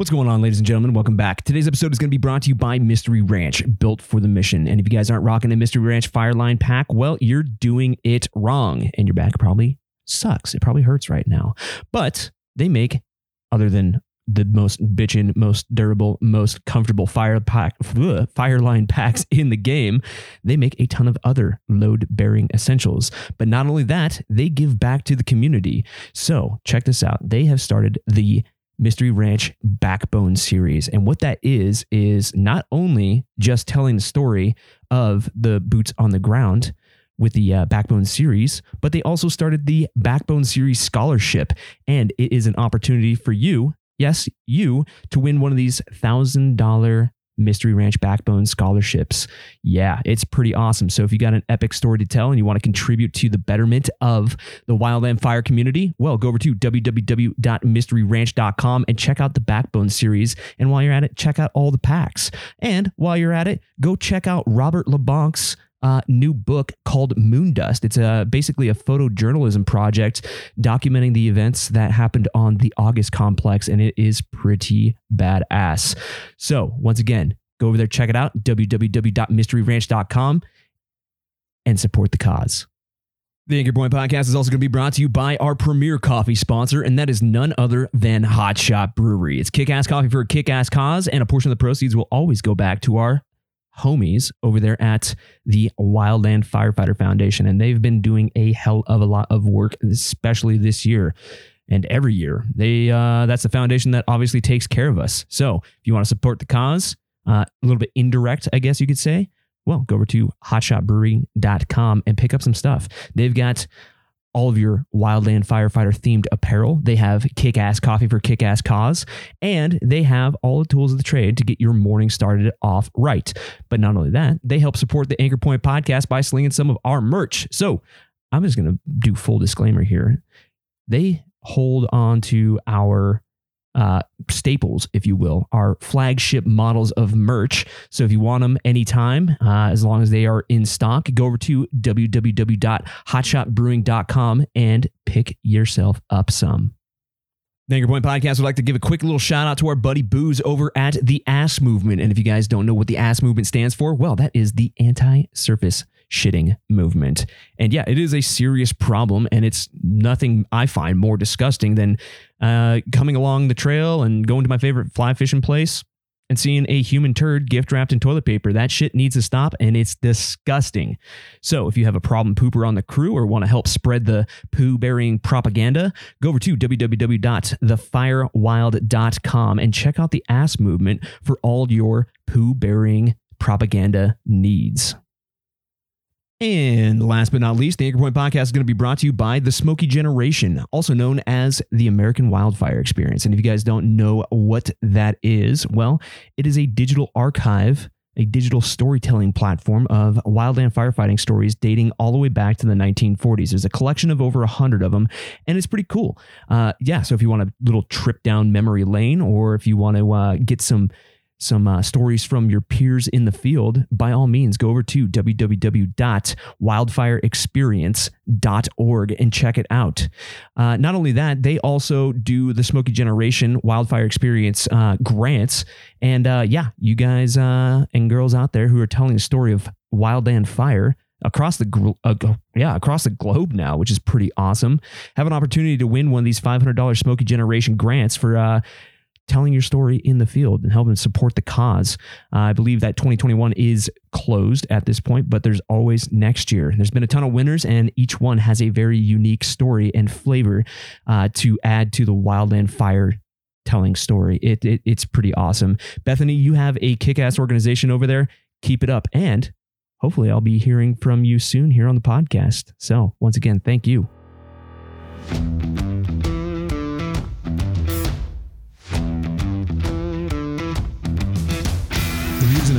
What's going on, ladies and gentlemen? Welcome back. Today's episode is going to be brought to you by Mystery Ranch, built for the mission. And if you guys aren't rocking a Mystery Ranch Fireline pack, well, you're doing it wrong. And your back probably sucks. It probably hurts right now. But they make, other than the most bitchin', most durable, most comfortable fire pack, fireline packs in the game, they make a ton of other load bearing essentials. But not only that, they give back to the community. So check this out. They have started the Mystery Ranch Backbone series. And what that is, is not only just telling the story of the boots on the ground with the uh, Backbone series, but they also started the Backbone series scholarship. And it is an opportunity for you, yes, you, to win one of these $1,000 Mystery Ranch Backbone scholarships. Yeah, it's pretty awesome. So if you got an epic story to tell and you want to contribute to the betterment of the Wildland Fire community, well, go over to www.mysteryranch.com and check out the Backbone series. And while you're at it, check out all the packs. And while you're at it, go check out Robert LeBonc's uh, new book called Moondust. It's a, basically a photojournalism project documenting the events that happened on the August complex, and it is pretty badass. So, once again, go over there, check it out www.mysteryranch.com and support the cause. The Anchor Point Podcast is also going to be brought to you by our premier coffee sponsor, and that is none other than Hot Shot Brewery. It's kick ass coffee for a kick ass cause, and a portion of the proceeds will always go back to our homies over there at the Wildland Firefighter Foundation, and they've been doing a hell of a lot of work, especially this year and every year. They uh, that's the foundation that obviously takes care of us. So if you want to support the cause, uh, a little bit indirect, I guess you could say. Well, go over to hotshotbrewery.com and pick up some stuff. They've got all of your wildland firefighter themed apparel. They have kick ass coffee for kick ass cause, and they have all the tools of the trade to get your morning started off right. But not only that, they help support the Anchor Point podcast by slinging some of our merch. So I'm just going to do full disclaimer here. They hold on to our uh, staples, if you will, are flagship models of merch. So if you want them anytime, uh, as long as they are in stock, go over to www.hotshotbrewing.com and pick yourself up some. Anchor Point Podcast would like to give a quick little shout out to our buddy Booze over at the Ass Movement. And if you guys don't know what the Ass Movement stands for, well, that is the anti surface shitting movement. And yeah, it is a serious problem, and it's nothing I find more disgusting than uh, coming along the trail and going to my favorite fly fishing place and seeing a human turd gift wrapped in toilet paper. That shit needs to stop and it's disgusting. So if you have a problem pooper on the crew or want to help spread the poo burying propaganda, go over to www.thefirewild.com and check out the ass movement for all your poo burying propaganda needs. And last but not least, the Anchor Point Podcast is going to be brought to you by the Smokey Generation, also known as the American Wildfire Experience. And if you guys don't know what that is, well, it is a digital archive, a digital storytelling platform of wildland firefighting stories dating all the way back to the 1940s. There's a collection of over 100 of them, and it's pretty cool. Uh, yeah, so if you want a little trip down memory lane, or if you want to uh, get some some uh, stories from your peers in the field, by all means, go over to www.wildfireexperience.org and check it out. Uh, not only that, they also do the Smokey Generation Wildfire Experience uh, grants. And uh, yeah, you guys uh, and girls out there who are telling the story of wildland fire across the uh, yeah across the globe now, which is pretty awesome. Have an opportunity to win one of these five hundred dollars Smokey Generation grants for uh, telling your story in the field and helping support the cause. Uh, I believe that 2021 is closed at this point, but there's always next year. There's been a ton of winners, and each one has a very unique story and flavor uh, to add to the Wildland Fire telling story. It, it, it's pretty awesome. Bethany, you have a kick ass organization over there. Keep it up. And hopefully, I'll be hearing from you soon here on the podcast. So, once again, thank you.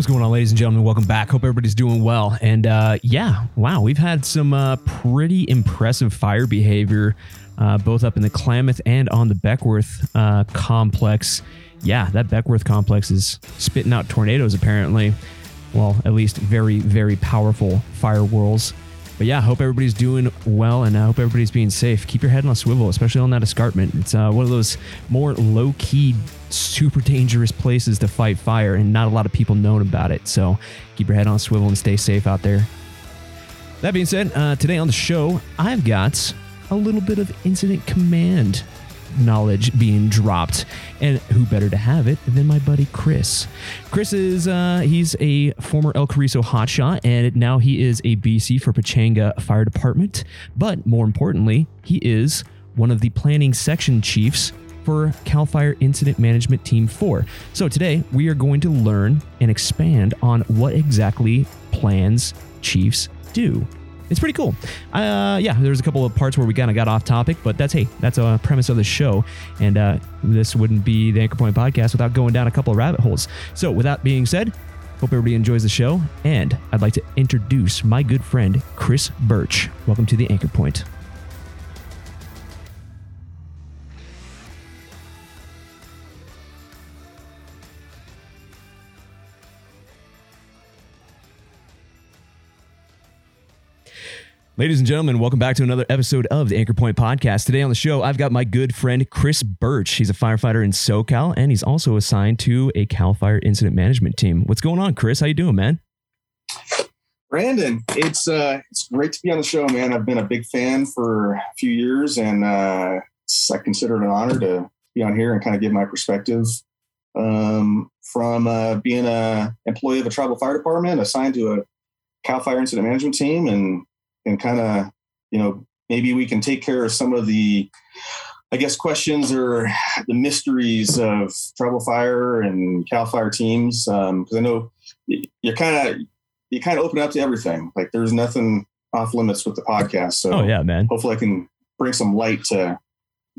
What's going on, ladies and gentlemen? Welcome back. Hope everybody's doing well. And uh, yeah, wow, we've had some uh, pretty impressive fire behavior, uh, both up in the Klamath and on the Beckwourth uh, complex. Yeah, that Beckwourth complex is spitting out tornadoes, apparently. Well, at least very, very powerful fire whirls. But yeah, hope everybody's doing well and I hope everybody's being safe. Keep your head on a swivel, especially on that escarpment. It's uh, one of those more low key, super dangerous places to fight fire, and not a lot of people know about it. So keep your head on swivel and stay safe out there. That being said, uh, today on the show, I've got a little bit of incident command knowledge being dropped. And who better to have it than my buddy Chris? Chris is uh, he's a former El Cariso hotshot, and now he is a BC for Pechanga Fire Department. But more importantly, he is one of the planning section chiefs for CAL FIRE Incident Management Team 4. So today we are going to learn and expand on what exactly plans chiefs do it's pretty cool. Uh, yeah, there's a couple of parts where we kind of got off topic, but that's hey, that's a premise of the show, and uh, this wouldn't be the Anchor Point podcast without going down a couple of rabbit holes. So, with that being said, hope everybody enjoys the show, and I'd like to introduce my good friend Chris Burch. Welcome to the Anchor Point. Ladies and gentlemen, welcome back to another episode of the Anchor Point Podcast. Today on the show, I've got my good friend Chris Burch. He's a firefighter in SoCal, and he's also assigned to a Cal Fire Incident Management Team. What's going on, Chris? How you doing, man? Brandon, it's uh, it's great to be on the show, man. I've been a big fan for a few years, and uh, I consider it an honor to be on here and kind of give my perspective um, from uh, being a employee of a tribal fire department assigned to a Cal Fire Incident Management Team, and and kind of, you know, maybe we can take care of some of the, I guess, questions or the mysteries of Tribal Fire and Cal Fire teams. Because um, I know you're kind of you kind of open up to everything. Like there's nothing off limits with the podcast. So oh yeah, man. Hopefully, I can bring some light to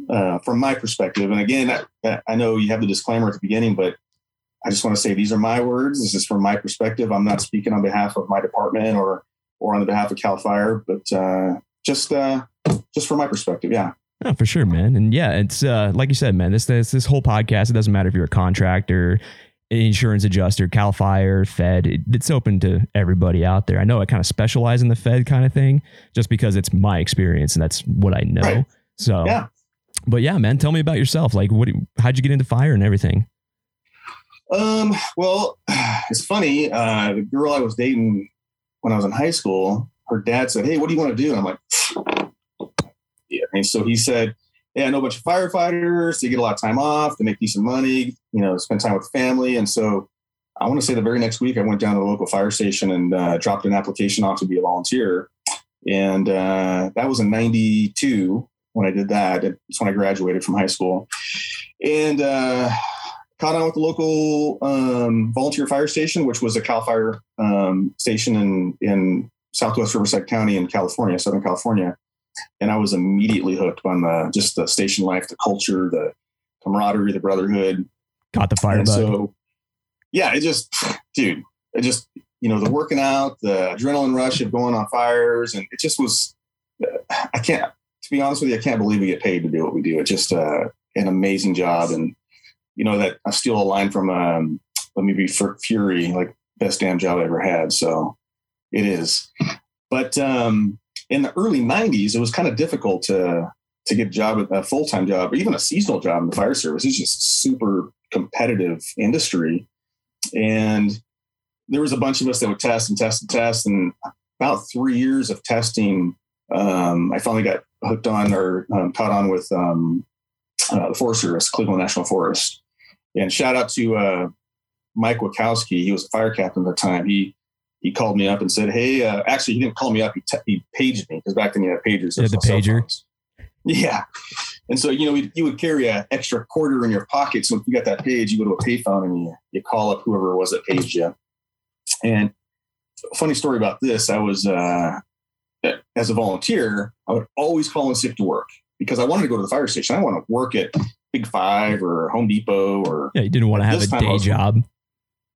uh, from my perspective. And again, I, I know you have the disclaimer at the beginning, but I just want to say these are my words. This is from my perspective. I'm not speaking on behalf of my department or or on the behalf of Cal Fire, but uh, just uh, just from my perspective, yeah. Oh, for sure, man. And yeah, it's uh, like you said, man. This this this whole podcast. It doesn't matter if you're a contractor, insurance adjuster, Cal Fire, Fed. It, it's open to everybody out there. I know I kind of specialize in the Fed kind of thing, just because it's my experience and that's what I know. Right. So yeah. But yeah, man, tell me about yourself. Like, what? How'd you get into fire and everything? Um. Well, it's funny. Uh, the girl I was dating when I was in high school, her dad said, Hey, what do you want to do? And I'm like, Yeah. And so he said, Hey, I know a bunch of firefighters. They get a lot of time off. They make decent money, you know, spend time with family. And so I want to say the very next week, I went down to the local fire station and uh, dropped an application off to be a volunteer. And uh, that was in 92 when I did that. It's when I graduated from high school. And uh, caught on with the local um, volunteer fire station, which was a Cal Fire um, station in in Southwest Riverside County in California, Southern California, and I was immediately hooked on the just the station life, the culture, the camaraderie, the brotherhood. Caught the fire bug. So, yeah, it just, dude, it just you know the working out, the adrenaline rush of going on fires, and it just was. I can't, to be honest with you, I can't believe we get paid to do what we do. It's just uh, an amazing job, and you know that I steal a line from um, let me be Fury, like best damn job I ever had. So it is. But um, in the early '90s, it was kind of difficult to to get a job, a full time job, or even a seasonal job in the fire service. It's just super competitive industry, and there was a bunch of us that would test and test and test, and about three years of testing, um, I finally got hooked on or um, caught on with um, uh, the Forest Service, Cleveland National Forest. And shout out to uh, Mike Wachowski. He was a fire captain at the time. He he called me up and said, "Hey, uh, actually, he didn't call me up. He, te- he paged me because back then you had pagers. Yeah, the pager. Yeah, and so you know you would carry an extra quarter in your pocket. So if you got that page, you go to a payphone and you you call up whoever it was that paged you. And funny story about this, I was uh, as a volunteer, I would always call in sick to work because I wanted to go to the fire station. I want to work at Big Five or Home Depot or yeah, you didn't want to have a day job.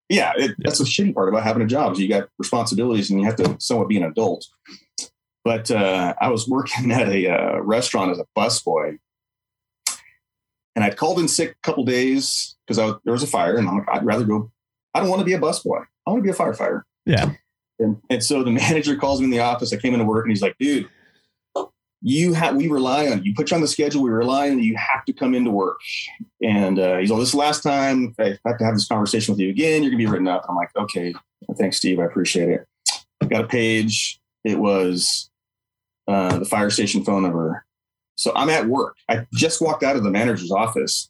yeah, it, that's the shitty part about having a job. Is you got responsibilities and you have to somewhat be an adult. But uh, I was working at a uh, restaurant as a busboy, and I'd called in sick a couple days because there was a fire, and I'm like, I'd rather go. I don't want to be a busboy. I want to be a firefighter. Yeah. And, and so the manager calls me in the office. I came into work, and he's like, "Dude, you have we rely on you. Put you on the schedule. We rely on you. Have to come into work." And uh, he's like, "This last time I have to have this conversation with you again. You're gonna be written up." I'm like, "Okay, thanks, Steve. I appreciate it." I Got a page. It was uh, the fire station phone number. So I'm at work. I just walked out of the manager's office.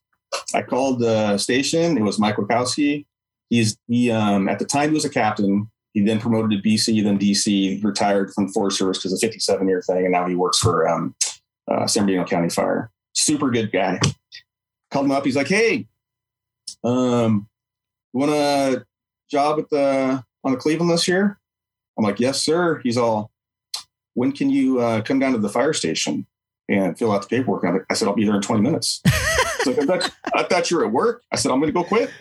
I called the station. It was Mike Wachowski. He's he um, at the time he was a captain. He then promoted to BC, then DC. Retired from Forest Service because of 57 year thing, and now he works for um, uh, San Bernardino County Fire. Super good guy. Called him up. He's like, "Hey, um, want a job at the on the Cleveland this year?" I'm like, "Yes, sir." He's all, "When can you uh, come down to the fire station and fill out the paperwork?" I said, "I'll be there in 20 minutes." so I, thought, I thought you were at work. I said, "I'm going to go quit."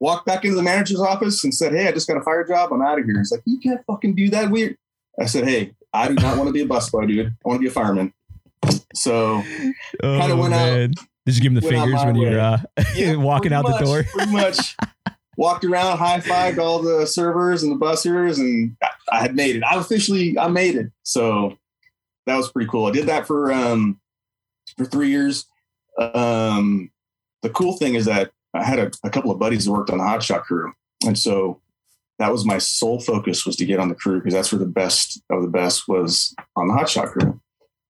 Walked back into the manager's office and said, Hey, I just got a fire job. I'm out of here. He's like, You can't fucking do that. Weird. I said, Hey, I do not want to be a busboy, dude. I want to be a fireman. So oh, kind of went man. out. Did you give him the fingers when you're uh, yeah, walking out much, the door? pretty much. Walked around, high fived all the servers and the bussers, and I had made it. I officially, I made it. So that was pretty cool. I did that for um, for three years. Um, the cool thing is that I had a, a couple of buddies who worked on the hotshot crew. And so that was my sole focus was to get on the crew because that's where the best of the best was on the hotshot crew.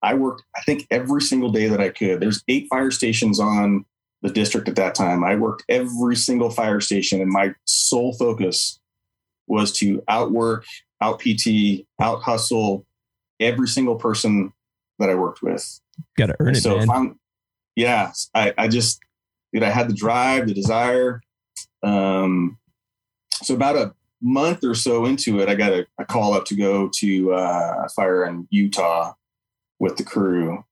I worked, I think, every single day that I could. There's eight fire stations on the district at that time. I worked every single fire station, and my sole focus was to outwork, out PT, out hustle every single person that I worked with. Got to earn it, so man. yeah, I, I just dude, I had the drive, the desire. Um, so about a month or so into it, I got a, a call up to go to uh, a fire in Utah with the crew,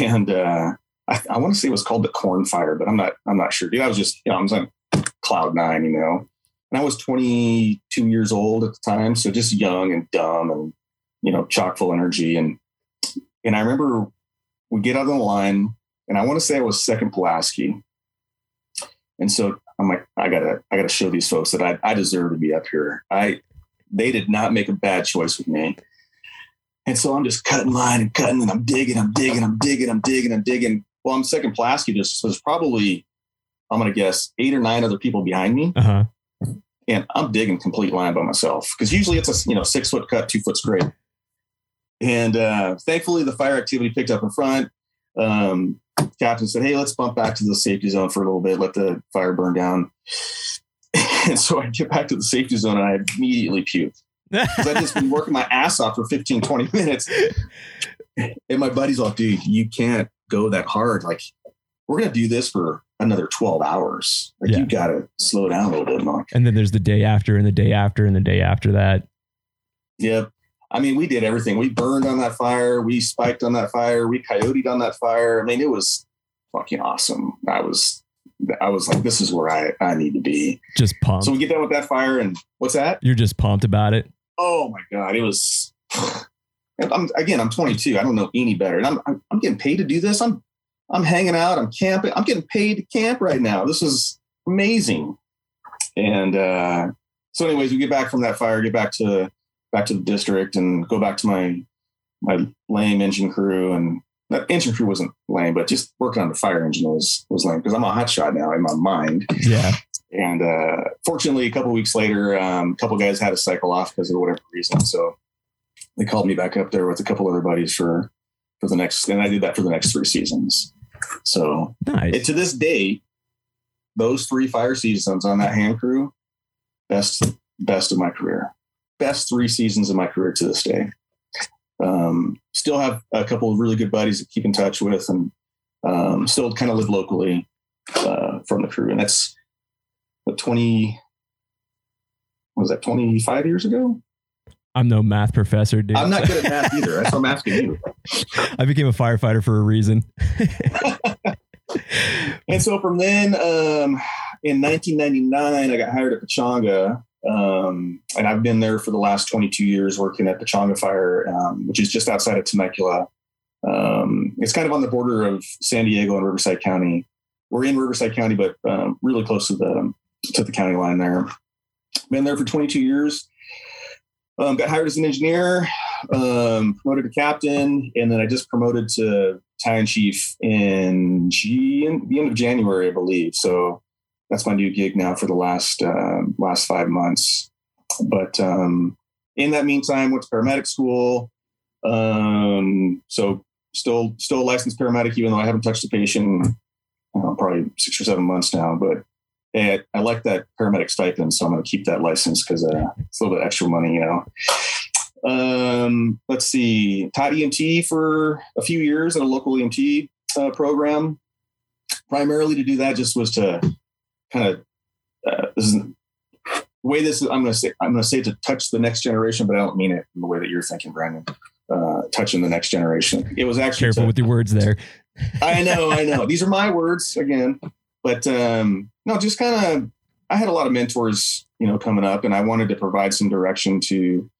and uh, I, I want to say it was called the Corn Fire, but I'm not I'm not sure. Dude, I was just you know I was on cloud nine, you know, and I was 22 years old at the time, so just young and dumb and you know chock full energy, and and I remember we get out on the line, and I want to say I was second Pulaski, and so I'm like, I gotta, I gotta show these folks that I, I deserve to be up here. I, they did not make a bad choice with me. And so I'm just cutting line and cutting and I'm digging, I'm digging, I'm digging, I'm digging, I'm digging. Well, I'm second Pulaski. Just there's probably, I'm gonna guess eight or nine other people behind me. Uh-huh. And I'm digging complete line by myself because usually it's a you know six foot cut, two foot straight. And uh, thankfully, the fire activity picked up in front. Um, captain said, Hey, let's bump back to the safety zone for a little bit, let the fire burn down. and so I get back to the safety zone and I immediately puke. Because I've just been working my ass off for 15, 20 minutes. And my buddy's like, dude, you can't go that hard. Like, we're going to do this for another 12 hours. Like, yeah. you got to slow down a little bit, Monk. And then there's the day after, and the day after, and the day after that. Yep. I mean, we did everything. We burned on that fire. We spiked on that fire. We coyoted on that fire. I mean, it was fucking awesome. I was, I was like, this is where I, I need to be. Just pumped. So we get done with that fire and what's that? You're just pumped about it. Oh my God. It was, I'm, again, I'm 22. I don't know any better. And I'm, I'm, I'm getting paid to do this. I'm, I'm hanging out. I'm camping. I'm getting paid to camp right now. This is amazing. And, uh, so anyways, we get back from that fire, get back to back to the district and go back to my my lame engine crew and that engine crew wasn't lame, but just working on the fire engine was was lame because I'm a hot shot now in my mind. Yeah. And uh, fortunately, a couple weeks later, um, a couple guys had to cycle off because of whatever reason. So they called me back up there with a couple other buddies for for the next, and I did that for the next three seasons. So nice. it, to this day, those three fire seasons on that hand crew, best best of my career best three seasons of my career to this day. Um, still have a couple of really good buddies to keep in touch with, and um, still kind of live locally uh, from the crew. And that's what twenty was that twenty five years ago. I'm no math professor, dude. I'm not good at math either. That's what I'm asking you. I became a firefighter for a reason. and so from then, um, in 1999, I got hired at Pechanga, um, and I've been there for the last 22 years working at Pechanga Fire, um, which is just outside of Temecula. Um, it's kind of on the border of San Diego and Riverside County. We're in Riverside County, but um, really close to the to the county line there. Been there for 22 years. Um, got hired as an engineer, um, promoted to captain, and then I just promoted to battalion chief in G- the end of January, I believe. So that's my new gig now for the last uh, last five months. But um, in that meantime, went to paramedic school. Um, so still still a licensed paramedic, even though I haven't touched a patient uh, probably six or seven months now. But I, I, like that paramedic stipend, so I'm going to keep that license because uh, it's a little bit extra money, you know. Um, let's see, taught EMT for a few years at a local EMT uh, program. Primarily to do that just was to kind of uh, this is the way this is, I'm going to say I'm going to say to touch the next generation, but I don't mean it in the way that you're thinking, Brandon. Uh, touching the next generation. It was actually careful to, with your words there. I know, I know. These are my words again, but um, no, just kind of. I had a lot of mentors, you know, coming up, and I wanted to provide some direction to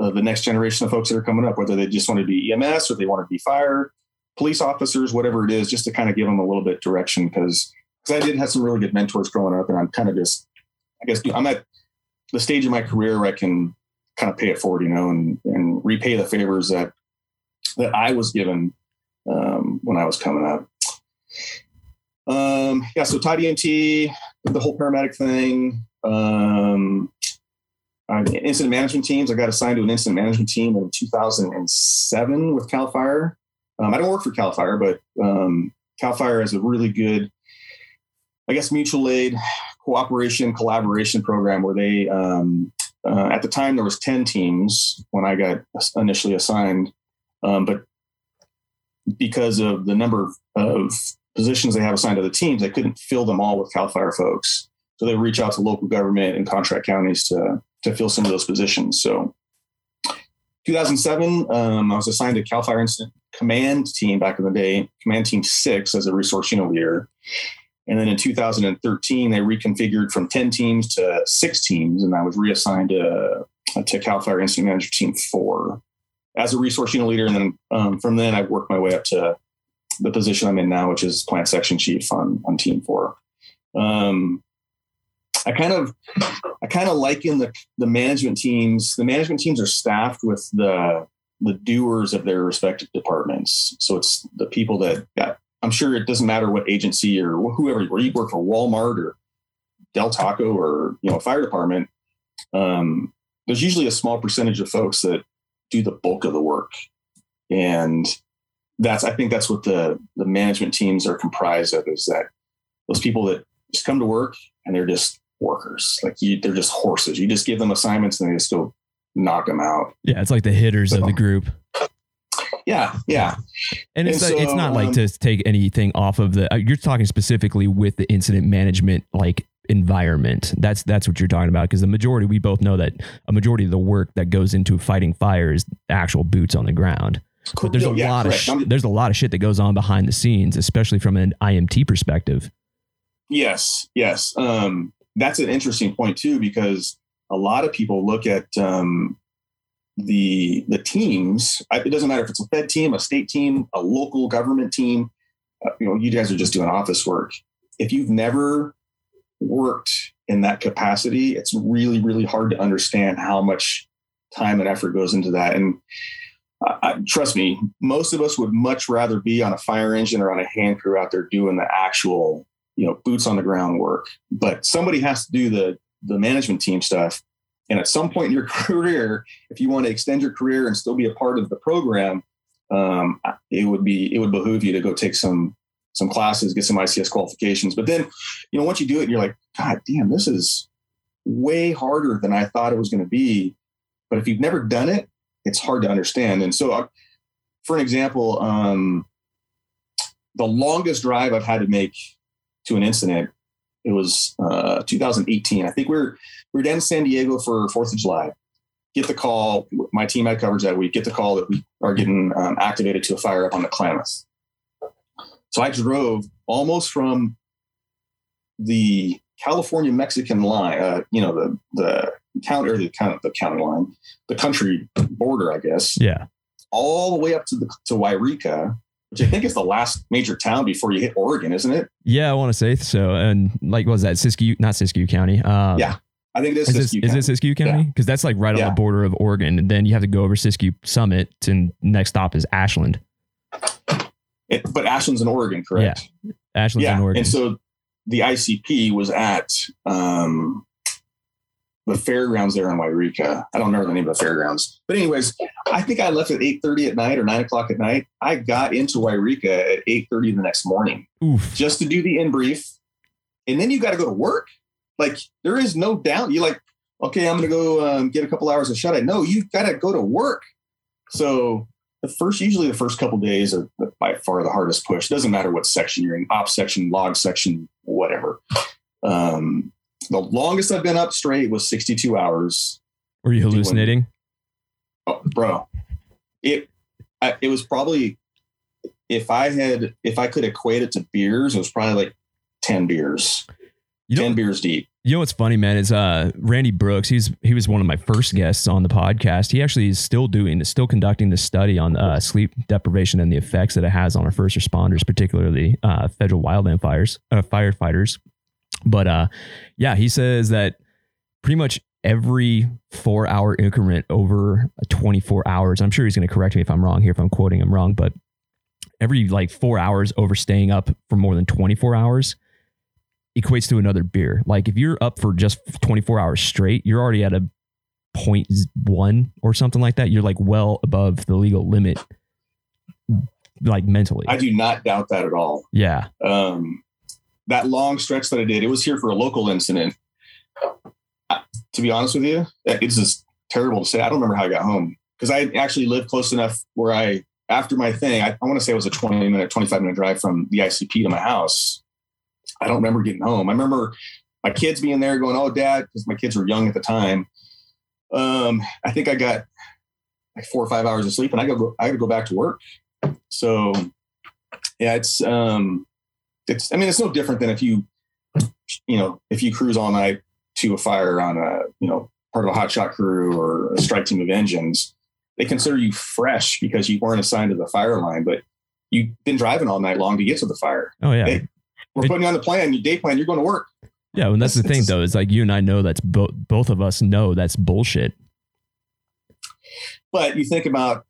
uh, the next generation of folks that are coming up, whether they just want to be EMS or they want to be fire, police officers, whatever it is, just to kind of give them a little bit direction because because I did have some really good mentors growing up, and I'm kind of just, I guess, I'm at the stage of my career where I can kind of pay it forward, you know, and and repay the favors that that I was given um, when I was coming up. Um, yeah, so EMT, the whole paramedic thing. Um, incident management teams. I got assigned to an incident management team in 2007 with Cal Fire. Um, I don't work for Cal Fire, but um, Cal Fire is a really good I guess mutual aid cooperation collaboration program where they um, uh, at the time there was 10 teams when I got initially assigned, um, but because of the number of positions they have assigned to the teams, they couldn't fill them all with Cal Fire folks. So they reach out to local government and contract counties to to fill some of those positions. So 2007, um, I was assigned to Cal Fire Incident Command Team back in the day, Command Team Six as a resource unit leader. And then in 2013, they reconfigured from 10 teams to six teams, and I was reassigned to, to CAL FIRE Incident Manager Team 4 as a resource unit leader. And then um, from then, I worked my way up to the position I'm in now, which is Plans Section Chief on, on Team 4. Um, I kind of, I kind of liken the the management teams. The management teams are staffed with the the doers of their respective departments. So it's the people that got I'm sure it doesn't matter what agency or whoever, where you work for Walmart or Del Taco or, you know, a fire department. Um, there's usually a small percentage of folks that do the bulk of the work. And that's, I think that's what the, the management teams are comprised of is that those people that just come to work and they're just workers. Like you, they're just horses. You just give them assignments and they just go knock them out. Yeah. It's like the hitters so, of the group. Yeah, yeah. And it's and so, it's not um, like to take anything off of the. Uh, you're talking specifically with the incident management like environment. That's that's what you're talking about because the majority we both know that a majority of the work that goes into fighting fire is actual boots on the ground. But there's a yeah, lot correct. of sh- there's a lot of shit that goes on behind the scenes, especially from an IMT perspective. Yes, yes. Um, that's an interesting point too because a lot of people look at um, the the teams. It doesn't matter if it's a Fed team, a state team, a local government team. Uh, you know, you guys are just doing office work. If you've never worked in that capacity, it's really really hard to understand how much time and effort goes into that. And uh, trust me, most of us would much rather be on a fire engine or on a hand crew out there doing the actual, you know, boots on the ground work. But somebody has to do the the management team stuff and at some point in your career, if you want to extend your career and still be a part of the program, um, it would be it would behoove you to go take some some classes, get some ICS qualifications. But then, you know, once you do it, you're like, God damn, this is way harder than I thought it was going to be. But if you've never done it, it's hard to understand. And so, uh, for an example, um, the longest drive I've had to make to an incident it was uh, 2018. I think we are we are down in San Diego for Fourth of July. Get the call. My team had coverage that week. Get the call that we are getting um, activated to a fire up on the Klamath. So I drove almost from the California Mexican line, uh, you know, the the county or the county the county line, the country border, I guess, Yeah. all the way up to the to Yreka, which I think is the last major town before you hit Oregon, isn't it? Yeah, I want to say so. And like, what was that Siskiyou? Not Siskiyou County. Um, Yeah, I think it is. Is, this, Siskiyou is County. it Siskiyou County? Because that's like right on the border of Oregon, and then you have to go over Siskiyou Summit, and next stop is Ashland. It- but Ashland's in Oregon, correct? Yeah, Ashland's yeah. in Oregon. And so the ICP was at um, the fairgrounds there in Yreka. I don't remember the name of the fairgrounds, but anyways, I think I left at eight thirty at night or nine o'clock at night. I got into Yreka at eight thirty the next morning Oof. just to do the in brief, and then you got to go to work. Like there is no doubt. You're like okay, I'm going to go um, get a couple hours of shut eye. No, you got to go to work. So the first, usually the first couple days are by far the hardest push. Doesn't matter what section you're in, op section, log section, whatever. Um, the longest I've been up straight was 62 hours. Were you doing- hallucinating? Oh, bro, it I, it was probably if I had if I could equate it to beers, it was probably like 10 beers, You 10 beers deep. you know what's funny, man? Is uh Randy Brooks? He's he was one of my first guests on the podcast. He actually is still doing, still conducting the study on uh, sleep deprivation and the effects that it has on our first responders, particularly uh, federal wildland fires, uh, firefighters. But uh, yeah, he says that pretty much every four hour increment over 24 hours. I'm sure he's going to correct me if I'm wrong here, if I'm quoting him wrong, but every like four hours over staying up for more than 24 hours equates to another beer. Like if you're up for just 24 hours straight, you're already at a point one or something like that. You're like well above the legal limit, like mentally. I do not doubt that at all. yeah. um, that long stretch that I did, it was here for a local incident. To be honest with you, it's just terrible to say. I don't remember how I got home because I actually lived close enough where I, after my thing, I, I want to say it was a 20 minute, 25 minute drive from the ICP to my house. I don't remember getting home. I remember my kids being there going, Oh, dad, because my kids were young at the time. Um, I think I got like four or five hours of sleep and I go, I had to go back to work. So yeah, it's, um, it's i mean it's no different than if you you know if you cruise all night to a fire on a you know part of a hot shot crew or a strike team of engines they consider you fresh because you weren't assigned to the fire line but you've been driving all night long to get to the fire Oh yeah. Hey, we're It- putting you on the plan your day plan you're going to work yeah. And that's the thing though, is like you and I know that's both both of us know that's bullshit. but you think about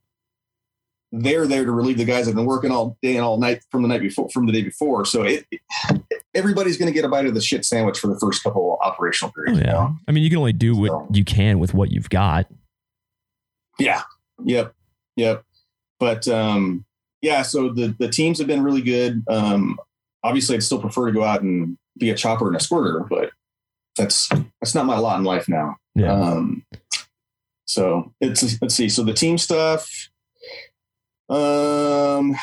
they're there to relieve the guys that have been working all day and all night from the night before from the day before so it, everybody's going to get a bite of the shit sandwich for the first couple operational Oh periods you yeah. know? I mean, you can only do what So- you can with what you've got. Yeah. Yep. Yep. But um, yeah, so the the teams have been really good. Um, obviously, I'd still prefer to go out and be a chopper and a squirter, but that's that's not my lot in life now. Yeah. Um, so it's let's see. So the team stuff. Um,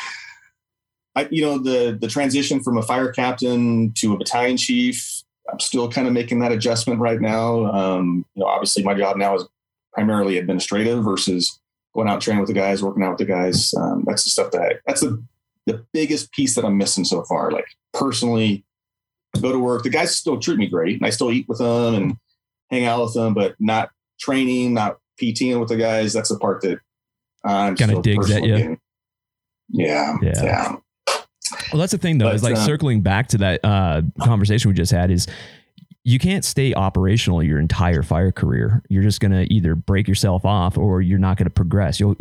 I you know the the transition from a fire captain to a battalion chief. I'm still kind of making that adjustment right now. Um, you know, obviously my job now is primarily administrative versus going out training with the guys, working out with the guys. Um, that's the stuff that I, that's the the biggest piece that I'm missing so far. Like personally, go to work. The guys still treat me great, and I still eat with them and hang out with them, but not training, not PTing with the guys. That's the part that I'm Kinda still digs at you. Yeah, Yeah. yeah, Well, that's the thing though, But, is like uh, circling back to that uh, conversation we just had is you can't stay operational your entire fire career. You're just going to either break yourself off or you're not going to progress. You'll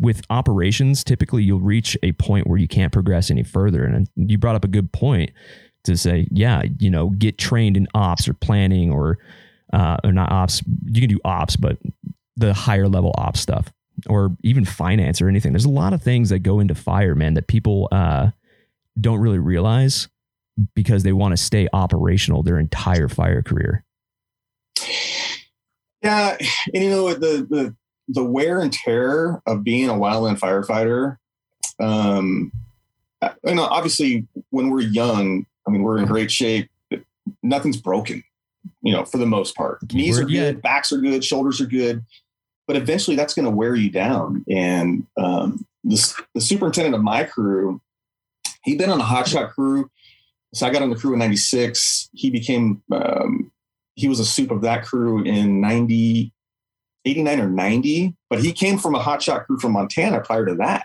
with operations, typically you'll reach a point where you can't progress any further. And you brought up a good point to say, yeah, you know, get trained in ops or planning or uh, or not ops. You can do ops, but the higher level ops stuff or even finance or anything. There's a lot of things that go into fire, man, that people uh, don't really realize because they want to stay operational their entire fire career. yeah. And you know the the the wear and tear of being a wildland firefighter. Um, you know, obviously, when we're young, I mean, we're in great shape. Nothing's broken, you know, for the most part. Knees are Keyword yet. good, backs are good, shoulders are good, but eventually that's going to wear you down. And um, the, the superintendent of my crew, he'd been on a hotshot crew so I got on the crew in 96. He became, um, he was a soup of that crew in 90, 89 or 90, but he came from a hotshot crew from Montana prior to that.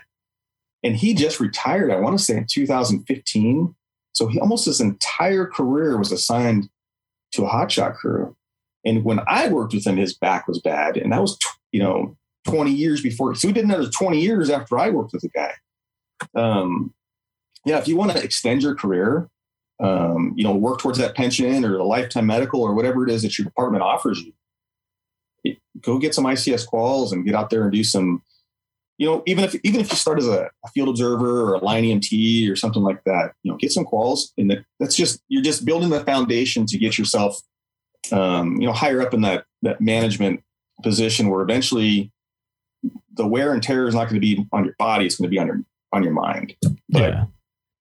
And he just retired, I want to say in 2015. So he almost his entire career was assigned to a hotshot crew. And when I worked with him, his back was bad. And that was, you know, 20 years before. So we did another 20 years after I worked with the guy. Um, yeah, if you want to extend your career, um, you know, work towards that pension or the lifetime medical or whatever it is that your department offers you, it, go get some ICS quals and get out there and do some, you know, even if even if you start as a, a field observer or a line EMT or something like that, you know, get some quals and that, that's just you're just building the foundation to get yourself, um, you know, higher up in that that management position where eventually the wear and tear is not going to be on your body; it's going to be on your on your mind. But yeah.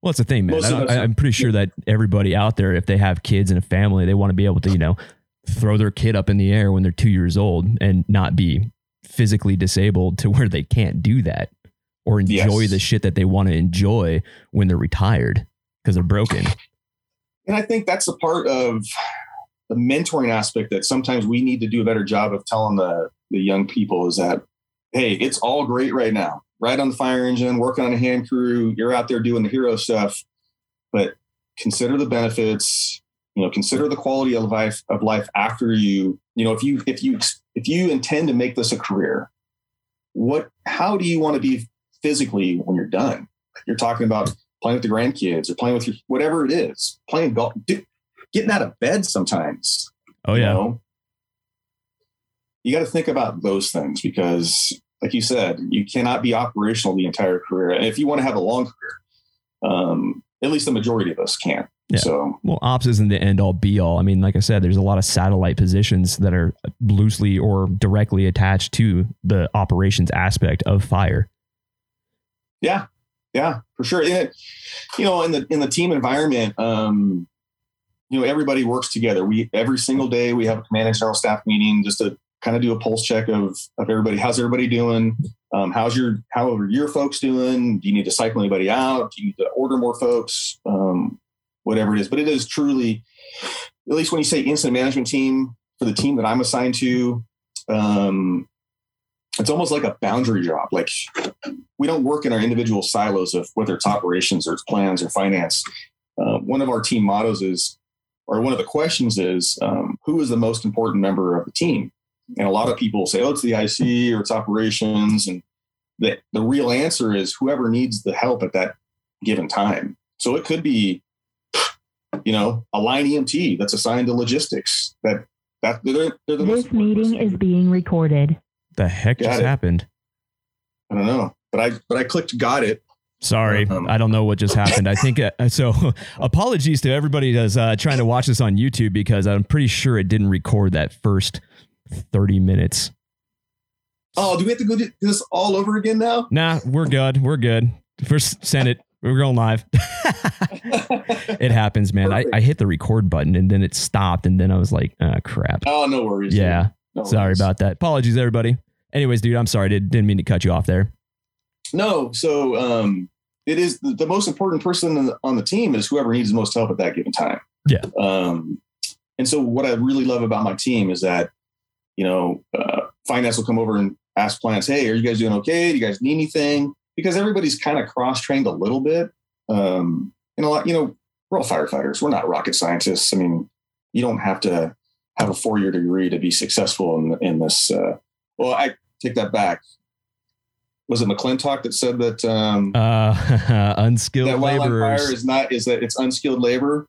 Well, it's the thing, man. I, am pretty sure that everybody out there, if they have kids and a family, they want to be able to, you know, throw their kid up in the air when they're two years old and not be physically disabled to where they can't do that or enjoy yes. the shit that they want to enjoy when they're retired because they're broken. And I think that's a part of the mentoring aspect that sometimes we need to do a better job of telling the, the young people is that, hey, it's all great right now right on the fire engine, working on a hand crew. You're out there doing the hero stuff, but consider the benefits. You know, consider the quality of life of life after you. You know, if you if you if you intend to make this a career, what how do you want to be physically when you're done? You're talking about playing with the grandkids or playing with your whatever it is, playing golf, getting out of bed sometimes. Oh yeah. You, know? you got to think about those things because like you said, you cannot be operational the entire career. And if you want to have a long career, um, at least the majority of us can't. Yeah. So, well, ops isn't the end all be all. I mean, like I said, there's a lot of satellite positions that are loosely or directly attached to the operations aspect of fire. Yeah, yeah, for sure. It, you know, in the in the team environment, um, you know, everybody works together. We every single day we have a command and general staff meeting just to kind of do a pulse check of of everybody. How's everybody doing? Um, how's your how are your folks doing? Do you need to cycle anybody out? Do you need to order more folks? Um, whatever it is, but it is truly, at least when you say incident management team for the team that I'm assigned to, um, it's almost like a boundary job. Like we don't work in our individual silos of whether it's operations or it's plans or finance. Uh, one of our team mottos is, or one of the questions is, um, who is the most important member of the team? And a lot of people say, oh, it's the IC or it's operations. And the, the real answer is whoever needs the help at that given time. So it could be, you know, a line EMT that's assigned to logistics. That that they're, they're the this meeting is being recorded. The heck got just it. happened? I don't know, but I but I clicked got it. Sorry, um, I don't know what just happened. I think uh, so. apologies to everybody that's uh, trying to watch this on YouTube because I'm pretty sure it didn't record that first 30 minutes. Oh, do we have to go do this all over again now? Nah, we're good. We're good. First, send it. We're going live. it happens, man. I, I hit the record button and then it stopped, and then I was like, oh, crap. Oh, no worries. Yeah. No sorry worries. about that. Apologies, everybody. Anyways, dude, I'm sorry. Did, didn't mean to cut you off there. No. So, um, it is the, the most important person on the team is whoever needs the most help at that given time. Yeah. Um, and so, what I really love about my team is that you know, uh, finance will come over and ask plans, hey, are you guys doing okay? Do you guys need anything? Because everybody's kind of cross trained a little bit. Um, and a lot, you know, we're all firefighters. We're not rocket scientists. I mean, you don't have to have a four year degree to be successful in, in this. Uh, well, I take that back. Was it McClintock that said that um, uh, unskilled that laborers fire is not is that it's unskilled labor?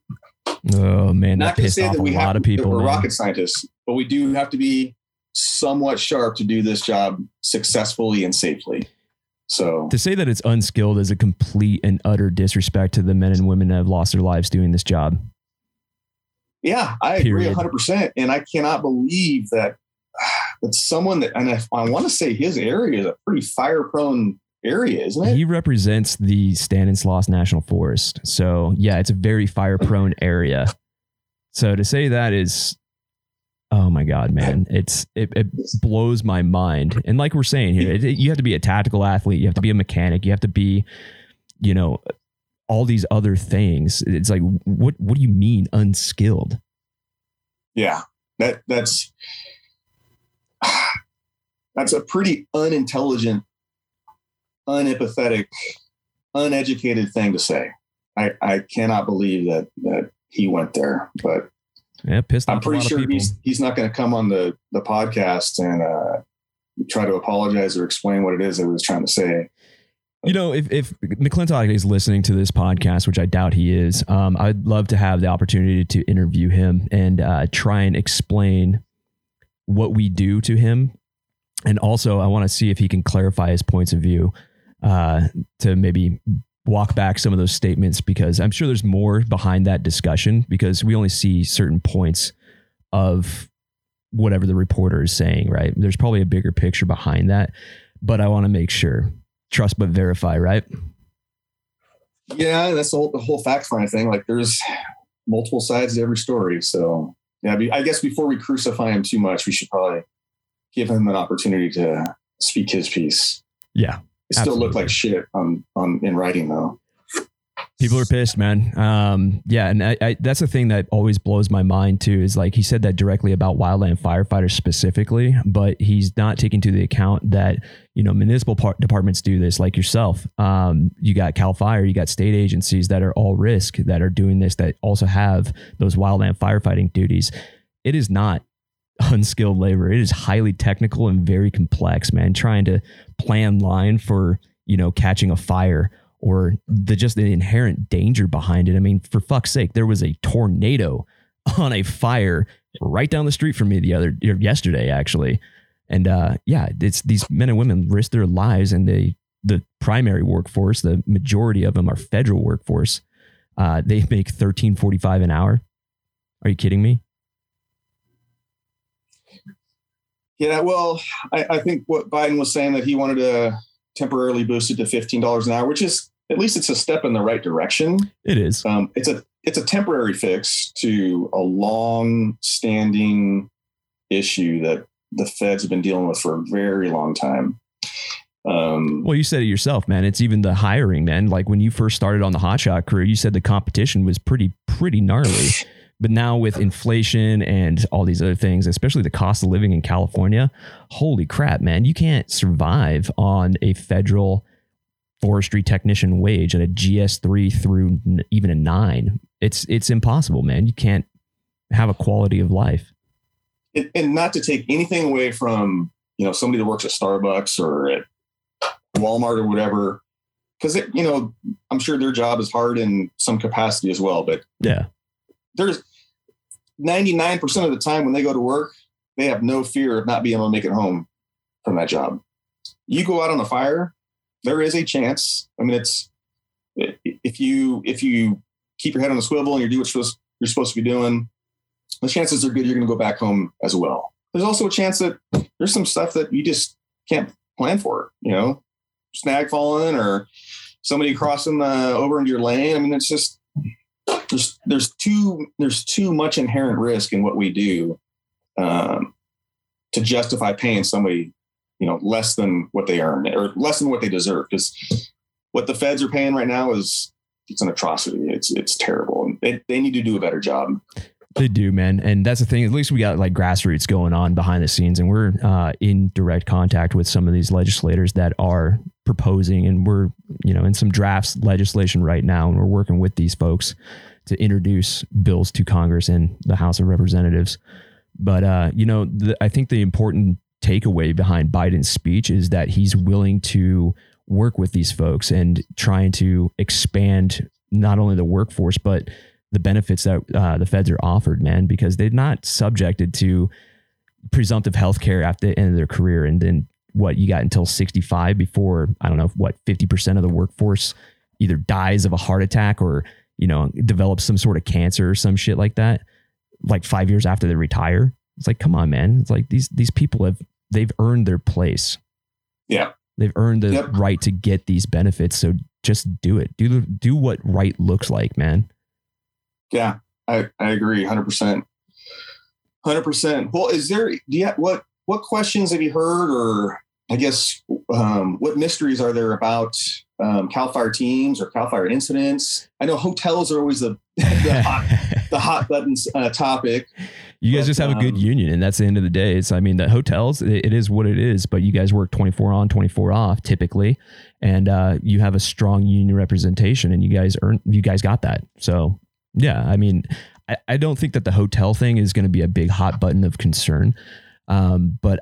Oh man, not to say that we a lot of people. We're man. rocket scientists, but we do have to be somewhat sharp to do this job successfully and safely. So to say that it's unskilled is a complete and utter disrespect to the men and women that have lost their lives doing this job. Yeah, I Period. agree 100%. And I cannot believe that that someone that, and I, I want to say his area is a pretty fire prone area, isn't it? He represents the Stanislaus National Forest. So yeah, it's a very fire prone area. So to say that is oh my god man it's it, it blows my mind and like we're saying here it, it, you have to be a tactical athlete you have to be a mechanic you have to be you know all these other things. It's like, what what do you mean unskilled? Yeah, that that's that's a pretty unintelligent, unempathetic, uneducated thing to say. I, I cannot believe that that he went there, but yeah, pissed I'm pretty sure he's he's not going to come on the the podcast and uh, try to apologize or explain what it is that he was trying to say. You know, if, if McClintock is listening to this podcast, which I doubt he is, um, I'd love to have the opportunity to interview him and uh, try and explain what we do to him. And also, I want to see if he can clarify his points of view uh, to maybe walk back some of those statements because I'm sure there's more behind that discussion because we only see certain points of whatever the reporter is saying, right? There's probably a bigger picture behind that, but I want to make sure trust but verify, right? Yeah, that's the whole, the whole fact find thing. Like there's multiple sides to every story. So yeah, I guess before we crucify him too much, we should probably give him an opportunity to speak his piece. Yeah. It still looked like shit on on in writing though. People are pissed, man. Um, yeah, and I, I, that's the thing that always blows my mind too. Is like he said that directly about wildland firefighters specifically, but he's not taking to the account that you know municipal par- departments do this, like yourself. Um, you got Cal Fire, you got state agencies that are all risk that are doing this that also have those wildland firefighting duties. It is not unskilled labor. It is highly technical and very complex, man. Trying to plan line for you know catching a fire or the just the inherent danger behind it. I mean, for fuck's sake, there was a tornado on a fire right down the street from me the other yesterday, actually. And uh, yeah, it's these men and women risk their lives, and they the primary workforce, the majority of them are federal workforce. Uh, they make thirteen forty five an hour. Are you kidding me? Yeah, well, I, I think what Biden was saying that he wanted to temporarily boost it to fifteen dollars an hour, which is at least it's a step in the right direction. It is. Um, it's a it's a temporary fix to a long standing issue that the feds have been dealing with for a very long time. Um, well, you said it yourself, man. It's even the hiring, man. Like when you first started on the hotshot crew, you said the competition was pretty pretty gnarly. But now with inflation and all these other things, especially the cost of living in California, holy crap, man, you can't survive on a federal forestry technician wage at a GS3 through even a 9. It's it's impossible, man. You can't have a quality of life. And, and not to take anything away from, you know, somebody that works at Starbucks or at Walmart or whatever because you know i'm sure their job is hard in some capacity as well but yeah there's 99% of the time when they go to work they have no fear of not being able to make it home from that job you go out on a fire there is a chance. I mean, it's if you if you keep your head on the swivel and you do what you're supposed to be doing, the chances are good you're going to go back home as well. There's also a chance that there's some stuff that you just can't plan for. You know, snag falling or somebody crossing the over into your lane. I mean, it's just there's there's too there's too much inherent risk in what we do um, to justify paying somebody you know less than what they earn or less than what they deserve because what the feds are paying right now is it's an atrocity it's it's terrible and they, they need to do a better job they do, man, and that's the thing. At least we got like grassroots going on behind the scenes, and we're uh, in direct contact with some of these legislators that are proposing, and we're you know in some drafts legislation right now, and we're working with these folks to introduce bills to Congress and the House of Representatives. But uh, you know, the, I think the important takeaway behind Biden's speech is that he's willing to work with these folks and trying to expand not only the workforce but the benefits that uh, the feds are offered, man, because they're not subjected to presumptive health care at the end of their career. And then what you got until 65 before, I don't know, what 50% of the workforce either dies of a heart attack or, you know, develops some sort of cancer or some shit like that, like five years after they retire. It's like, come on, man. It's like these these people have they've earned their place. Yeah. They've earned the yep. right to get these benefits. So just do it. Do do what right looks like, man. Yeah, I, I agree 100%. 100%. Well, is there, do you have, what, what questions have you heard or I guess, um, what mysteries are there about um, Cal Fire teams or Cal Fire incidents? I know hotels are always the the hot, the hot buttons uh, topic. You guys But, just have a good um, union, and that's the end of the day. It's, I mean, the hotels, it, it is what it is, but you guys work 24 on, 24 off typically, and uh, you have a strong union representation, and you guys earn, you guys got that. So, yeah, I mean, I, I don't think that the hotel thing is going to be a big hot button of concern. Um, but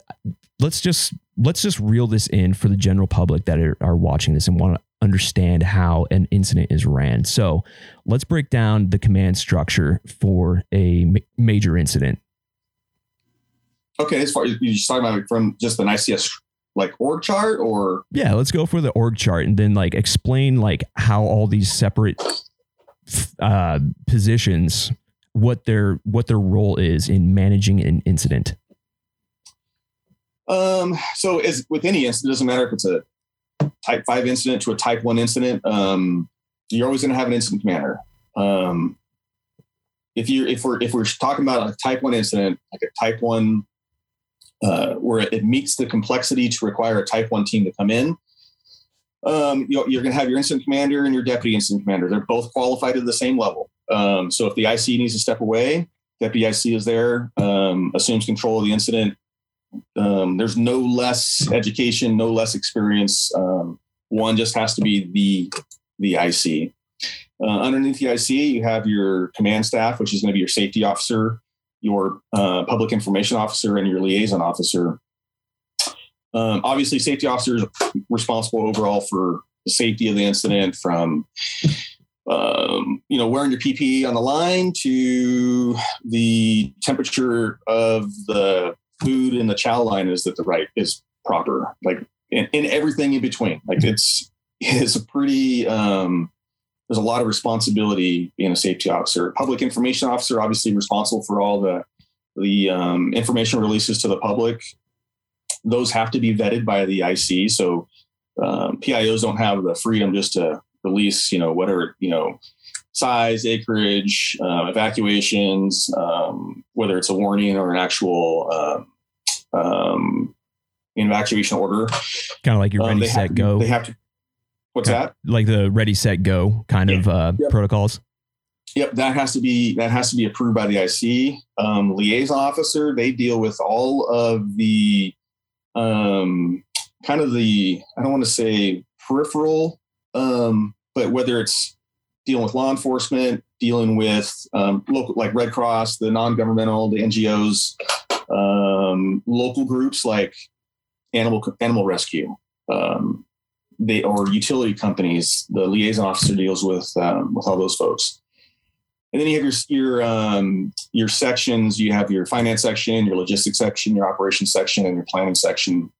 let's just let's just reel this in for the general public that are, are watching this and want to understand how an incident is ran. So let's break down the command structure for a ma- major incident. Okay, as far as you're just talking about from just an ICS like org chart or Yeah, let's go for the org chart and then like explain like how all these separate uh, positions what their what their role is in managing an incident. Um, so as with any incident, it doesn't matter if it's a type five incident to a type one incident, um, you're always going to have an incident commander. Um, if you if we're if we're talking about a type one incident, like a type one, uh, where it meets the complexity to require a type one team to come in, um, you you're going to have your incident commander and your deputy incident commander. They're both qualified at the same level. Um, so if the IC needs to step away, deputy IC is there, um, assumes control of the incident, um, there's no less education, no less experience. Um, one just has to be the the IC. Uh, underneath the IC, you have your command staff, which is going to be your safety officer, your uh, public information officer, and your liaison officer. Um, obviously, safety officer is responsible overall for the safety of the incident, from um, you know wearing your PPE on the line to the temperature of the food in the chow line is that the right is proper like in, in everything in between. Like it's it's a pretty um there's a lot of responsibility being a safety officer. Public information officer obviously responsible for all the the um, information releases to the public. Those have to be vetted by the ic so um, pios don't have the freedom just to release you know whatever you know size, acreage, uh, evacuations, um, whether it's a warning or an actual um, um, in evacuation order. Kind of like your Um, ready, have set, be- go. They have to. What's Okay. that? like the ready, set, go kind of uh, Yep. protocols. Yep, that has to be that has to be approved by the IC um, liaison officer. They deal with all of the um, kind of the I don't want to say peripheral, um, but whether it's dealing with law enforcement, dealing with um, local like Red Cross, the non-governmental, the NGOs, um, local groups like animal animal rescue. Um, they or utility companies. The liaison officer deals with um, with all those folks. And then you have your your um, your sections. You have your finance section, your logistics section, your operations section, and your planning section.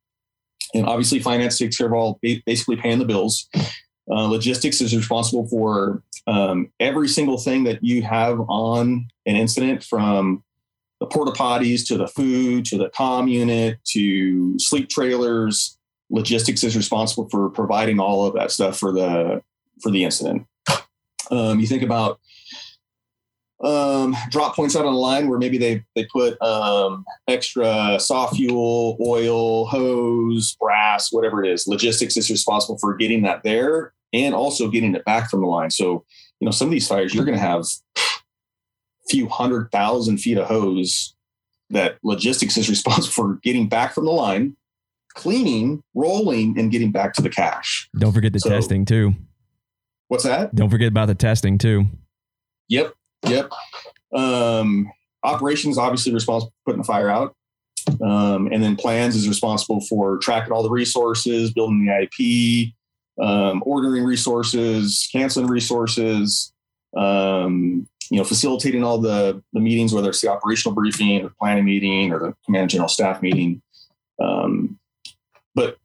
And obviously, finance takes care of all basically paying the bills. Uh, logistics is responsible for um, every single thing that you have on an incident, from the porta potties to the food to the comm unit to sleep trailers. Logistics is responsible for providing all of that stuff for the for the incident. Um, you think about um, drop points out on the line where maybe they they put um, extra soft fuel, oil, hose, brass, whatever it is. Logistics is responsible for getting that there and also getting it back from the line. So you know some of these fires you're going to have few hundred thousand feet of hose that logistics is responsible for getting back from the line, cleaning, rolling, and getting back to the cache. Don't forget the So- testing too. What's that? Don't forget about the testing too. Yep, yep. Um, operations obviously responsible for putting the fire out, um, and then plans is responsible for tracking all the resources, building the IP, um, ordering resources, canceling resources, um, you know, facilitating all the the meetings, whether it's the operational briefing, or planning meeting, or the command general staff meeting. Um, but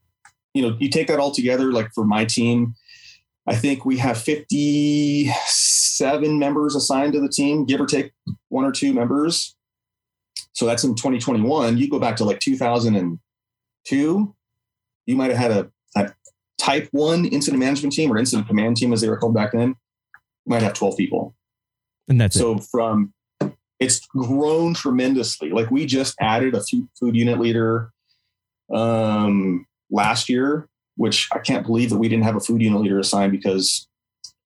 you know, you take that all together. Like for my team, I think we have 57 members assigned to the team, give or take one or two members. So that's in 2021. You go back to like 2002, you might have had a, a type one incident management team or incident command team, as they were called back then. You might have 12 people. And that's it. So from it's grown tremendously. Like we just added a food unit leader um, last year. which I can't believe that we didn't have a food unit leader assigned because,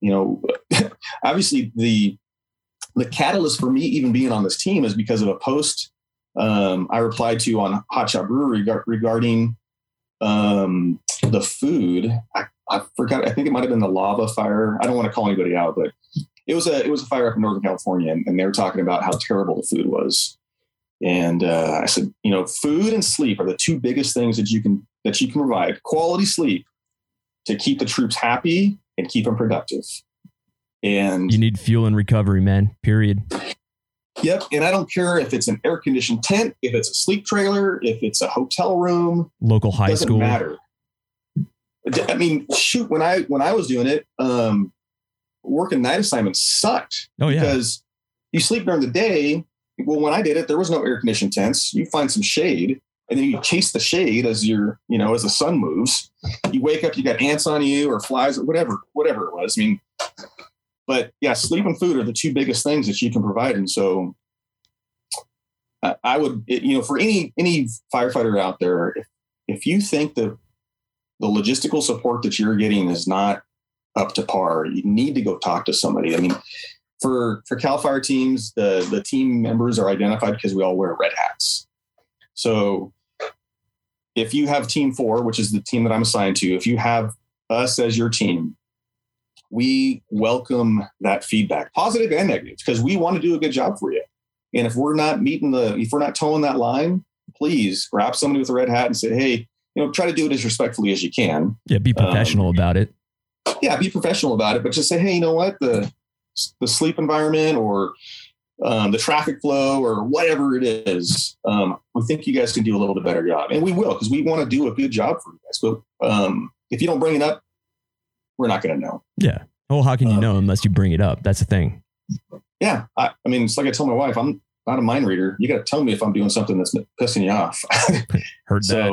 you know, obviously the the catalyst for me even being on this team is because of a post um, I replied to on Hot Shot Brewery regarding um, the food. I, I, forgot. I think it might have been the lava fire. I don't want to call anybody out, but it was a it was a fire up in Northern California, and, and they were talking about how terrible the food was. And uh, I said, you know, food and sleep are the two biggest things that you can that you can provide. Quality sleep to keep the troops happy and keep them productive. And you need fuel and recovery, man. Period. Yep. And I don't care if it's an air conditioned tent, if it's a sleep trailer, if it's a hotel room, local high doesn't school. matter. I mean, shoot, when I when I was doing it, um, working night assignments sucked. Oh yeah. Because you sleep during the day. Well, when I did it, there was no air conditioned tents. You find some shade and then you chase the shade as you're, you know, as the sun moves. You wake up, you got ants on you or flies or whatever, whatever it was. I mean, but yeah, sleep and food are the two biggest things that you can provide. And so uh, I would, you know, for any any firefighter out there, if, if you think that the logistical support that you're getting is not up to par, you need to go talk to somebody. I mean, for for Cal Fire teams, the the team members are identified because we all wear red hats. So if you have team four, which is the team that I'm assigned to, if you have us as your team, we welcome that feedback, positive and negative, because we want to do a good job for you. And if we're not meeting the, if we're not towing that line, please grab somebody with a red hat and say, hey, you know, try to do it as respectfully as you can. Yeah, be professional um, about it. Yeah, be professional about it, but just say, hey, you know what, the the sleep environment or um, the traffic flow or whatever it is, um, we think you guys can do a little bit better job, and we will because we want to do a good job for you guys. But um, if you don't bring it up, we're not going to know. Yeah. Well, how can you um, know unless you bring it up? That's the thing. Yeah. I, I mean, it's like I tell my wife, I'm not a mind reader. You got to tell me if I'm doing something that's pissing you off. Heard that.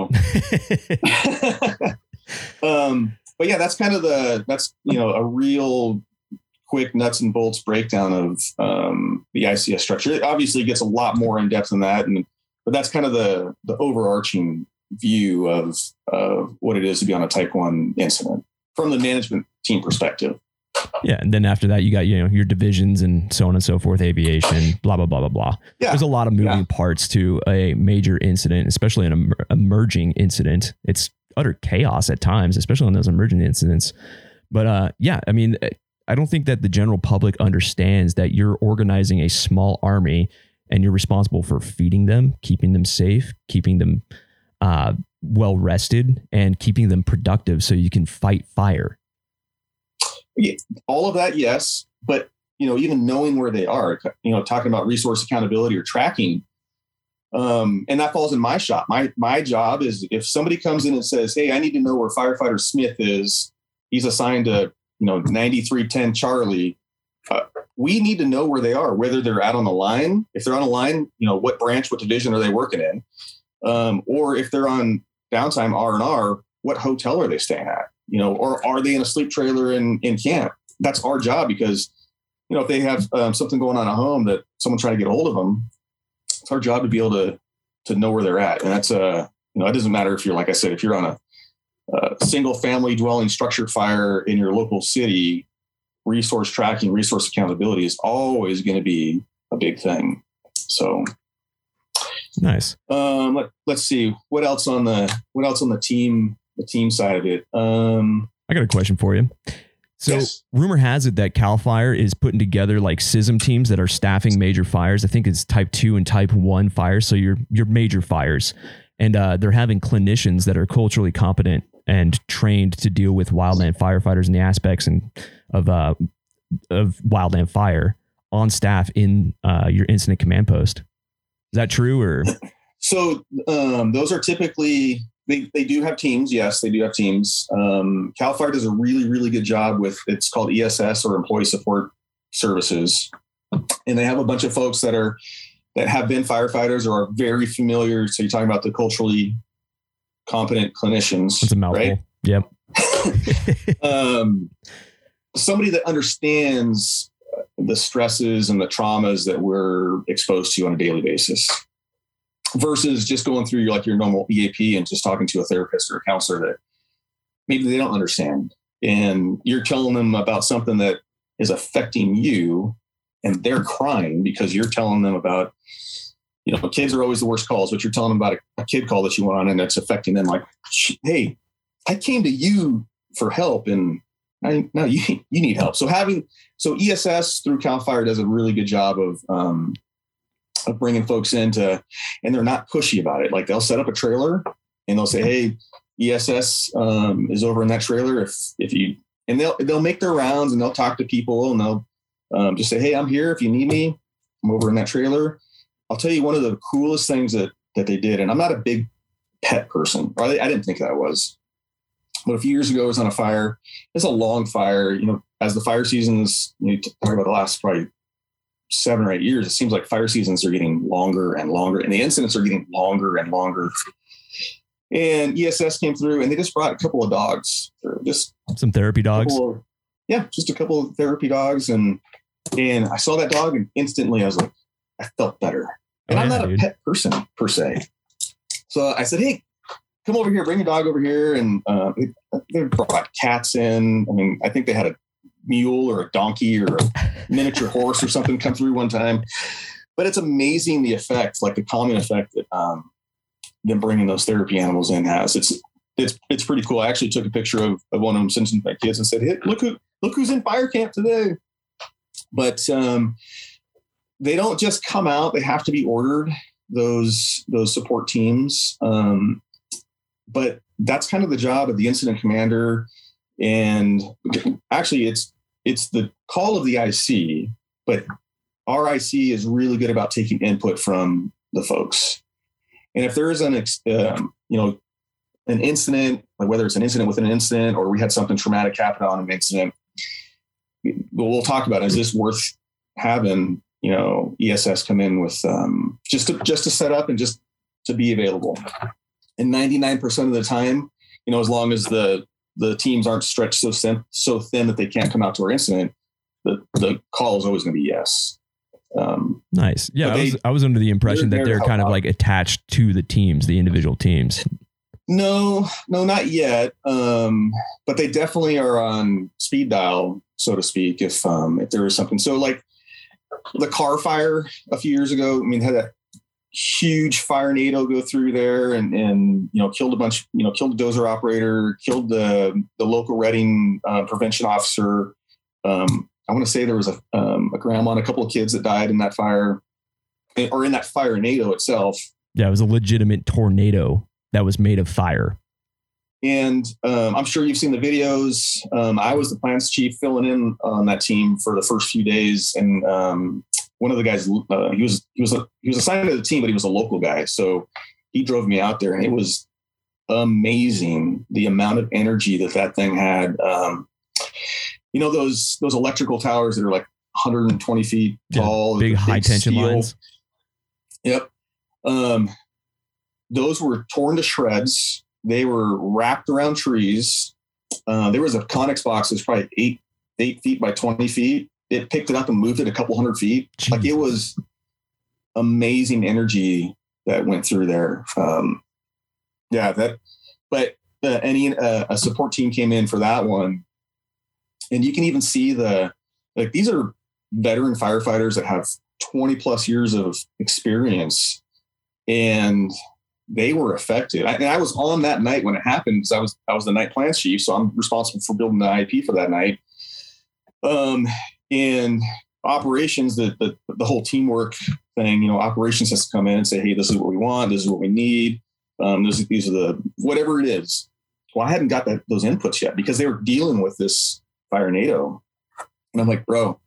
um, but yeah, that's kind of the, that's, you know, a real quick nuts and bolts breakdown of um, the ICS structure. It obviously gets a lot more in depth than that. And, but that's kind of the, the overarching view of, of what it is to be on a type one incident from the management team perspective. Yeah, and then after that, you got you know your divisions and so on and so forth, aviation, blah blah blah blah blah. Yeah. There's a lot of moving yeah. parts to a major incident, especially an emerging incident. It's utter chaos at times, especially on those emerging incidents. But uh, yeah, I mean, I don't think that the general public understands that you're organizing a small army and you're responsible for feeding them, keeping them safe, keeping them uh, well rested, and keeping them productive so you can fight fire all of that, yes. But you know, even knowing where they are, you know, talking about resource accountability or tracking, um, and that falls in my shop. My my job is if somebody comes in and says, "Hey, I need to know where firefighter Smith is," he's assigned to you know 9310 Charlie. Uh, we need to know where they are, whether they're out on the line. If they're on a line, you know what branch, what division are they working in, um, or if they're on downtime R and R, what hotel are they staying at? you know, or are they in a sleep trailer in, in camp? That's our job because, you know, if they have um, something going on at home that someone trying to get a hold of them, it's our job to be able to, to know where they're at. And that's a, uh, you know, it doesn't matter if you're, like I said, if you're on a, a single family dwelling structure fire in your local city, resource tracking, resource accountability is always going to be a big thing. So nice. Um, let, let's see what else on the, what else on the team the team side of it. Um, I got a question for you. So, yes. rumor has it that Cal Fire is putting together like CISM teams that are staffing major fires. I think it's type two and type one fires. So your your major fires, and uh, they're having clinicians that are culturally competent and trained to deal with wildland firefighters and the aspects and of uh, of wildland fire on staff in uh, your incident command post. Is that true or? So um, those are typically they, they do have teams. Yes, they do have teams. Um, Cal Fire does a really, really good job with it's called ESS or Employee Support Services. And they have a bunch of folks that are that have been firefighters or are very familiar. So you're talking about the culturally competent clinicians. That's a mouthful. Right? Yep. um, somebody that understands the stresses and the traumas that we're exposed to on a daily basis versus just going through your like your normal EAP and just talking to a therapist or a counselor that maybe they don't understand. And you're telling them about something that is affecting you and they're crying because you're telling them about, you know, kids are always the worst calls, but you're telling them about a, a kid call that you went on and that's affecting them like, hey, I came to you for help and I no, you you need help. So having so ESS through Cal Fire does a really good job of um, of bringing folks into, and they're not pushy about it. Like they'll set up a trailer and they'll say, "Hey, ESS um, is over in that trailer. If if you and they'll they'll make their rounds and they'll talk to people and they'll um, just say, "Hey, I'm here. If you need me, I'm over in that trailer." I'll tell you one of the coolest things that that they did, and I'm not a big pet person, or I, I didn't think that was. But a few years ago, I was on a fire. It's a long fire. You know, as the fire seasons, you talk about the last probably seven or eight years, it seems like fire seasons are getting longer and longer, and the incidents are getting longer and longer. And ESS came through, and they just brought a couple of dogs, just some therapy dogs. Of, yeah, just a couple of therapy dogs, and and I saw that dog, and instantly I was like, I felt better. And oh, I'm not dude. a pet person per se, so I said, hey, come over here, bring your dog over here, and uh, they brought cats in. I mean, I think they had a mule or a donkey or a miniature horse or something come through one time. But it's amazing the effect, like the calming effect that um, them bringing those therapy animals in has. It's it's it's pretty cool. I actually took a picture of, of one of them, sent to my kids, and said, "Hey, look who look who's in fire camp today." But um, they don't just come out; they have to be ordered. Those those support teams, um, but that's kind of the job of the incident commander. And actually, it's it's the call of the IC, but our IC is really good about taking input from the folks. And if there is an, um, you know, an incident, like whether it's an incident within an incident or we had something traumatic happen on an incident, we'll talk about is this worth having, you know, ESS come in with um, just to just to set up and just to be available. And 99% of the time, you know, as long as the the teams aren't stretched so thin, so thin that they can't come out to our incident, the the call is always going to be yes. Um, nice. Yeah, I was I was under the impression that they're kind of out. like attached to the teams, the individual teams. No, no, not yet. Um, but they definitely are on speed dial, so to speak. If um, if there is something, so like the Carr fire a few years ago. I mean, had a huge firenado go through there and and you know killed a bunch you know killed the dozer operator killed the the local Redding uh, prevention officer. Um, I want to say there was a um, a grandma and a couple of kids that died in that fire eh, or in that firenado itself. Yeah it was a legitimate tornado that was made of fire. And um, I'm sure you've seen the videos. Um, I was the plans chief filling in on that team for the first few days, and um, one of the guys uh, he was he was a, he was assigned to the team, but he was a local guy, so he drove me out there, and it was amazing the amount of energy that that thing had. Um, you know those those electrical towers that are like 120 feet tall, yeah, big, big high tension steel. lines. Yep, um, those were torn to shreds. They were wrapped around trees. Uh, there was a Conex box that's probably eight eight feet by 20 feet it picked it up and moved it a couple hundred feet. Jeez. Like it was amazing energy that went through there. Um, yeah, that. But uh, any uh, a support team came in for that one, and you can even see the like these are veteran firefighters that have 20 plus years of experience, and they were affected. I, and I was on that night when it happened because I was I was the night plans chief, so I'm responsible for building the IP for that night. Um, in operations, the, the, the whole teamwork thing, you know, operations has to come in and say, hey, this is what we want, this is what we need. Um, this, these are the whatever it is. Well, I hadn't got that those inputs yet because they were dealing with this firenado. And I'm like, bro,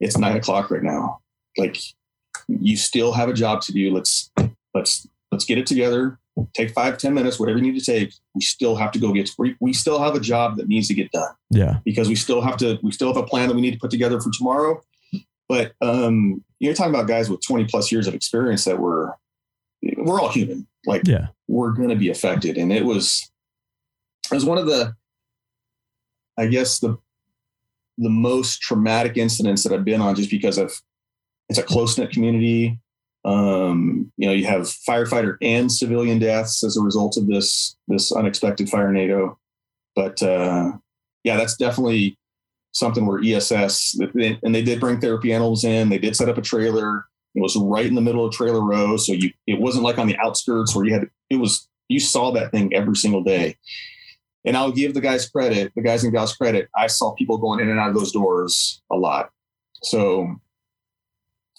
it's nine o'clock right now. Like you still have a job to do. Let's let's let's get it together take five ten minutes, whatever you need to take. We still have to go get, we, we still have a job that needs to get done. Yeah. Because we still have to, we still have a plan that we need to put together for tomorrow. But um, you're talking about guys with 20 plus years of experience that were, we're all human. Like, yeah, we're going to be affected. And it was, it was one of the, I guess the, the most traumatic incidents that I've been on just because of it's a close knit community. Um, you know, you have firefighter and civilian deaths as a result of this this unexpected firenado. but uh, yeah, that's definitely something where ESS and they did bring therapy animals in. They did set up a trailer. It was right in the middle of trailer row, so you it wasn't like on the outskirts where you had it was you saw that thing every single day. And I'll give the guys credit, the guys and gals credit. I saw people going in and out of those doors a lot. So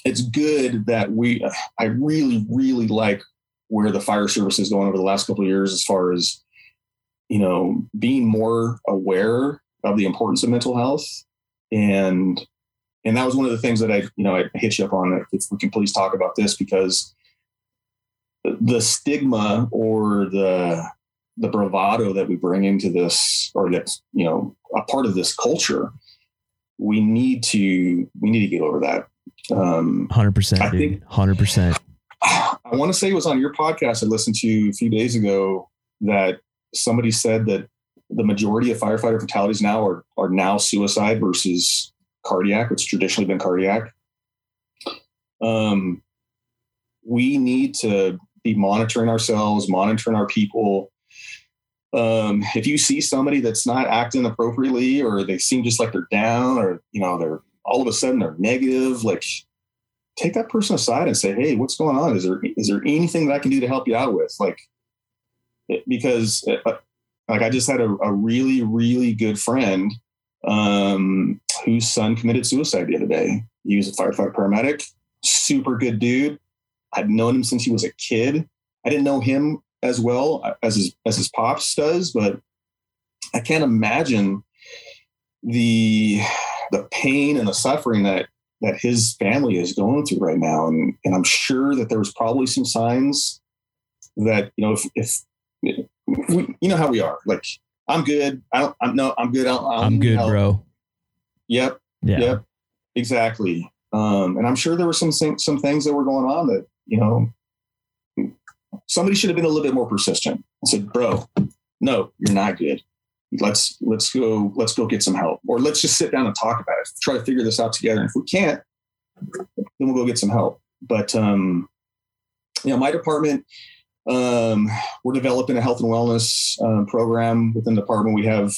it's good that we I really, really like where the fire service is going over the last couple of years as far as you know being more aware of the importance of mental health and and that was one of the things that I, you know, I hit you up on. If we can please talk about this because the stigma or the the bravado that we bring into this, or that's you know a part of this culture, we need to we need to get over that. Um, hundred percent, I hundred percent. I want to say it was on your podcast I listened to a few days ago that somebody said that the majority of firefighter fatalities now are are now suicide versus cardiac. It's traditionally been cardiac. Um, we need to be monitoring ourselves, monitoring our people. Um, if you see somebody that's not acting appropriately, or they seem just like they're down, or you know they're all of a sudden they're negative, like take that person aside and say, "Hey, what's going on? Is there is there anything that I can do to help you out with?" Like, because uh, like I just had a, a really really good friend um, whose son committed suicide the other day. He was a firefighter paramedic, super good dude. I'd known him since he was a kid. I didn't know him as well as his as his pops does, but I can't imagine the the pain and the suffering that that his family is going through right now. And and I'm sure that there was probably some signs that you know if if we, you know how we are like I'm good. I don't. I'm no. I'm good. I'm, I'm good, help. bro. Yep. Yeah. Yep. Exactly. Um, and I'm sure there were some some things that were going on that you know somebody should have been a little bit more persistent and said, "Bro, no, you're not good. Let's let's go let's go get some help, or let's just sit down and talk about it. Try to figure this out together. And if we can't, then we'll go get some help." But um, you know, my department um, we're developing a health and wellness um, program within the department. We have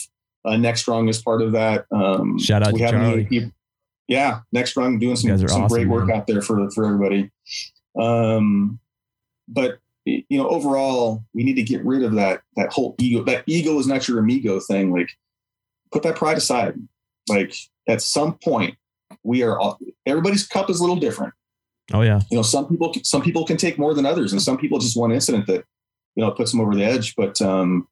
uh, Next Strong as part of that. Um, Shout out we to Charlie. People, yeah, Next Strong doing some, some awesome, great work man. out there for for everybody. Um, but you know, overall, we need to get rid of that that whole ego. That ego is not your amigo thing. Like, put that pride aside. Like, at some point, we are all, everybody's cup is a little different. Oh yeah. You know, some people some people can take more than others, and some people just one incident that you know puts them over the edge. But um,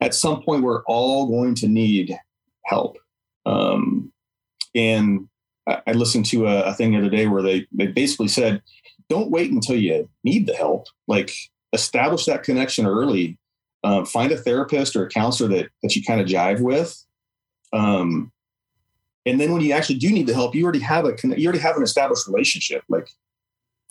at some point, we're all going to need help. Um, and I, I listened to a, a thing the other day where they they basically said, "Don't wait until you need the help. Like establish that connection early. Um, find a therapist or a counselor that that you kind of jive with." Um, and then when you actually do need the help, you already have a you already have an established relationship. Like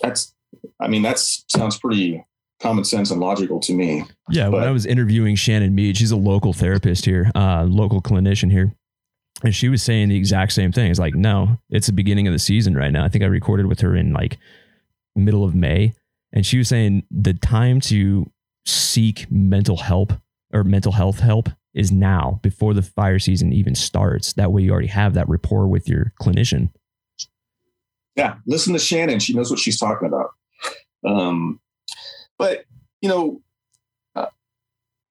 that's I mean that sounds pretty common sense and logical to me. Yeah, but, when I was interviewing Shannon Mead, she's a local therapist here, uh, local clinician here. And she was saying the exact same thing. It's like, no, it's the beginning of the season right now. I think I recorded with her in like middle of May. And she was saying the time to seek mental help or mental health help is now before the fire season even starts. That way you already have that rapport with your clinician. Yeah, listen to Shannon. She knows what she's talking about. Um, but you know, uh,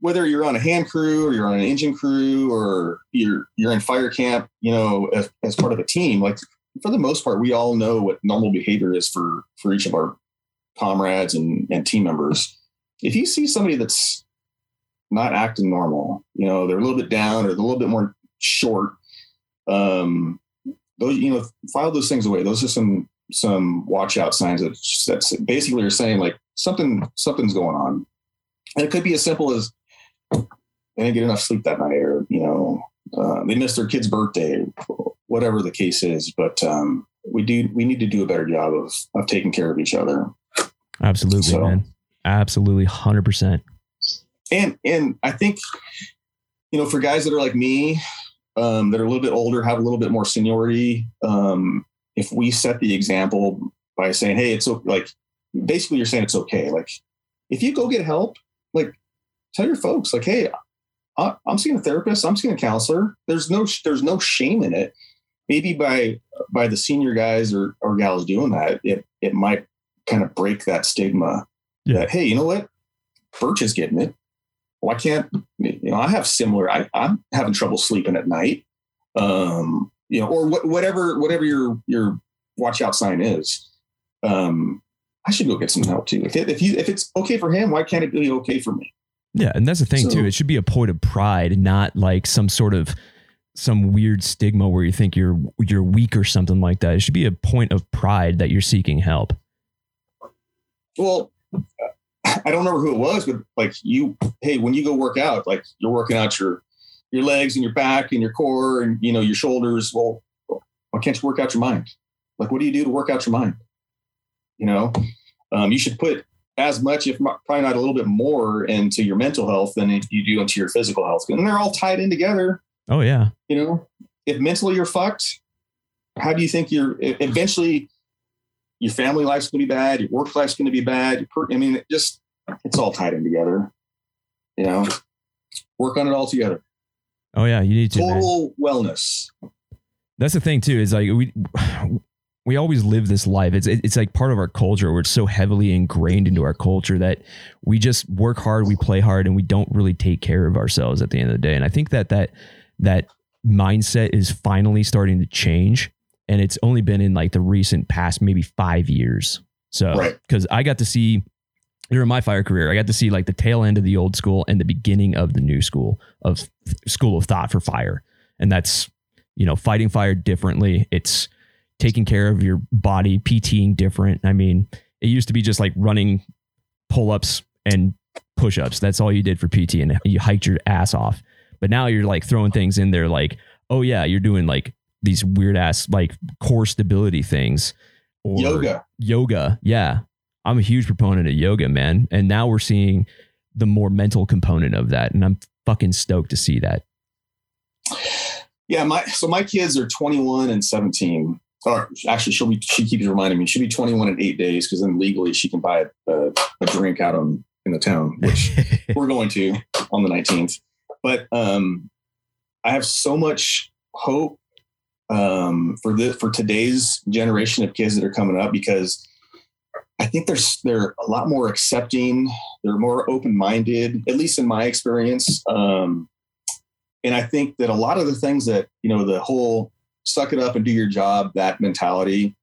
whether you're on a hand crew or you're on an engine crew or you're you're in fire camp, you know, as, as part of a team, like for the most part, we all know what normal behavior is for for each of our comrades and, and team members. If you see somebody that's not acting normal, you know, they're a little bit down or they're a little bit more short, um, those you know file those things away. Those are some some watch out signs that that's basically are saying like something something's going on. And it could be as simple as they didn't get enough sleep that night or you know uh, they missed their kid's birthday whatever the case is. But um, we do we need to do a better job of of taking care of each other absolutely so, man absolutely 100% and and i think you know for guys that are like me um, that are a little bit older, have a little bit more seniority. Um, if we set the example by saying, "Hey, it's like," basically you're saying it's okay. Like, if you go get help, like, tell your folks, like, "Hey, I, I'm seeing a therapist. I'm seeing a counselor. There's no there's no shame in it. Maybe by by the senior guys or or gals doing that, it it might kind of break that stigma. Yeah. That hey, you know what, Burch is getting it. Why can't you know? I have similar. I, I'm having trouble sleeping at night. Um, you know, or wh- whatever whatever your your watch out sign is. Um, I should go get some help too. If it, if if it's okay for him, why can't it be okay for me? Yeah, and that's the thing So- too. It should be a point of pride, not like some sort of some weird stigma where you think you're you're weak or something like that. It should be a point of pride that you're seeking help. Well, I don't remember who it was, but like you, hey, when you go work out, like you're working out your your legs and your back and your core and you know your shoulders. Well, why can't you work out your mind? Like, what do you do to work out your mind? You know, um, you should put as much, if not, probably not a little bit more, into your mental health than you do into your physical health, and they're all tied in together. Oh yeah. You know, if mentally you're fucked, how do you think you're eventually your family life's going to be bad, your work life's going to be bad. Per, I mean, it just it's all tied in together. You know, work on it all together. Oh yeah. You need to. man. Total wellness. That's the thing too. Is like we we always live this life. It's it's like part of our culture. Where it's so heavily ingrained into our culture that we just work hard, we play hard, and we don't really take care of ourselves at the end of the day. And I think that that that mindset is finally starting to change, and it's only been in like the recent past maybe five years. So Right. because I got to see during my fire career, I got to see like the tail end of the old school and the beginning of the new school of school of thought for fire, and that's you know fighting fire differently. It's taking care of your body, PTing different. I mean, it used to be just like running pull ups and push ups. That's all you did for PT, and you hiked your ass off. But now you're like throwing things in there, like, oh yeah, you're doing like these weird ass like core stability things. Or Yoga. yoga. Yeah. I'm a huge proponent of yoga, man. And now we're seeing the more mental component of that. And I'm fucking stoked to see that. Yeah, my so my kids are 21 and 17. Or actually, she'll be she keeps reminding me she'll be 21 in eight days because then legally she can buy a, a, drink out on in the town, which we're going to on the 19th. But um, I have so much hope um, for the for today's generation of kids that are coming up because I think they're they're a lot more accepting. They're more open minded, at least in my experience. Um, and I think that a lot of the things that you know, the whole "suck it up and do your job" that mentality,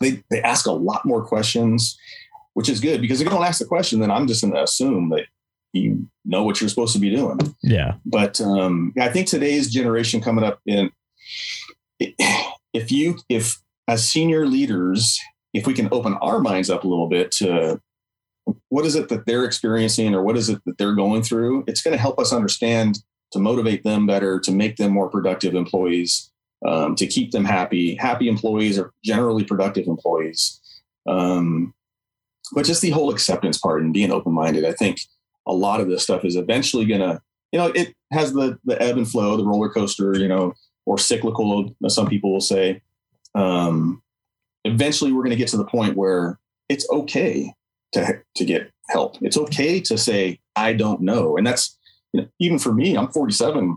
they they ask a lot more questions, which is good because if you don't ask the question, then I'm just going to assume that you know what you're supposed to be doing yeah. but um, I think today's generation coming up in if you if as senior leaders if we can open our minds up a little bit to what is it that they're experiencing or what is it that they're going through it's going to help us understand to motivate them better to make them more productive employees um, to keep them happy. Happy employees are generally productive employees. Um, but just the whole acceptance part and being open-minded i think a lot of this stuff is eventually going to you know, it has the the ebb and flow, the roller coaster, you know, or cyclical. Some people will say. Um, eventually, we're going to get to the point where it's okay to to get help. It's okay to say I don't know, and that's you know, even for me. I'm 47,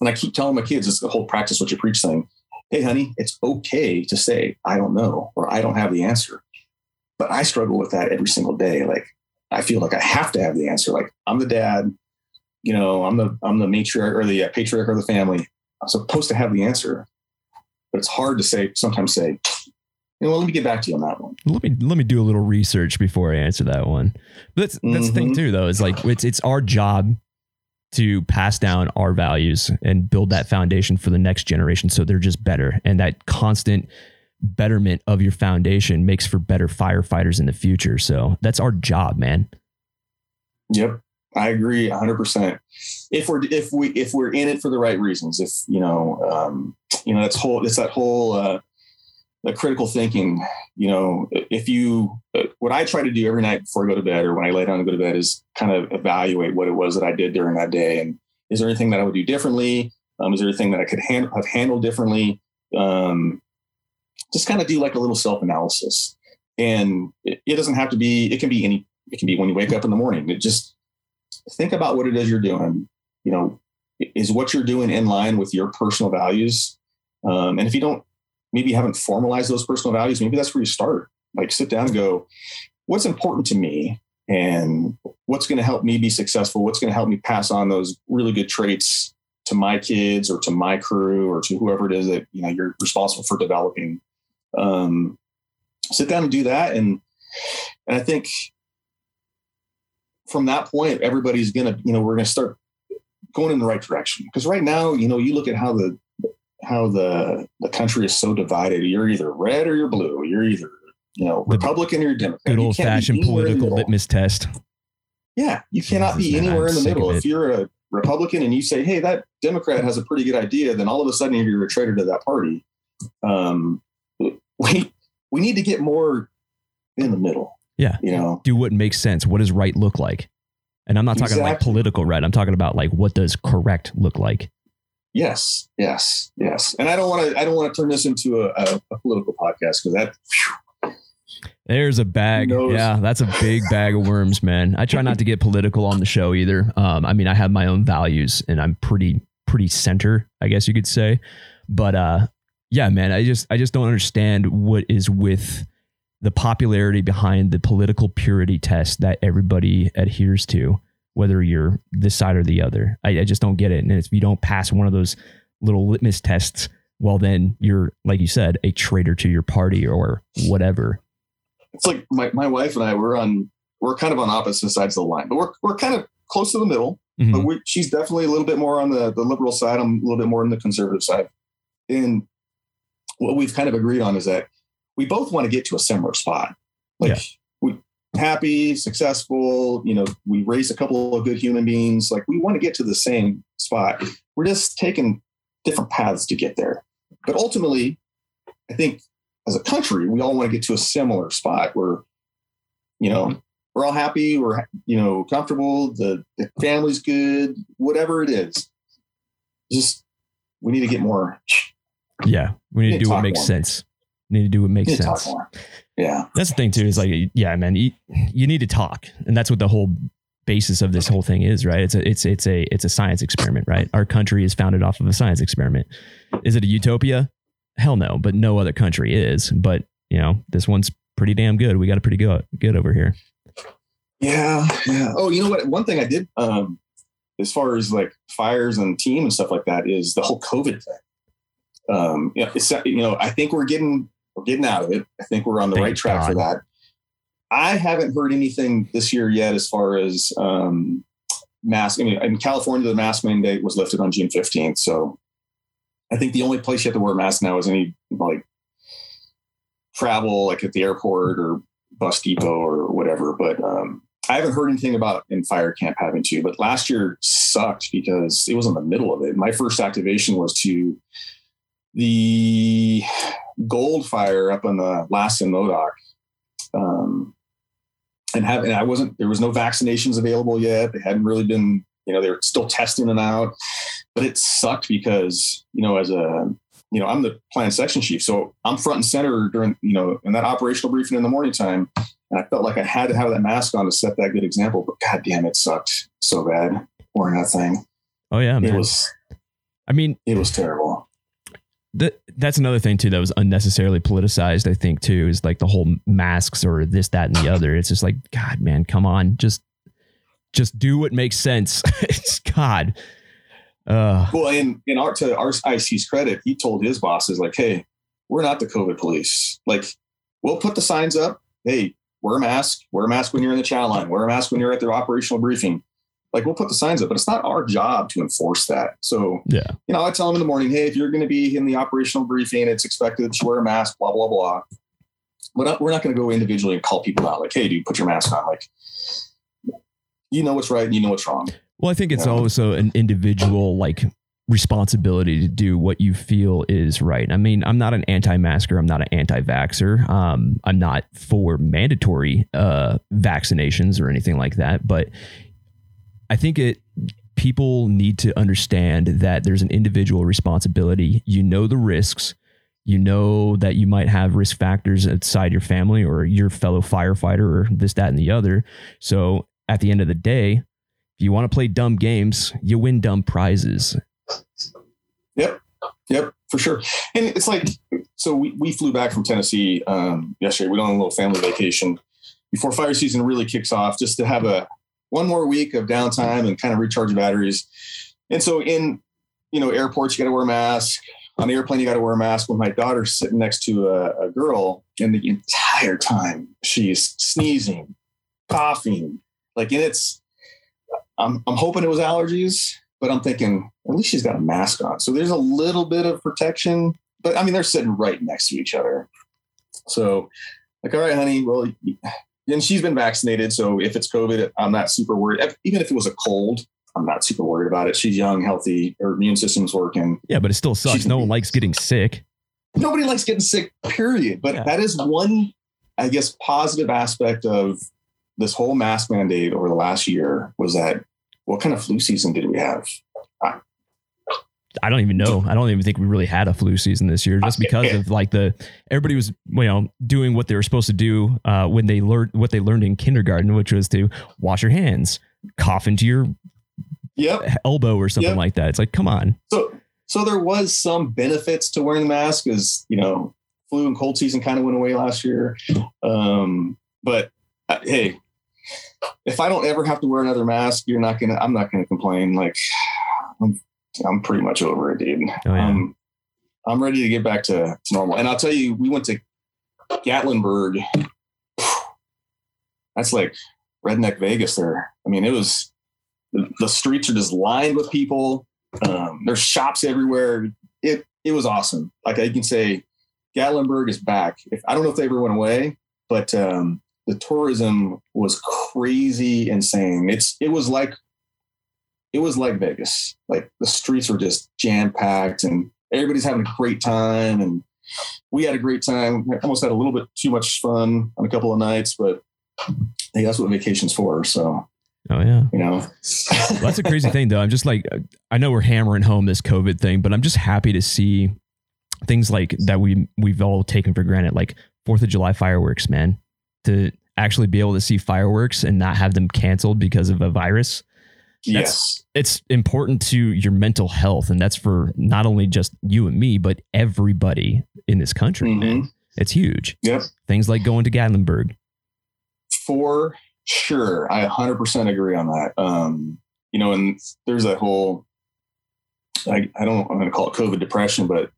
and I keep telling my kids it's the whole practice what you preach thing. Hey, honey, it's okay to say I don't know or I don't have the answer. But I struggle with that every single day. Like I feel like I have to have the answer. Like I'm the dad you know, I'm the I'm the matriarch or the uh, patriarch of the family. I'm supposed to have the answer, but it's hard to say. Sometimes say, you know, let me get back to you on that one. Let me let me do a little research before I answer that one. But that's that's the thing Mhm. too, though. Is like it's it's our job to pass down our values and build that foundation for the next generation, so they're just better. And that constant betterment of your foundation makes for better firefighters in the future. So that's our job, man. Yep, I agree 100. percent If we're if we if we're in it for the right reasons, if you know, um, you know, that's whole it's that whole uh, the critical thinking. You know, if you what I try to do every night before I go to bed or when I lay down to go to bed is kind of evaluate what it was that I did during that day and is there anything that I would do differently? Um, is there anything that I could hand, have handled differently? Um, just kind of do like a little self analysis. And it, it doesn't have to be, it can be any, it can be when you wake up in the morning. It just think about what it is you're doing you know, is what you're doing in line with your personal values? Um, and if you don't, maybe you haven't formalized those personal values, maybe that's where you start. Like sit down and go, what's important to me? And what's going to help me be successful? What's going to help me pass on those really good traits to my kids or to my crew or to whoever it is that you know you're responsible for developing? Um, sit down and do that, and and I think from that point, everybody's gonna you know we're gonna start going in the right direction because right now you know you look at how the how the the country is so divided. You're either red or you're blue. You're either you know Republican or you're Democrat. Good old fashioned political litmus test. Yeah, you cannot be anywhere in the middle. If you're a Republican and you say, "Hey, that Democrat has a pretty good idea," then all of a sudden you're a traitor to that party. Um, we we need to get more in the middle. Yeah. you know. Do what makes sense. What does right look like? And I'm not talking like political right. I'm talking about like what does correct look like? Yes, yes, yes. And I don't want to. I don't want to turn this into a, a, a political podcast because that. There's a bag. Yeah, that's a big bag of worms, man. I try not to get political on the show either. Um, I mean, I have my own values and I'm pretty pretty center, I guess you could say. But uh yeah, man, I just I just don't understand what is with the popularity behind the political purity test that everybody adheres to, whether you're this side or the other. I, I just don't get it. And if you don't pass one of those little litmus tests, well then you're like you said, a traitor to your party or whatever. It's like my, my wife and I. We're on. We're kind of on opposite sides of the line, but we're we're kind of close to the middle. Mhm. but we, she's definitely a little bit more on the, the liberal side. I'm a little bit more on the conservative side. And what we've kind of agreed on is that we both want to get to a similar spot. Like Yeah. we happy, successful, you know, we raise a couple of good human beings. Like we want to get to the same spot. We're just taking different paths to get there. But ultimately, I think as a country, we all want to get to a similar spot where, you know, we're all happy, we're you know comfortable, the, the family's good, whatever it is. Just we need to get more. Yeah, we need to do what makes more. sense. Need to do what makes need to talk sense. Yeah, That's the thing too. Is like, yeah, man, you, you need to talk, and that's what the whole basis of this whole thing is, right? It's a it's it's a it's a science experiment, right? Our country is founded off of a science experiment. Is it a utopia? Hell no, but no other country is. But you know, this one's pretty damn good. We got it pretty good good over here. yeah, yeah. Oh, you know what? One thing I did, um, as far as like fires and team and stuff like that, is the whole COVID thing. Um, yeah, it's you know, I think we're getting we're getting out of it. I think we're on the Thank right track for that. I haven't heard anything this year yet as far as um, mask. I mean, in California, the mask mandate was lifted on June 15th. So I think the only place you have to wear a mask now is any like travel, like at the airport or bus depot or whatever. But um, I haven't heard anything about in fire camp having to. But last year sucked because it was in the middle of it. My first activation was to the gold fire up on the Lassen Modoc. Um, and have and I wasn't there was no vaccinations available yet. They hadn't really been, you know, they were still testing them out. But it sucked because, you know, as a you know, I'm the plan section chief. So I'm front and center during, you know, in that operational briefing in the morning time. And I felt like I had to have that mask on to set that good example. But god damn it sucked so bad wearing that thing. Oh yeah, It was I mean, it was terrible. That that's another thing too that was unnecessarily politicized. I think too is like the whole masks or this, that, and the other. It's just like, God, man, come on, just just do what makes sense. it's God. Uh, Well, in in our to our IC's credit, he told his bosses like, "Hey, we're not the COVID police. Like, we'll put the signs up. Hey, wear a mask. Wear a mask when you're in the chat line. Wear a mask when you're at their operational briefing. Like, we'll put the signs up, but it's not our job to enforce that. So, yeah, you know, I tell them in the morning, hey, if you're going to be in the operational briefing, it's expected that you wear a mask. Blah blah blah. But we're not going to go individually and call people out like, hey, dude, put your mask on. Like, you know what's right and you know what's wrong. Well, I think it's also an individual like responsibility to do what you feel is right. I mean, I'm not an anti-masker. I'm not an anti-vaxxer. Um, I'm not for mandatory uh, vaccinations or anything like that. But I think it people need to understand that there's an individual responsibility. You know the risks. You know that you might have risk factors outside your family or your fellow firefighter or this, that, and the other. So at the end of the day, if you want to play dumb games, you win dumb prizes. Yep. Yep, for sure. And it's like, so we, we flew back from Tennessee um, yesterday. We went on a little family vacation before fire season really kicks off, just to have a one more week of downtime and kind of recharge batteries. And so in, you know, airports, you got to wear a mask. On the airplane, you got to wear a mask. When my daughter's sitting next to a, a girl, and the entire time she's sneezing, coughing, like, and it's, I'm, I'm hoping it was allergies, but I'm thinking at least she's got a mask on. So there's a little bit of protection, but I mean, they're sitting right next to each other. So, like, all right, honey, well, and she's been vaccinated. So if it's COVID, I'm not super worried. Even if it was a cold, I'm not super worried about it. She's young, healthy, her immune system's working. Yeah, but it still sucks. She's- no one likes getting sick. Nobody likes getting sick, period. But Yeah. that is one, I guess, positive aspect of this whole mask mandate over the last year was that what kind of flu season did we have? I don't even know. I don't even think we really had a flu season this year, just because of like the everybody was you know doing what they were supposed to do uh, when they learned what they learned in kindergarten, which was to wash your hands, cough into your Yep. elbow or something Yep. like that. It's like, come on, So, so there was some benefits to wearing the mask, as you know, flu and cold season kind of went away last year. Um, but uh, hey, if I don't ever have to wear another mask, you're not gonna. I'm not gonna complain. Like, I'm, I'm pretty much over it, dude. Oh, yeah. um, I'm ready to get back to, to normal. And I'll tell you, we went to Gatlinburg. That's like redneck Vegas there. I mean, it was the, the streets are just lined with people. Um, there's shops everywhere. It it was awesome. Like I can say, Gatlinburg is back. If I don't know if they ever went away, but um, the tourism was crazy insane. It's it was like it was like Vegas. Like the streets were just jam packed and everybody's having a great time and we had a great time. We almost had a little bit too much fun on a couple of nights, but hey, that's what vacation's for. So oh yeah. you know, Well, that's a crazy thing, though. I'm just like, I know we're hammering home this COVID thing, but I'm just happy to see things like that we we've all taken for granted, like Fourth of July fireworks, man. To actually be able to see fireworks and not have them canceled because of a virus, yes, it's important to your mental health, and that's for not only just you and me, but everybody in this country. man. Mhm. It's huge. Yep. Things like going to Gatlinburg. for sure. I 100% agree on that. Um, you know, and there's that whole, I, I don't, I'm going to call it COVID depression, but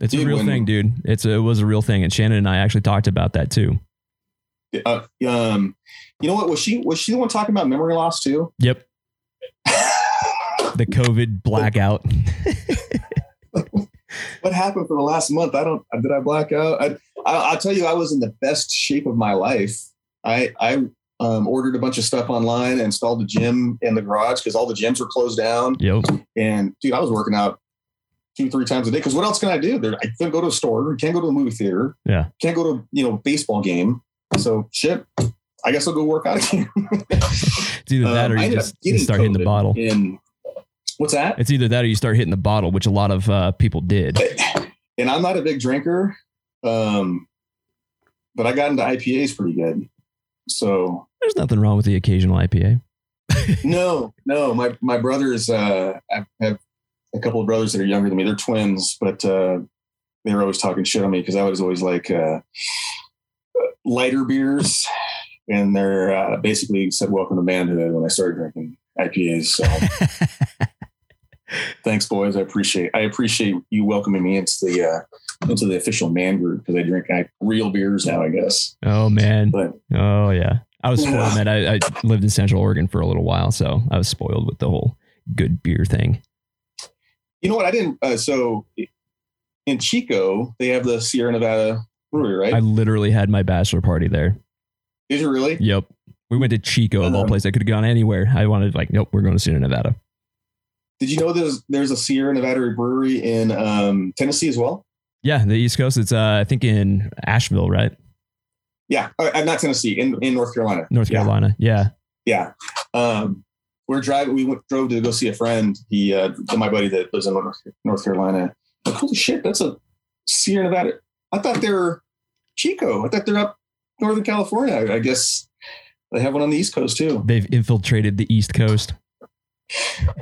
It's a real when- thing, dude. It's a, it was a real thing, and Shannon and I actually talked about that too. uh, um, you know what? Was she, was she the one talking about memory loss too? Yep. The COVID blackout. what happened for the last month? I don't, did I black out? I, I, I'll tell you, I was in the best shape of my life. I, I, um, ordered a bunch of stuff online, installed a gym in the garage because all the gyms were closed down. yep. And dude, I was working out two, three times a day. Because what else can I do? There, I can't go to a store. Can't go to a movie theater. Yeah. Can't go to you know baseball game. So shit. I guess I'll go work out again. It's either that Um, or I you just start hitting the bottle. In what's that? It's either that or you start hitting the bottle, which a lot of uh, people did. And I'm not a big drinker, um, but I got into IPAs pretty good. So There's nothing wrong with the occasional IPA. no, no, my my brothers. Uh, I have a couple of brothers that are younger than me. They're twins, but uh, they were always talking shit on me because I was always like uh, lighter beers, and they're uh, basically said "Welcome to manhood" when I started drinking IPAs. So thanks, boys. I appreciate I appreciate you welcoming me into the uh, into the official man group because I drink uh, real beers now. I guess, Oh man. but Oh yeah. I was spoiled, man. I, I lived in Central Oregon for a little while, so I was spoiled with the whole good beer thing. you know what? I didn't. Uh, so in Chico, they have the Sierra Nevada brewery, right? I literally had my bachelor party there. Did you really? Yep. We went to Chico of all Um, places. I could have gone anywhere. I wanted like, nope, we're going to Sierra Nevada. Did you know there's there's a Sierra Nevada brewery in um, Tennessee as well? Yeah, the East Coast. It's uh, I think in Asheville, right? Yeah, uh, not Tennessee, in in North Carolina. North Yeah. Carolina. Yeah. Yeah. Um, we're driving. We went, drove to go see a friend. He, uh, my buddy that lives in North, North Carolina. Like, holy shit, that's a Sierra Nevada. I thought they were Chico. I thought they're up Northern California. I, guess They have one on the East Coast too. They've infiltrated the East Coast.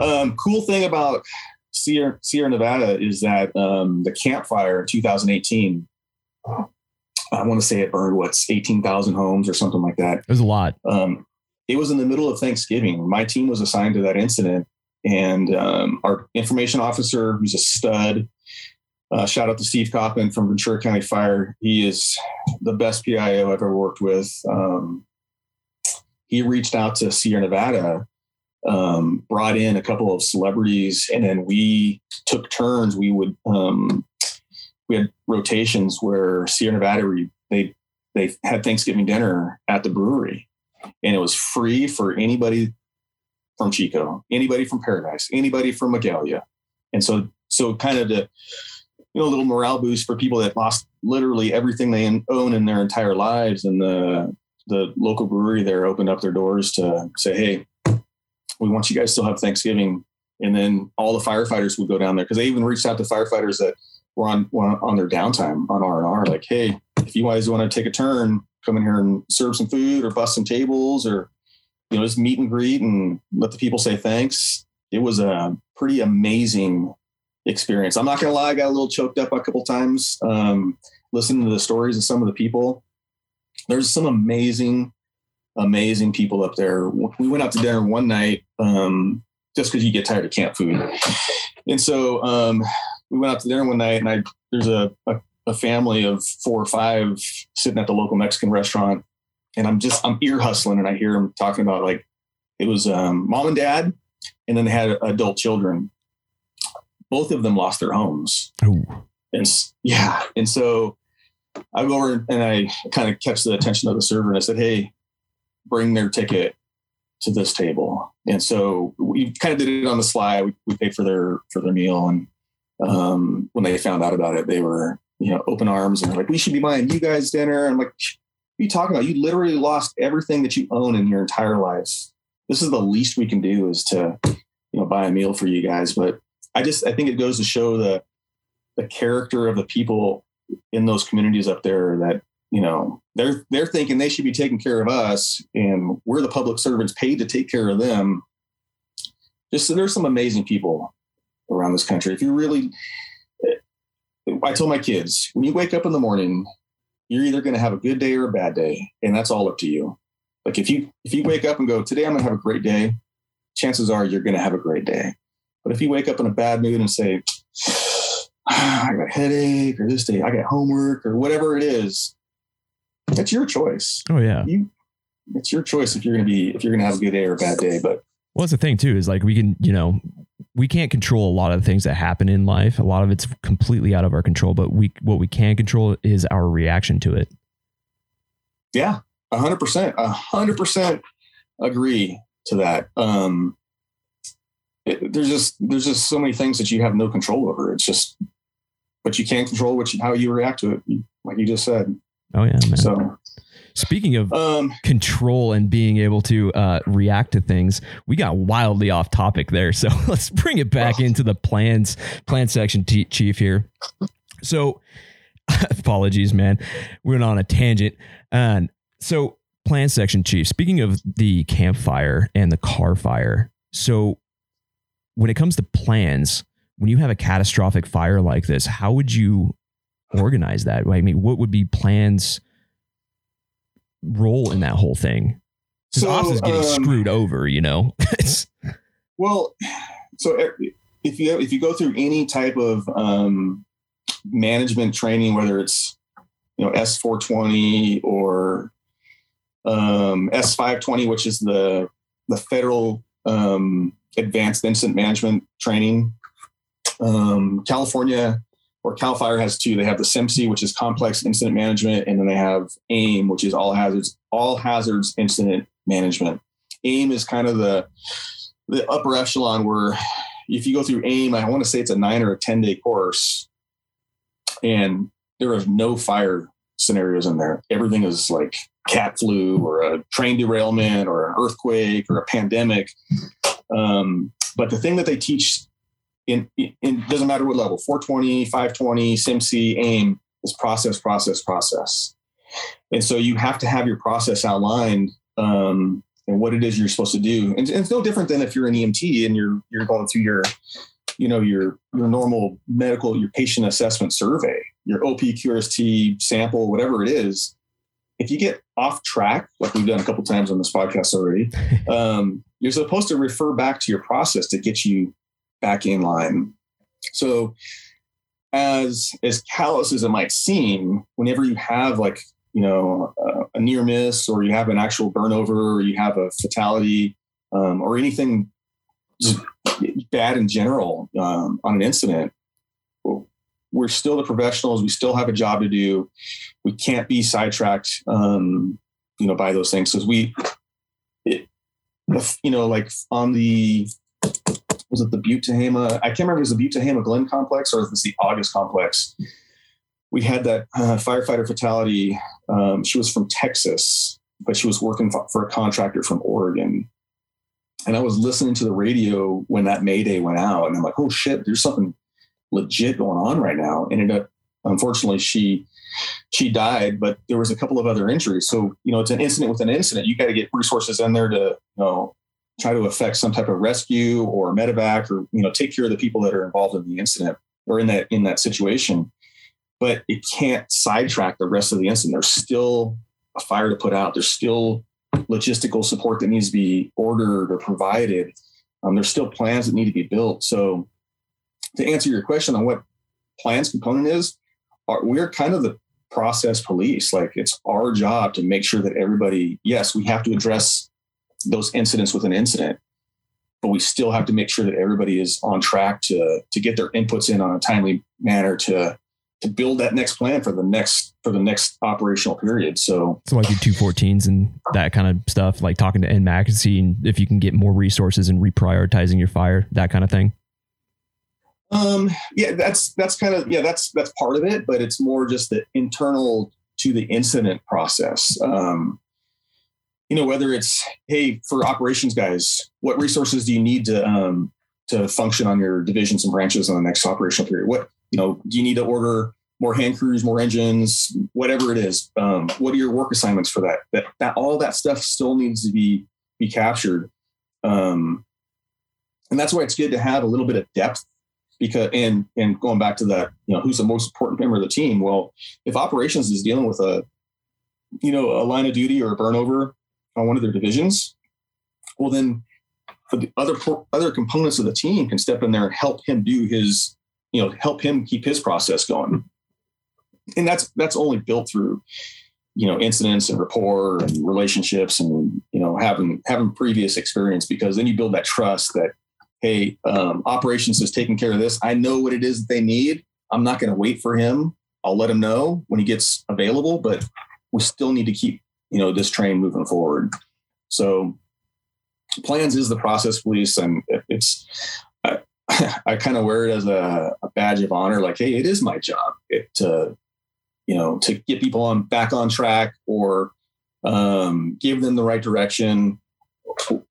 Um, cool thing about Sierra, Sierra Nevada is that um, the Camp Fire in 2018, I want to say it burned what's 18,000 homes or something like that. It was a lot. Um, it was in the middle of Thanksgiving. My team was assigned to that incident, and um, our information officer, who's a stud, uh, shout out to Steve Kaufman from Ventura County Fire. He is the best PIO I've ever worked with. Um, he reached out to Sierra Nevada, um, brought in a couple of celebrities, and then we took turns. We would um, we had rotations where Sierra Nevada they they had Thanksgiving dinner at the brewery, and it was free for anybody from Chico, anybody from Paradise, anybody from Magalia, and so so kind of to you know a little morale boost for people that lost literally everything they own in their entire lives and the the local brewery there opened up their doors to say hey we want you guys to still have thanksgiving. And then all the firefighters would go down there because they even reached out to firefighters that were on on their downtime on r&r like hey if you guys want to take a turn come in here and serve some food or bust some tables or you know just meet and greet and let the people say thanks it was a pretty amazing experience. I'm not gonna lie, I got a little choked up a couple times um, listening to the stories of some of the people. There's some amazing, amazing people up there. We went out to dinner one night um, just because you get tired of camp food, and so um, we went out to dinner one night, and I there's a, a a family of four or five sitting at the local Mexican restaurant, and I'm just I'm ear hustling, and I hear them talking about like it was um, mom and dad, and then they had adult children, both of them lost their homes. Ooh. And yeah. And so I go over and I kind of catch the attention of the server and I said, Hey, bring their ticket to this table. And so we kind of did it on the sly. We, we paid for their, for their meal. And um, when they found out about it, they were, you know, open arms and they're like, we should be buying you guys dinner. I'm like, what are you talking about? You literally lost everything that you own in your entire life. This is the least we can do is to, you know, buy a meal for you guys. But I just I think it goes to show the the character of the people in those communities up there that you know they're they're thinking they should be taking care of us and we're the public servants paid to take care of them. Just so there's some amazing people around this country. If you really i tell my kids when you wake up in the morning you're either going to have a good day or a bad day and that's all up to you. Like if you if you wake up and go today i'm going to have a great day chances are you're going to have a great day but if you wake up in a bad mood and say, I got a headache or this day I got homework or whatever it is, that's your choice. Oh yeah. You it's your choice if you're gonna be if you're gonna have a good day or a bad day. But well that's the thing too, is like we can, you know, we can't control a lot of the things that happen in life. A lot of it's completely out of our control, but we what we can control is our reaction to it. Yeah, a hundred percent. A hundred percent agree to that. Um it, there's just there's just so many things that you have no control over. It's just, but you can't control what you, how you react to it, like you just said. Oh yeah, man. So. Speaking of um, control and being able to uh, react to things, we got wildly off topic there. So let's bring it back into the plans plan section, t- chief here. So apologies, man. We went on a tangent. And so plan section chief. Speaking of the Camp Fire and the Carr fire, so when it comes to plans, when you have a catastrophic fire like this, how would you organize that? I mean, what would be plans role in that whole thing? Because so, office is getting um, screwed over, you know. well, so if you if you go through any type of um, management training, whether it's you know S four twenty or um, S five twenty, which is the the federal um, advanced incident management training. Um, California or Cal Fire has two. They have the CIMC, which is complex incident management, and then they have AIM, which is all hazards, all hazards incident management. AIM is kind of the the upper echelon where if you go through AIM, I want to say it's a nine or a 10 day course, and there are no fire scenarios in there. Everything is like cat flu or a train derailment or an earthquake or a pandemic. Um, but the thing that they teach in, in doesn't matter what level 420 520 CIMC AIM is process process process and so you have to have your process outlined um, and what it is you're supposed to do. And, and, it's no different than if you're an EMT and you're you're going through your, you know, your your normal medical your patient assessment survey, your OP QRST sample, whatever it is. If you get off track, like we've done a couple times on this podcast already, um, you're supposed to refer back to your process to get you back in line. So, as as callous as it might seem, whenever you have like you know a near miss or you have an actual burnover or you have a fatality um, or anything bad in general um, on an incident we're still the professionals. We still have a job to do. We can't be sidetracked um, you know by those things. Because we it, you know like on the was it the butte tehama i can't remember if it was the butte tehama Glenn complex or if it's the august complex we had that uh, firefighter fatality. Um, she was from Texas, but she was working for a contractor from Oregon. And I was listening to the radio when that Mayday went out, and I'm like, "Oh shit, there's something legit going on right now." Ended up, unfortunately, she she died, but there was a couple of other injuries. So you know, it's an incident with an incident. You got to get resources in there to you know try to affect some type of rescue or medevac, or you know, take care of the people that are involved in the incident or in that in that situation but it can't sidetrack the rest of the incident. There's still a fire to put out. There's still logistical support that needs to be ordered or provided. Um, there's still plans that need to be built. So, to answer your question on what plans component is, are, we're kind of the process police. Like it's our job to make sure that everybody, yes, we have to address those incidents with an incident, but we still have to make sure that everybody is on track to to get their inputs in on a timely manner to to build that next plan for the next for the next operational period. So, so like your two fourteens and that kind of stuff, like talking to NMAC and seeing if you can get more resources and reprioritizing your fire, that kind of thing. Um, yeah, that's that's kind of yeah, that's that's part of it, but it's more just the internal to the incident process. Um, you know, whether it's hey for operations guys, what resources do you need to um, to function on your divisions and branches on the next operational period? What you know, do you need to order more hand crews, more engines, whatever it is? Um, what are your work assignments for that? That that all that stuff still needs to be be captured, um, and that's why it's good to have a little bit of depth. Because and and going back to that, you know, who's the most important member of the team? Well, if operations is dealing with a, you know, a line of duty or a burnover on one of their divisions, well then the other other components of the team can step in there and help him do his you know help him keep his process going and that's that's only built through you know incidents and rapport and relationships and you know having having previous experience because then you build that trust that hey um, operations is taking care of this. I know what it is that they need. I'm not going to wait for him. I'll let him know when he gets available but we still need to keep you know this train moving forward. So plans is the process police and it's I kind of wear it as a, a, badge of honor. Like, hey, it is my job it, to, you know, to get people on back on track or um, give them the right direction,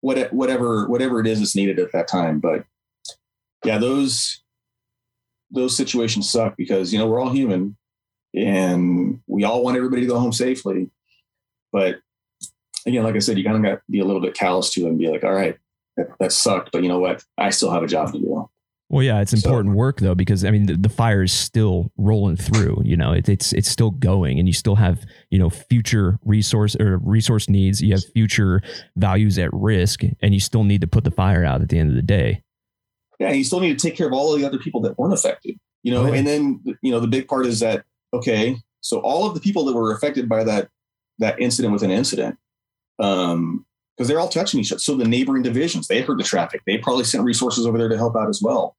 what, whatever whatever it is that's needed at that time. But yeah, those those situations suck because you know we're all human and we all want everybody to go home safely. But again, like I said, you kind of got to be a little bit callous to it and be like, all right, that, that sucked, but you know what? I still have a job to do. Well, yeah, it's important so, work though because I mean the, the, fire is still rolling through. You know, it, it's it's still going, and you still have you know future resource or resource needs. You have future values at risk, and you still need to put the fire out at the end of the day. Yeah, you still need to take care of all of the other people that weren't affected. You know, right. and then you know the big part is that okay, so all of the people that were affected by that that incident with an incident, um, because they're all touching each other. So the neighboring divisions, they heard the traffic. They probably sent resources over there to help out as well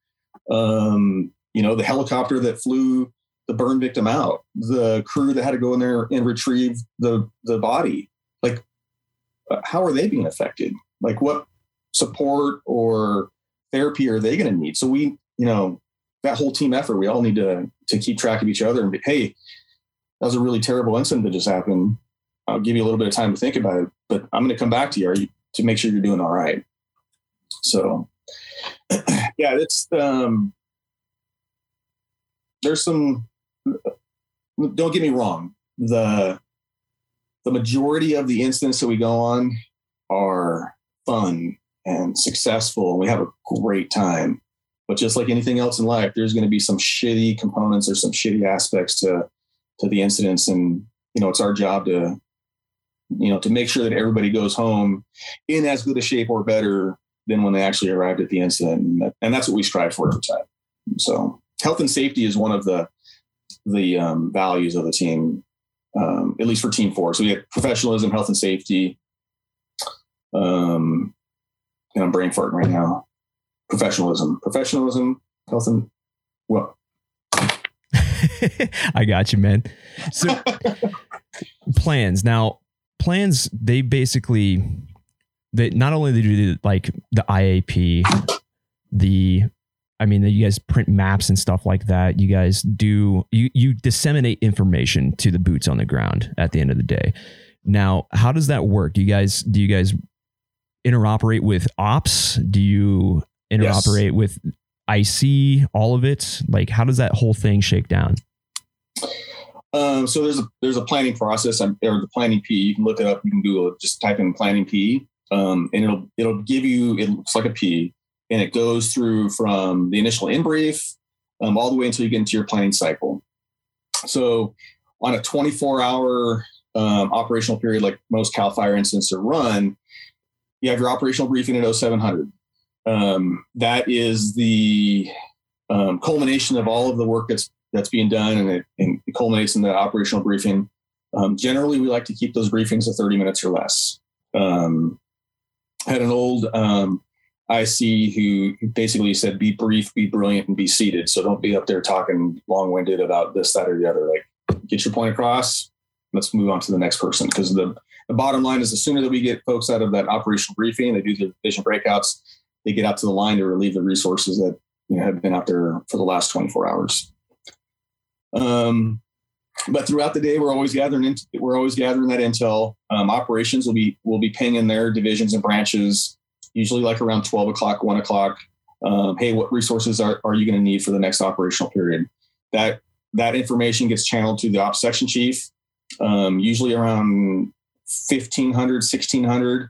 um, you know, the helicopter that flew the burn victim out, the crew that had to go in there and retrieve the the body. Like, uh, how are they being affected? Like, what support or therapy are they going to need? So we, you know, that whole team effort, we all need to to keep track of each other and be, hey, that was a really terrible incident that just happened. I'll give you a little bit of time to think about it, but I'm going to come back to you, you to make sure you're doing all right. So yeah, it's um, there's some. Don't get me wrong. The the majority of the incidents that we go on are fun and successful and we have a great time but just like anything else in life there's going to be some shitty components or some shitty aspects to to the incidents and you know it's our job to you know to make sure that everybody goes home in as good a shape or better than when they actually arrived at the incident. And, that, and that's what we strive for every time. So health and safety is one of the the um, values of the team um, at least for team four. So we have professionalism health and safety um and i'm brain farting right now. Professionalism. Professionalism health and well. I got you, man. So plans. Now, plans, they basically they not only they do like the IAP, the I mean, you guys print maps and stuff like that. You guys do you you disseminate information to the boots on the ground at the end of the day. Now, how does that work? Do you guys do you guys interoperate with ops? Do you interoperate yes. with IC, all of it? Like, how does that whole thing shake down? Um, so there's a there's a planning process or the planning P. You can look it up. You can Google it. Just type in planning P, um, and it'll it'll give you. It looks like a P, and it goes through from the initial in brief um, all the way until you get into your planning cycle. So on a 24 hour um, operational period, like most Cal Fire incidents are run, you have your operational briefing at 0700 um, that is the um, culmination of all of the work that's that's being done, and it, and it culminates in the operational briefing. Um, generally, we like to keep those briefings at 30 minutes or less. Um, had an old um, IC who basically said, "Be brief, be brilliant, and be seated." So don't be up there talking long-winded about this, that, or the other. Like, get your point across. Let's move on to the next person because the the bottom line is the sooner that we get folks out of that operational briefing, they do the vision breakouts they get out to the line to relieve the resources that you know have been out there for the last 24 hours. Um, but throughout the day, we're always gathering. In, we're always gathering that intel. Um, operations will be will be pinging their divisions and branches, usually like around 12 o'clock, one o'clock. Um, hey, what resources are, are you going to need for the next operational period? That that information gets channeled to the ops section chief, um, usually around 1500, 1600.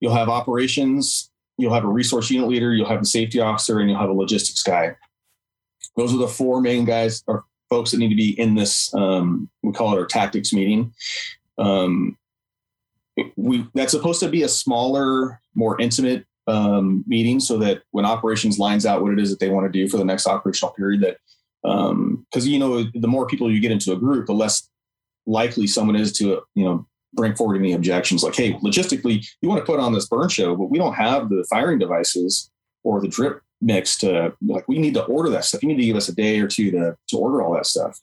You'll have operations you'll have a resource unit leader, you'll have a safety officer, and you'll have a logistics guy. Those are the four main guys or folks that need to be in this. Um, we call it our tactics meeting. Um, we that's supposed to be a smaller, more intimate um, meeting, so that when operations lines out what it is that they want to do for the next operational period, that because um, you know the more people you get into a group, the less likely someone is to you know bring forward any objections like, hey, logistically, you want to put on this burn show, but we don't have the firing devices or the drip mix to like we need to order that stuff. You need to give us a day or two to to order all that stuff.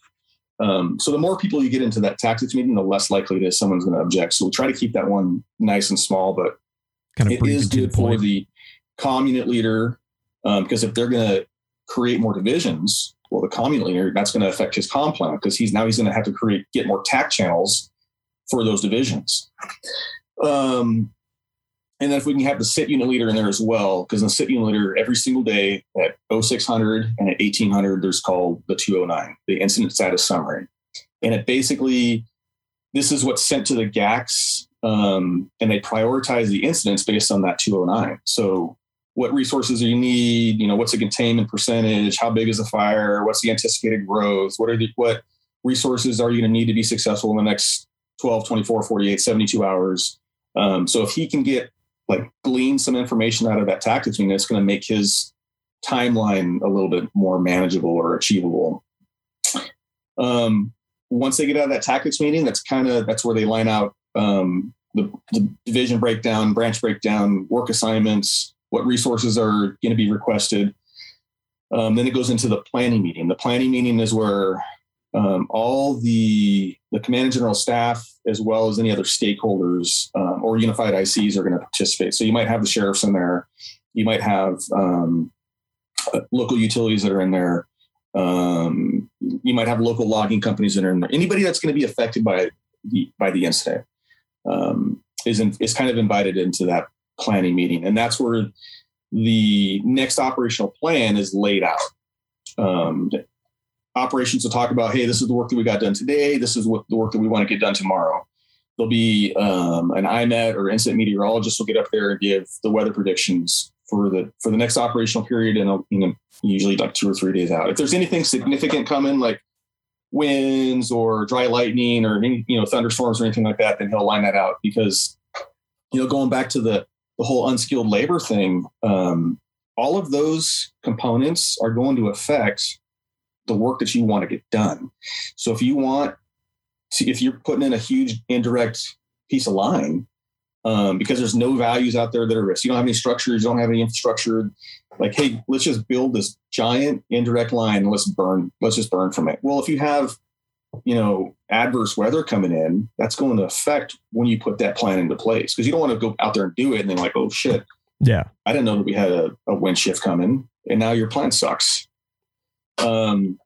Um, so the more people you get into that tactics meeting, the less likely it is someone's going to object. So we'll try to keep that one nice and small, but kind of it is good for the comm unit leader because um, if they're going to create more divisions, well, the comm unit leader that's going to affect his comm plan because he's now he's going to have to create get more TAC channels for those divisions. Um, and then if we can have the sit unit leader in there as well, because the sit unit leader every single day at 0600 and at 1800, there's called the 209, the incident status summary. And it basically, this is what's sent to the GACCs, um, and they prioritize the incidents based on that 209. So what resources do you need? You know, what's the containment percentage? How big is the fire? What's the anticipated growth? What are the, what resources are you going to need to be successful in the next 12, 24, 48, 72 hours. Um, so if he can get like glean some information out of that tactics meeting, it's going to make his timeline a little bit more manageable or achievable. Um, once they get out of that tactics meeting, that's kind of that's where they line out um, the, the, division breakdown, branch breakdown, work assignments, what resources are going to be requested. Um, then it goes into the planning meeting. The planning meeting is where um, all the the command and general staff, as well as any other stakeholders um, or unified ICs, are going to participate. So you might have the sheriffs in there, you might have um, uh, local utilities that are in there, um, you might have local logging companies that are in there. Anybody that's going to be affected by the by the incident um, is in, is kind of invited into that planning meeting, and that's where the next operational plan is laid out. Operations will talk about, hey, this is the work that we got done today. This is what the work that we want to get done tomorrow. there'll be um, an IMET or incident meteorologist will get up there and give the weather predictions for the for the next operational period and you know usually like two or three days out. If there's anything significant coming, like winds or dry lightning or any you know thunderstorms or anything like that, then he'll line that out because you know going back to the the whole unskilled labor thing, um, all of those components are going to affect the work that you want to get done. So if you want to, if you're putting in a huge indirect piece of line, um, because there's no values out there that are risk. You don't have any structures, you don't have any infrastructure. Like, hey, let's just build this giant indirect line and let's burn, let's just burn from it. Well, if you have, you know, adverse weather coming in, that's going to affect when you put that plan into place. Because you don't want to go out there and do it and then like, oh shit. Yeah. I didn't know that we had a, a wind shift coming and now your plan sucks. Um,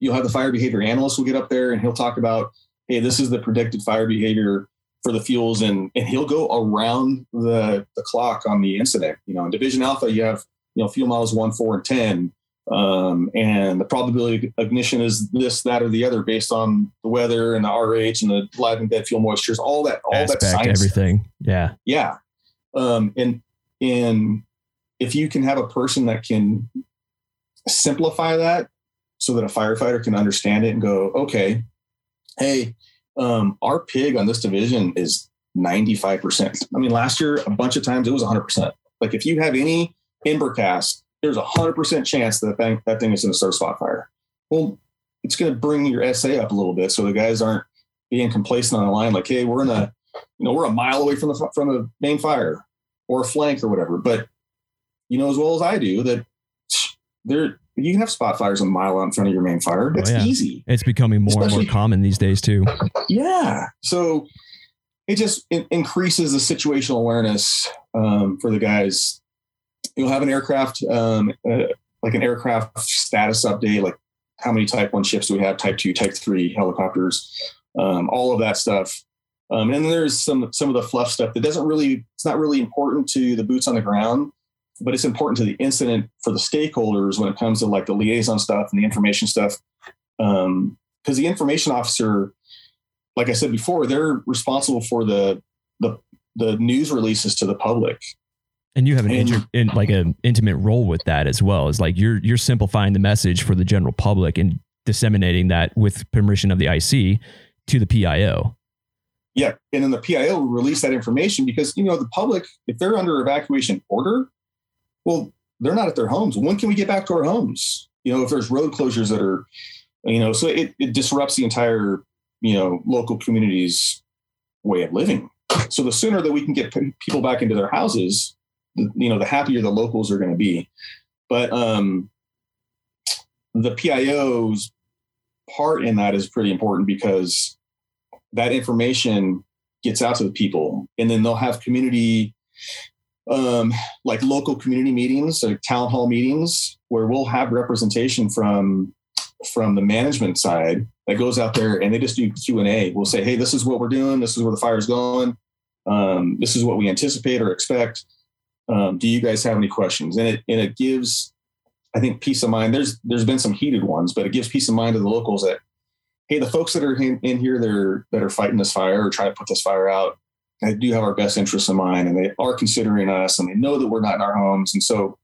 you'll have the fire behavior analyst will get up there and he'll talk about, hey, this is the predicted fire behavior for the fuels and and he'll go around the the clock on the incident. You know, in Division Alpha, you have you know fuel models one, four, and ten, um, and the probability of ignition is this, that, or the other based on the weather and the RH and the live and dead fuel moistures, all that, all Aspect, that science. everything. Yeah, yeah. Um, and and if you can have a person that can simplify that so that a firefighter can understand it and go, okay, hey, um, our PIG on this division is 95%. I mean, last year, a bunch of times it was 100%. Like if you have any Embercast, there's a 100% chance that thing, that thing is going to start spot fire. Well, it's going to bring your SA up a little bit so the guys aren't being complacent on the line like, hey, we're in a, you know, we're a mile away from the from the main fire or a flank or whatever. But you know as well as I do that there you can have spot fires a mile out in front of your main fire. That's oh, yeah. easy. It's becoming more Especially, and more common these days too. Yeah. So it just it increases the situational awareness um, for the guys. You'll have an aircraft, um, uh, like an aircraft status update, like how many type one ships do we have, type two, type three helicopters, um, all of that stuff. Um, and then there's some some of the fluff stuff that doesn't really it's not really important to the boots on the ground but it's important to the incident for the stakeholders when it comes to like the liaison stuff and the information stuff. Um, because the information officer, like I said before, they're responsible for the the the news releases to the public. And you have an inter, in, like an intimate role with that as well. Is like you're you're simplifying the message for the general public and disseminating that with permission of the IC to the PIO. Yeah, and then the PIO will release that information because you know the public, if they're under evacuation order, well, they're not at their homes. When can we get back to our homes? You know, if there's road closures that are, you know, so it, it disrupts the entire, you know, local community's way of living. So the sooner that we can get people back into their houses, you know, the happier the locals are going to be. But um, the PIO's part in that is pretty important because that information gets out to the people, and then they'll have community um, like local community meetings, like town hall meetings, where we'll have representation from from the management side that goes out there and they just do Q and A. We'll say, hey, this is what we're doing. This is where the fire's going. Um, this is what we anticipate or expect. Um, do you guys have any questions? And it and it gives, I think, peace of mind. There's there's been some heated ones, but it gives peace of mind to the locals that, hey, the folks that are in, in here they're that are fighting this fire or trying to put this fire out, they do have our best interests in mind and they are considering us and they know that we're not in our homes. And so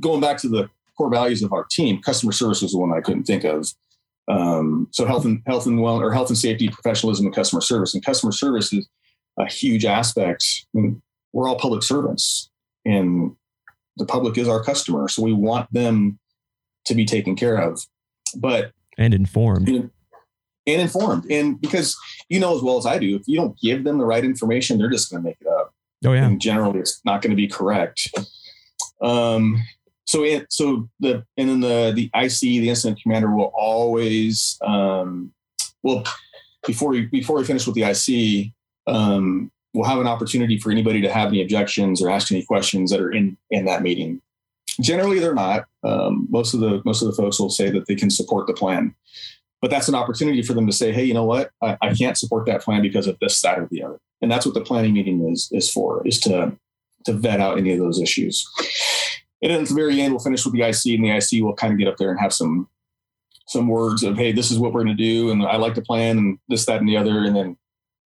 going back to the core values of our team, customer service was the one I couldn't think of. Um, so health and health and well or health and safety, professionalism, and customer service. And customer service is a huge aspect. I mean, we're all public servants, and the public is our customer, so we want them to be taken care of. But and informed. You know, and informed. And because you know as well as I do, if you don't give them the right information, they're just going to make it up. Oh yeah. And generally, it's not going to be correct. Um, so it, so the and then the the IC the incident commander will always um, well before we before we finish with the IC um, we'll have an opportunity for anybody to have any objections or ask any questions that are in in that meeting. Generally, they're not. Um, most of the most of the folks will say that they can support the plan but that's an opportunity for them to say, hey, you know what? I, I, can't support that plan because of this, that, or the other. And that's what the planning meeting is is for, is to to vet out any of those issues. And at the very end, we'll finish with the IC, and the IC will kind of get up there and have some some words of, hey, this is what we're going to do, and I like the plan, and this, that, and the other. And then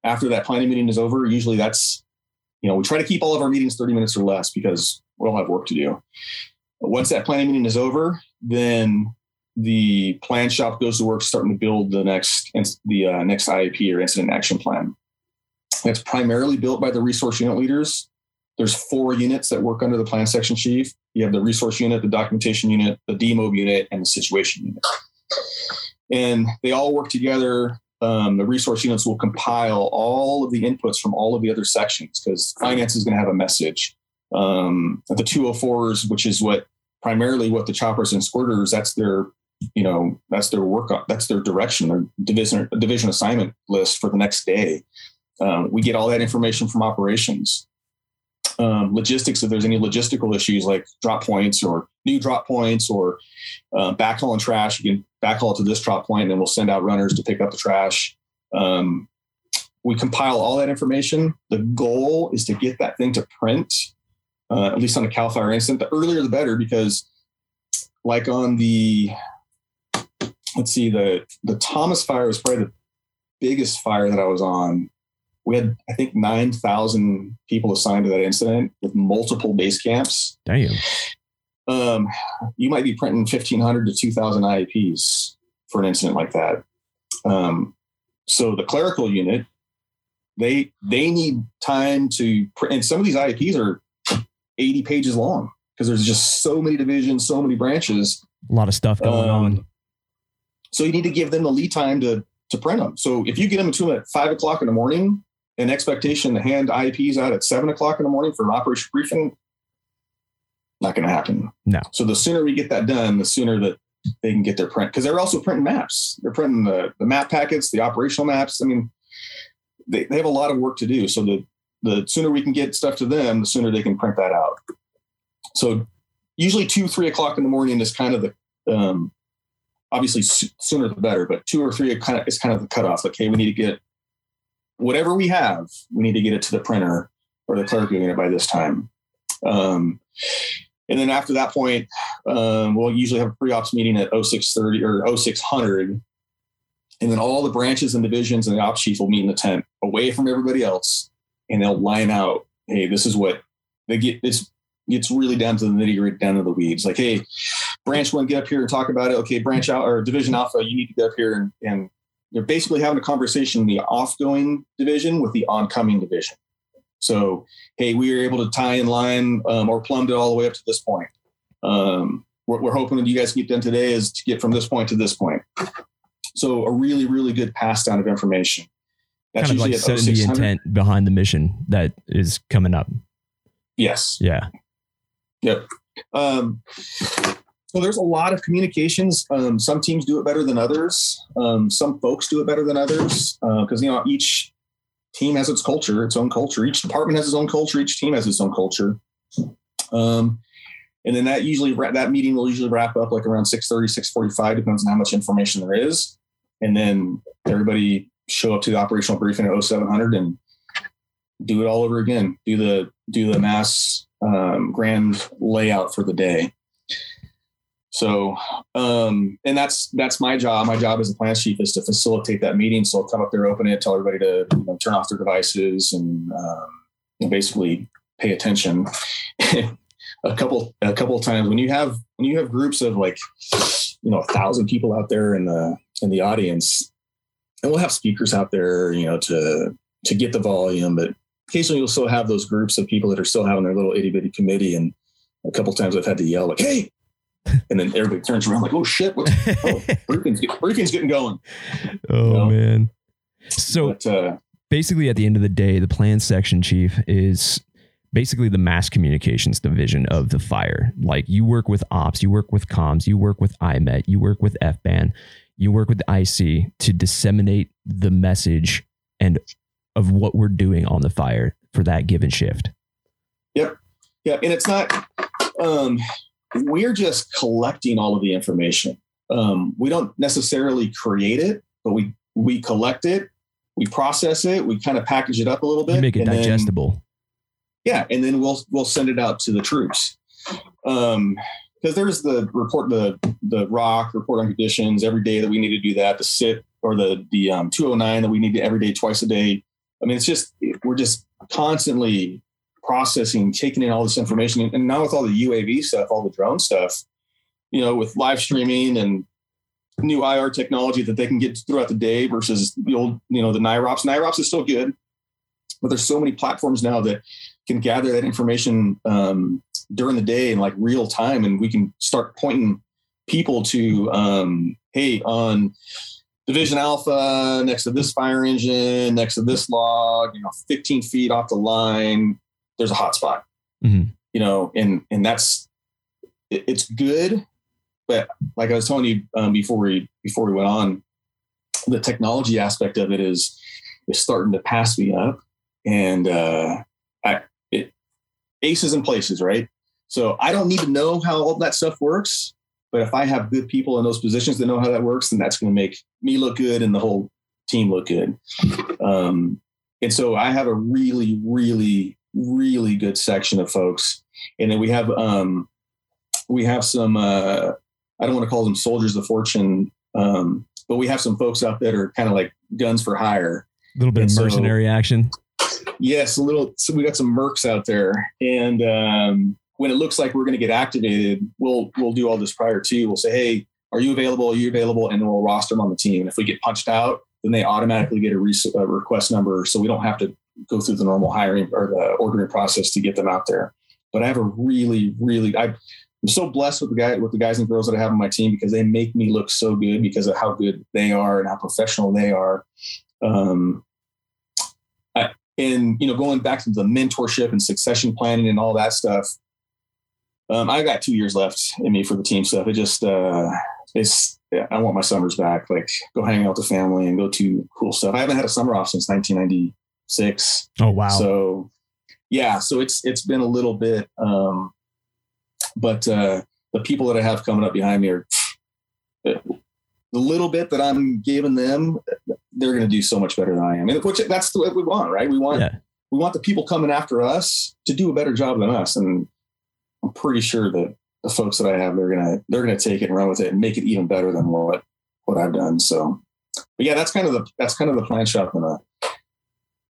after that planning meeting is over, usually that's, you know, we try to keep all of our meetings 30 minutes or less because we all have work to do. But once that planning meeting is over, then the plan shop goes to work starting to build the next the uh, next IAP or incident action plan. That's primarily built by the resource unit leaders. There's four units that work under the plan section chief. You have the resource unit, the documentation unit, the demob unit, and the situation unit. And they all work together. Um, the resource units will compile all of the inputs from all of the other sections because finance is going to have a message. Um, the 204s, which is what primarily what the choppers and squirters, that's their you know that's their work that's their direction their division division assignment list for the next day. Um, we get all that information from operations. Um, logistics if there's any logistical issues like drop points or new drop points or uh, backhaul and trash you can backhaul to this drop point and then we'll send out runners to pick up the trash. Um, we compile all that information. The goal is to get that thing to print uh, at least on a cal fire incident the earlier the better because like on the let's see the the Thomas fire was probably the biggest fire that I was on. We had I think nine thousand people assigned to that incident with multiple base camps. Damn. Um, you might be printing fifteen hundred to two thousand IAPs for an incident like that. Um, so the clerical unit, they they need time to print, and some of these IAPs are eighty pages long because there's just so many divisions, so many branches. A lot of stuff going um, on. So you need to give them the lead time to to print them. So if you get them to them at five o'clock in the morning, an expectation to hand IAPs out at seven o'clock in the morning for an operation briefing, not going to happen. No. So the sooner we get that done, the sooner that they can get their print because they're also printing maps. They're printing the, the map packets, the operational maps. I mean, they, they have a lot of work to do. So the the sooner we can get stuff to them, the sooner they can print that out. So usually two, three o'clock in the morning is kind of the um, obviously sooner the better, but two or three kind of is kind of the cutoff. Like, hey, we need to get whatever we have, we need to get it to the printer or the clerical unit by this time. Um, and then after that point, um, we'll usually have a pre-ops meeting at 0630 or 0600. And then all the branches and divisions and the ops chief will meet in the tent away from everybody else. And they'll line out, hey, this is what they get. This gets really down to the nitty gritty, down to the weeds. Like, hey, branch one, get up here and talk about it. Okay, branch out or division alpha, you need to get up here and, and they're basically having a conversation in the off-going division with the oncoming division. So, hey, we were able to tie in line um, or plumbed it all the way up to this point. Um, what we're hoping that you guys get done today is to get from this point to this point. So, a really, really good pass down of information. That's kind of like setting the intent behind the mission that is coming up. Yes. Yeah. Yep. Um, so there's a lot of communications. Um, some teams do it better than others. Um, some folks do it better than others because uh, you know each team has its culture, its own culture. Each department has its own culture. Each team has its own culture. Um, and then that usually that meeting will usually wrap up like around 6:30, 6:45, depends on how much information there is. And then everybody show up to the operational briefing at 0700 and do it all over again. Do the do the mass um, grand layout for the day. So, um, and that's that's my job. My job as a plan chief is to facilitate that meeting. So I'll come up there, open it, tell everybody to you know, turn off their devices, and um, know, basically pay attention. a couple a couple of times when you have when you have groups of like you know a thousand people out there in the in the audience, and we'll have speakers out there, you know, to to get the volume, but occasionally you'll still have those groups of people that are still having their little itty bitty committee, and a couple times I've had to yell like, "Hey, and then everybody turns around like, "Oh shit! What's, oh, briefing's, get, getting going." Oh you know? man! So but, uh, basically, at the end of the day, the plan section chief is basically the mass communications division of the fire. Like you work with ops, you work with comms, you work with IMET, you work with FBAN, you work with IC to disseminate the message and of what we're doing on the fire for that given shift. Yep. Yeah. And it's not, um, we're just collecting all of the information. Um, we don't necessarily create it, but we we collect it, we process it, we kind of package it up a little bit, you make it digestible. Then, yeah, and then we'll we'll send it out to the troops. Um, because there's the report the the rock report on conditions every day that we need to do that the sit or the the um, 209 that we need to every day twice a day I mean, it's just we're just constantly processing, taking in all this information, and now with all the UAV stuff, all the drone stuff, you know, with live streaming and new IR technology that they can get throughout the day versus the old, you know, the NIROPS. NIROPS is still good, but there's so many platforms now that can gather that information um, during the day in like real time, and we can start pointing people to, um, hey, on Division Alpha next to this fire engine, next to this log, you know, 15 feet off the line, there's a hotspot. Mhm. You know, and and that's it, it's good, but like I was telling you um, before we before we went on, the technology aspect of it is is starting to pass me up, and uh, I it aces and places, right? So I don't need to know how all that stuff works, but if I have good people in those positions that know how that works, then that's going to make me look good and the whole team look good. Um, and so I have a really, really, really good section of folks, and then we have um, we have some. Uh, I don't want to call them soldiers of fortune, um, but we have some folks out there that are kind of like guns for hire. A little bit And of so- mercenary action. Yes, a little. So we got some mercs out there, and um, when it looks like we're going to get activated, we'll we'll do all this prior to. We'll say, hey, are you available? Are you available? And then we'll roster them on the team. And if we get punched out, then they automatically get a, res- a request number, so we don't have to go through the normal hiring or the ordering process to get them out there. But I have a really, really, I'm so blessed with the guy with the guys and girls that I have on my team because they make me look so good because of how good they are and how professional they are. Um, I, and you know, going back to the mentorship and succession planning and all that stuff, um, I got two years left in me for the team stuff. It just, uh, it's, yeah, I want my summers back. Like go hang out with the family and go to cool stuff. I haven't had a summer off since 1996. Oh wow. So yeah, so it's it's been a little bit, um, but uh, the people that I have coming up behind me are the little bit that I'm giving them. They're going to do so much better than I am, and which that's the way we want, right? We want yeah. we want the people coming after us to do a better job than us, and I'm pretty sure that the folks that I have, they're gonna they're gonna take it and run with it and make it even better than what what I've done. So, but yeah, that's kind of the that's kind of the plan shop in a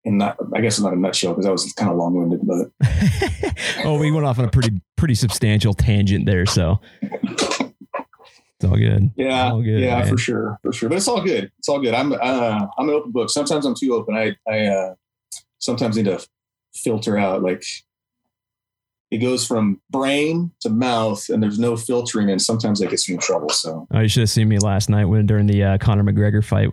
in not I guess not a nutshell because that was kind of long winded, but oh, we went off on a pretty pretty substantial tangent there, so it's all good. yeah, All good, yeah, man. for sure, for sure. But it's all good. It's all good. I'm uh, I'm an open book. Sometimes I'm too open. I I uh, sometimes need to filter out like. It goes from brain to mouth, and there's no filtering, and sometimes that gets me in trouble. So, Oh, you should have seen me last night when during the uh, Conor McGregor fight.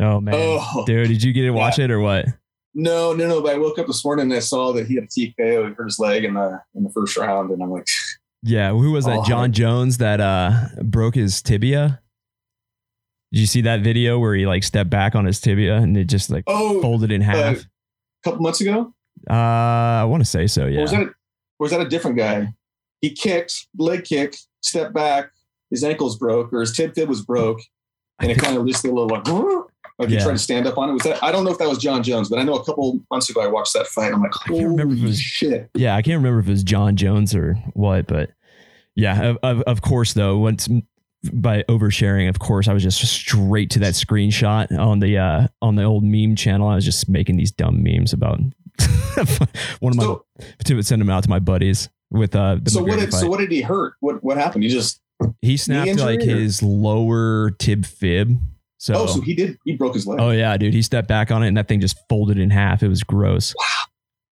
Oh man, oh, dude, did you get to watch it or what? No, no, no. But I woke up this morning and I saw that he had a TKO. He hurt his leg in the in the first round, and I'm like, Yeah, who was that? Oh. Jon Jones that uh broke his tibia. Did you see that video where he like stepped back on his tibia and it just like oh, folded in half? A couple months ago. Uh, I want to say so. Or Yeah. was that a, or was that a different guy? He kicked, leg kick, stepped back. His ankles broke, or his tib fib was broke, and it kind of just a little like, like he Yeah. tried to stand up on it. Was that? I don't know if that was Jon Jones, but I know a couple months ago I watched that fight. I'm like, I can't remember if it was- shit. yeah, I can't remember if it was Jon Jones or what, but yeah, of, of, of course though, once by oversharing, of course, I was just straight to that screenshot on the uh on the old meme channel. I was just making these dumb memes about one of my So, to send them out to my buddies with uh the so what did fight. so what did he hurt? What what happened? He just he snapped like or- his lower tib fib. So, oh, so he did he broke his leg. oh yeah, dude, he stepped back on it and that thing just folded in half. It was gross. Wow.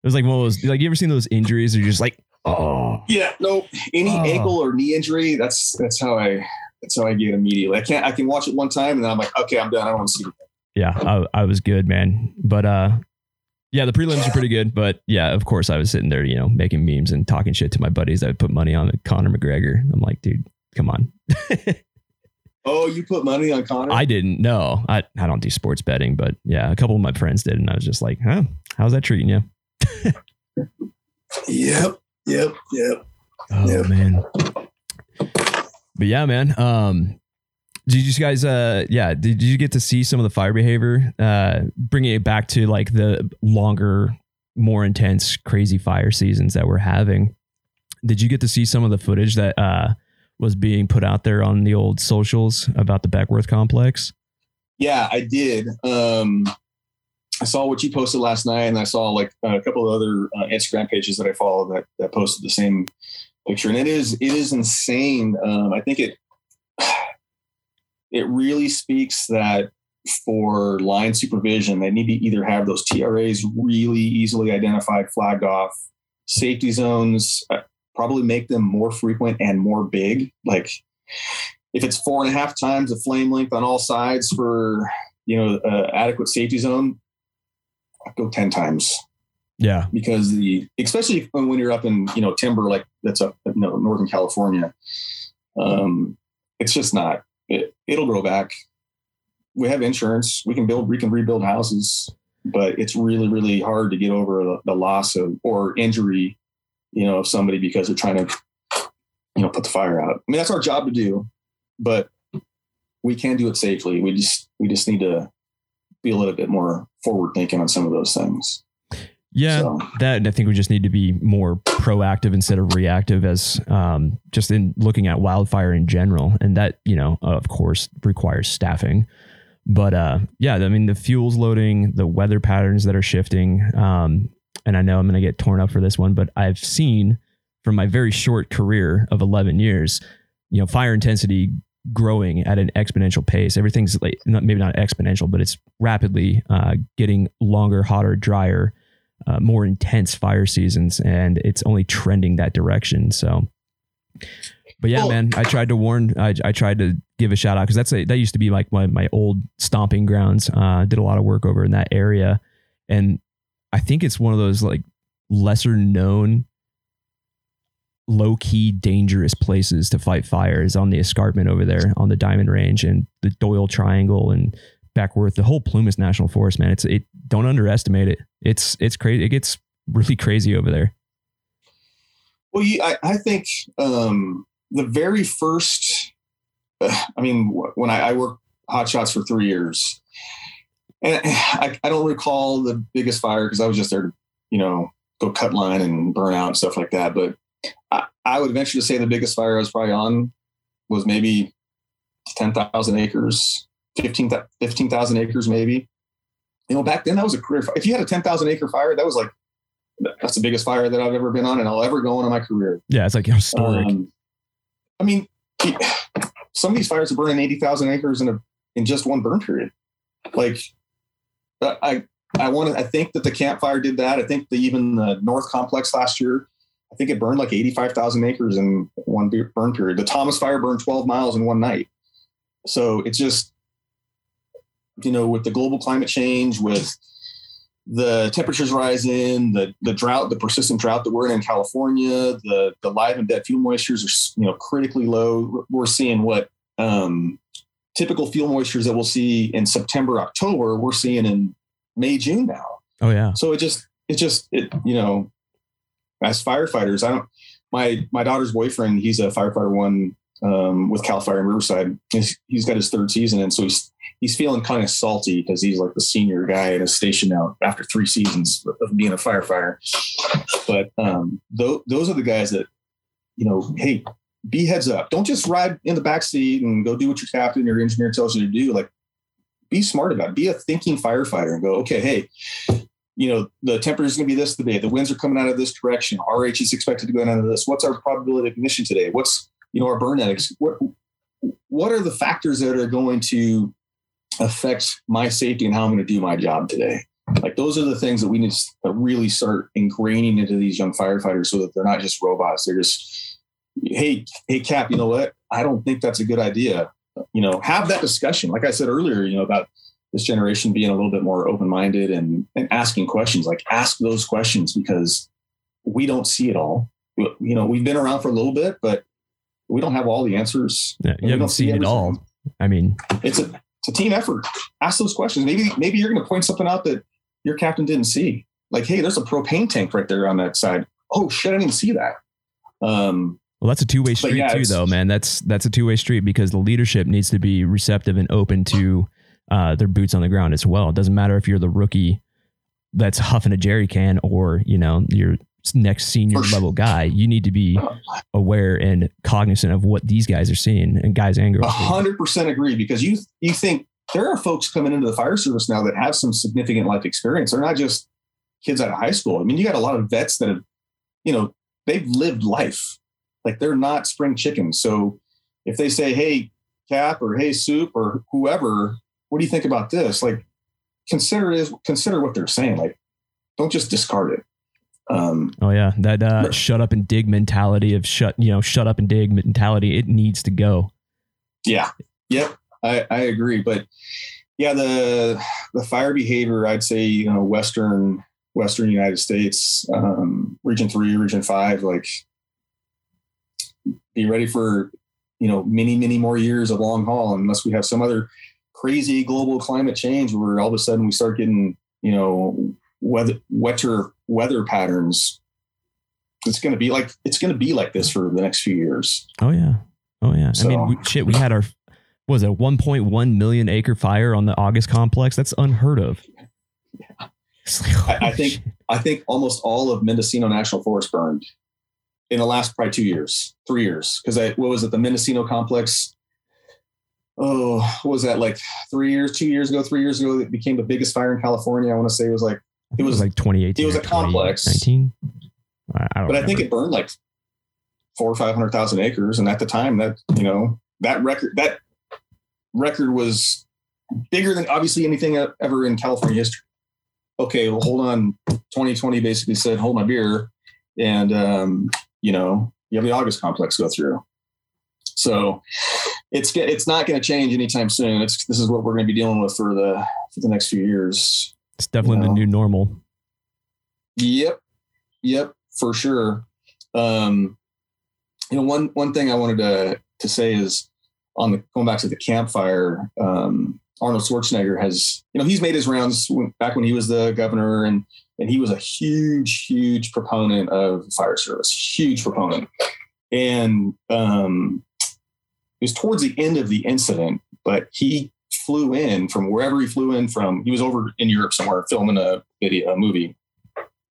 It was like one of those like you ever seen those injuries? You're just like, oh, Yeah, no, any Oh. ankle or knee injury, that's that's how I that's how I get immediately. I can't I can watch it one time and then I'm like, okay, I'm done. I don't want to see it. yeah, I, I was good, man. But uh, yeah, the prelims are pretty good. But yeah, of course, I was sitting there, you know, making memes and talking shit to my buddies I would put money on Conor McGregor. I'm like, dude, come on. Oh, you put money on Conor? I didn't know. I I don't do sports betting, but yeah, a couple of my friends did, and I was just like, huh, how's that treating you? yep, yep, yep. Oh Yeah. man. But yeah, man. Um did you guys uh yeah, did you get to see some of the fire behavior uh bringing it back to like the longer more intense crazy fire seasons that we're having? Did you get to see some of the footage that uh was being put out there on the old socials about the Beckwourth complex? Yeah, I did. Um I saw what you posted last night, and I saw like a couple of other uh, Instagram pages that I follow that that posted the same picture, and it is it is insane. Um, I think it it really speaks that for line supervision, they need to either have those TRAs really easily identified, flagged off, safety zones, uh, probably make them more frequent and more big. Like if it's four and a half times the flame length on all sides for you know uh, adequate safety zone, I'd go ten times. Yeah, because the especially when you're up in you know timber like that's up you know Northern California, um, it's just not. It, it'll grow back. We have insurance. We can build. We can rebuild houses, but it's really really hard to get over the, the loss of or injury, you know, of somebody because they're trying to, you know, put the fire out. I mean, that's our job to do, but we can do it safely. We just we just need to be a little bit more forward thinking on some of those things. Yeah, so. that I think we just need to be more proactive instead of reactive, as um, just in looking at wildfire in general, and that you know, of course, requires staffing. But uh, yeah, I mean, the fuels loading, the weather patterns that are shifting, um, and I know I'm going to get torn up for this one, but I've seen from my very short career of 11 years, you know, fire intensity growing at an exponential pace. Everything's like not, maybe not exponential, but it's rapidly uh, getting longer, hotter, drier uh, more intense fire seasons, and it's only trending that direction. So, but yeah, man, I tried to warn. I, I tried to give a shout out because that's a, that used to be like my my old stomping grounds. Uh, did a lot of work over in that area, and I think it's one of those like lesser known low key dangerous places to fight fires on the escarpment over there on the Diamond Range and the Doyle Triangle and Beckwourth, the whole Plumas National Forest, man. It's it. Don't underestimate it. It's it's crazy. It gets really crazy over there. Well, I, I think um, the very first. Uh, I mean, when I, I worked hot shots for three years, and I, I don't recall the biggest fire because I was just there to, you know, go cut line and burn out and stuff like that. But I, I would venture to say the biggest fire I was probably on was maybe ten thousand acres 15,000 15, acres maybe. You know, back then that was a career. If you had a 10,000 acre fire, that was like, that's the biggest fire that I've ever been on and I'll ever go on in my career. Yeah, it's like historic. Um, I mean, some of these fires are burning 80,000 acres in a in just one burn period. Like, I I want to. I think that the Camp Fire did that. I think the, even the North Complex last year, I think it burned like 85,000 acres in one burn period. The Thomas Fire burned 12 miles in one night. So it's just you know, with the global climate change, with the temperatures rising, the the drought, the persistent drought that we're in in California, the the live and dead fuel moistures are you know critically low. We're seeing what um, typical fuel moistures that we'll see in September, October, we're seeing in May, June now. Oh yeah. So it just it just it you know, as firefighters, I don't. My my daughter's boyfriend, he's a firefighter one um, with Cal Fire in Riverside. He's, he's got his third season, and so he's he's feeling kind of salty because he's like the senior guy at his station now after three seasons of being a firefighter. But um, th- those are the guys that, you know, hey, be heads up. Don't just ride in the back seat and go do what your captain or engineer tells you to do. Like, be smart about it. Be a thinking firefighter and go, okay, hey, you know, the temperature is going to be this today. The winds are coming out of this direction. RH is expected to go out of this. What's our probability of ignition today? What's, you know, our burn index? What, what are the factors that are going to affect my safety and how I'm going to do my job today. Like those are the things that we need to really start ingraining into these young firefighters so that they're not just robots. They're just, hey, hey, Cap, you know what? I don't think that's a good idea. You know, have that discussion. Like I said earlier, you know, about this generation being a little bit more open-minded and, and asking questions. Like ask those questions because we don't see it all. You know, we've been around for a little bit, but we don't have all the answers. Yeah, you haven't seen it all. I mean, it's a it's a team effort. Ask those questions. Maybe maybe you're going to point something out that your captain didn't see. Like, hey, there's a propane tank right there on that side. Oh shit, I didn't see that. Um, well, that's a two way street yeah, too, though, man. That's that's a two way street because the leadership needs to be receptive and open to uh, their boots on the ground as well. It doesn't matter if you're the rookie that's huffing a jerry can or you know you're next senior level guy, you need to be aware and cognizant of what these guys are seeing and guys and girls. hundred percent agree because you you think there are folks coming into the fire service now that have some significant life experience. They're not just kids out of high school. I mean, you got a lot of vets that have, you know, they've lived life. Like they're not spring chickens. So if they say, "Hey, Cap," or "Hey, Soup," or whoever, what do you think about this? Like, consider is consider what they're saying. Like, don't just discard it. Um, oh yeah, that uh, shut up and dig mentality of shut you know shut up and dig mentality. It needs to go. Yeah. Yep. I, I agree. But yeah, the the fire behavior, I'd say, you know, Western Western United States, um, region three, region five, like be ready for, you know, many, many more years of long haul unless we have some other crazy global climate change where all of a sudden we start getting, you know, weather wetter weather patterns. It's gonna be like it's gonna be like this for the next few years. Oh yeah. Oh yeah. So, I mean, we, shit, we had our was it 1.1 million acre fire on the August complex? That's unheard of. Yeah. Like, I, I, think shit. I think almost all of Mendocino National Forest burned in the last probably two years, three years. Because I what was it, the Mendocino complex? Oh, was that like three years, two years ago, three years ago? It became the biggest fire in California. I want to say it was like it was, it was like 2018. It was a complex. 19. I don't. but remember. I think it burned like four or five hundred thousand acres, and at the time, that you know that record that record was bigger than obviously anything ever in California history. Okay, well, hold on. 2020 basically said, "Hold my beer," and um, you know you have the August complex go through. So it's it's not going to change anytime soon. It's this is what we're going to be dealing with for the for the next few years. It's definitely you know? the new normal. Yep, yep, for sure. Um, you know, one one thing I wanted to to say is on the going back to the Camp Fire. Um, Arnold Schwarzenegger has, you know, he's made his rounds back when he was the governor, and and he was a huge, huge proponent of fire service, huge proponent. And um, it was towards the end of the incident, but he flew in from wherever he flew in from. He was over in Europe somewhere filming a video, a movie,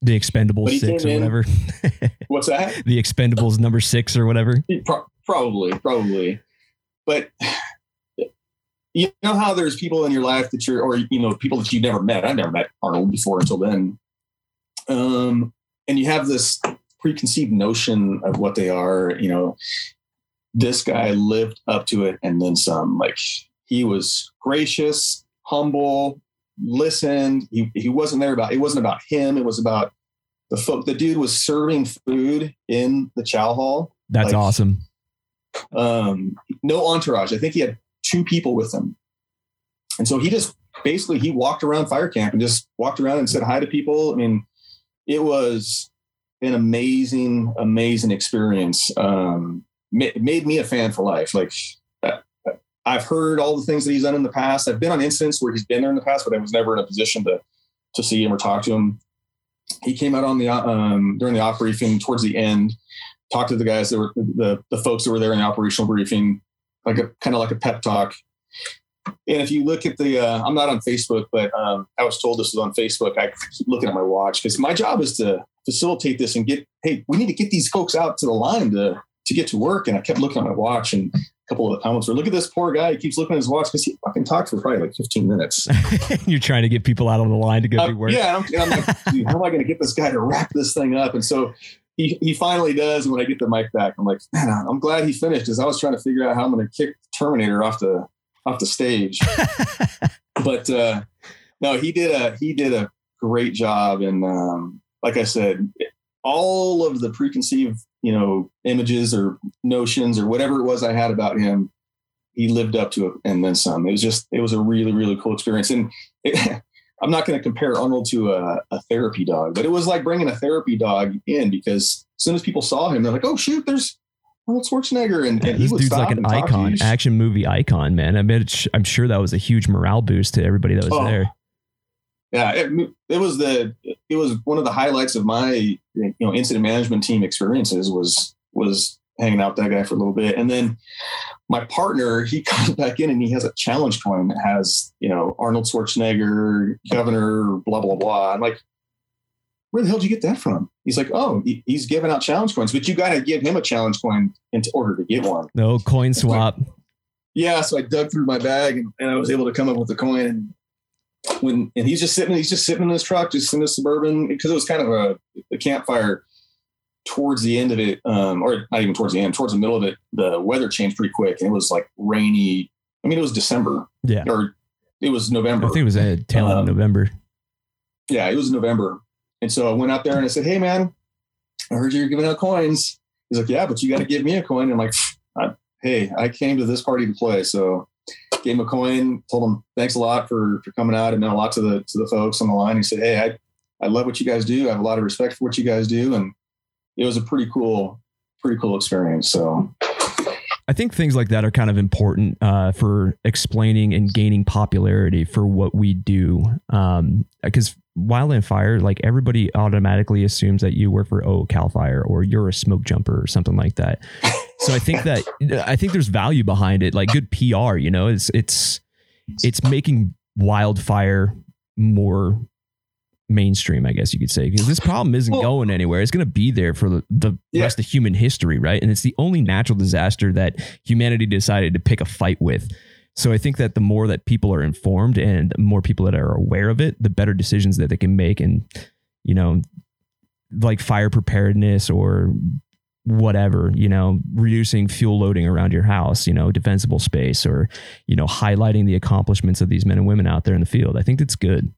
the Expendables six or whatever. What's that? the Expendables number six or whatever. Pro- probably, probably. But you know how there's people in your life that you're, or you know, people that you've never met. I've never met Arnold before until then. Um, and you have this preconceived notion of what they are. You know, this guy lived up to it and then some. Like he was gracious, humble, listened. He, he wasn't there about, it wasn't about him. It was about the folk. The dude was serving food in the chow hall. That's like, awesome. Um, no entourage. I think he had two people with him. And so he just basically, he walked around fire camp and just walked around and said hi to people. I mean, it was an amazing, amazing experience. Um, made me a fan for life. Like I've heard all the things that he's done in the past. I've been on incidents where he's been there in the past, but I was never in a position to to see him or talk to him. He came out on the um, during the op briefing towards the end, talked to the guys that were the the folks that were there in the operational briefing, like a kind of like a pep talk. And if you look at the, uh, I'm not on Facebook, but um, I was told this was on Facebook. I keep looking at my watch because my job is to facilitate this and get, hey, we need to get these folks out to the line to to get to work. And I kept looking at my watch and a couple of the comments were, look at this poor guy. He keeps looking at his watch because he fucking talked for probably like 15 minutes. You're trying to get people out on the line to go uh, do work. Yeah. I'm, I'm like, how am I going to get this guy to wrap this thing up? And so he, he finally does. And when I get the mic back, I'm like, man, I'm glad he finished because I was trying to figure out how I'm going to kick Terminator off the, off the stage. but, uh, no, he did a, he did a great job. And, um, like I said, all of the preconceived you know, images or notions or whatever it was I had about him, he lived up to it and then some. It was just, it was a really, really cool experience. And it, I'm not going to compare Arnold to a, a, therapy dog, but it was like bringing a therapy dog in because as soon as people saw him, they're like, oh, shoot, there's Arnold Schwarzenegger. And, and this dude's like an icon, action movie icon, man. I mean, I'm sure that was a huge morale boost to everybody that was oh, there yeah, it, it was the it was one of the highlights of my you know incident management team experiences was was hanging out with that guy for a little bit, and then my partner he comes back in and he has a challenge coin that has you know Arnold Schwarzenegger, Governor, blah blah blah. I'm like, where the hell did you get that from? He's like, oh, he, he's giving out challenge coins, but you got to give him a challenge coin in order to get one. No coin swap. yeah, so I dug through my bag and, and I was able to come up with a coin. And when and he's just sitting, he's just sitting in his truck, just in the suburban, because it was kind of a, a Camp Fire towards the end of it, um, or not even towards the end, towards the middle of it, the weather changed pretty quick. And it was like rainy. I mean, it was December. Yeah. Or it was November. I think it was a tail end of Um, November. Yeah, it was November. And so I went out there and I said, Hey man, I heard you're giving out coins. He's like, Yeah, but you got to give me a coin. And I'm like, Hey, I came to this party to play. So gave him a coin, told him thanks a lot for, for coming out. It meant a lot to the, to the folks on the line. He said, Hey, I, I love what you guys do. I have a lot of respect for what you guys do. And it was a pretty cool, pretty cool experience. So I think things like that are kind of important uh, for explaining and gaining popularity for what we do. Because Wildland Fire, like everybody automatically assumes that you work for Oh Cal Fire or you're a smoke jumper or something like that. So I think that I think there's value behind it, like good PR. You know, it's it's it's making wildfire more mainstream, I guess you could say, because this problem isn't Well- going anywhere. It's going to be there for the, the Yeah. rest of human history, right? And it's the only natural disaster that humanity decided to pick a fight with. So I think that the more that people are informed and the more people that are aware of it, the better decisions that they can make, and you know, like fire preparedness or whatever, you know, reducing fuel loading around your house, you know, defensible space, or you know, highlighting the accomplishments of these men and women out there in the field. I think that's good.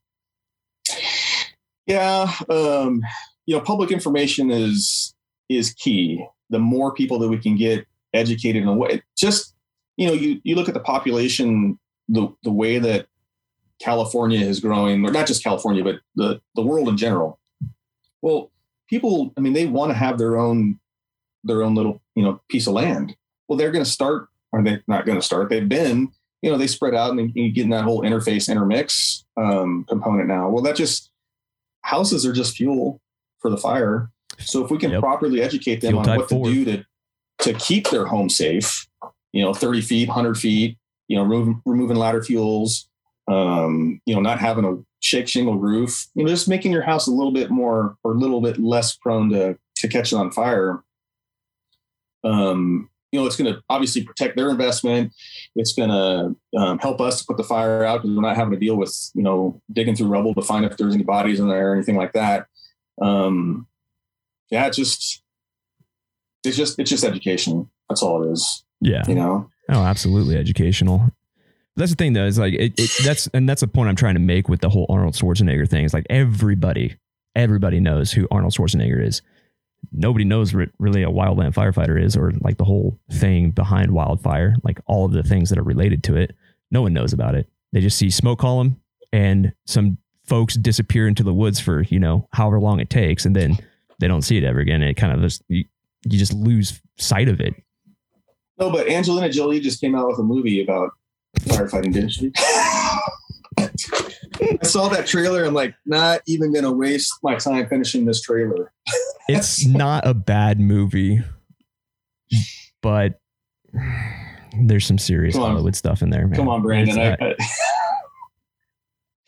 Yeah, um, you know, public information is is key. The more people that we can get educated in a way, just you know, you you look at the population, the the way that California is growing, or not just California, but the the world in general. Well, people, I mean, they want to have their own their own little you know piece of land. Well, they're going to start, or they're not going to start. They've been, you know, they spread out and you get in that whole interface intermix um, component now. Well, that just houses are just fuel for the fire. So if we can Yep. properly educate them Fuel on what to do to to keep their home safe, you know, 30 feet, 100 feet, you know, removing ladder fuels, um, you know, not having a shake shingle roof, you know, just making your house a little bit more or a little bit less prone to to catching on fire. Um, you know, it's going to obviously protect their investment. It's going to um, help us to put the fire out because we're not having to deal with, you know, digging through rubble to find if there's any bodies in there or anything like that. Um, yeah, it's just, it's just, it's just education. That's all it is, Yeah. you know? Oh, absolutely educational. That's the thing, though. Is like it, it. That's and that's the point I'm trying to make with the whole Arnold Schwarzenegger thing. It's like everybody, everybody knows who Arnold Schwarzenegger is. Nobody knows what really a wildland firefighter is, or like the whole thing behind wildfire, like all of the things that are related to it. No one knows about it. They just see smoke column and some folks disappear into the woods for you know however long it takes, and then they don't see it ever again. And it kind of just you, you just lose sight of it. No, but Angelina Jolie just came out with a movie about firefighting, didn't she? I saw that trailer. I'm like, not even going to waste my time finishing this trailer. it's not a bad movie, but there's some serious. Hollywood stuff in there. Man. Come on, Brandon. I, not- I,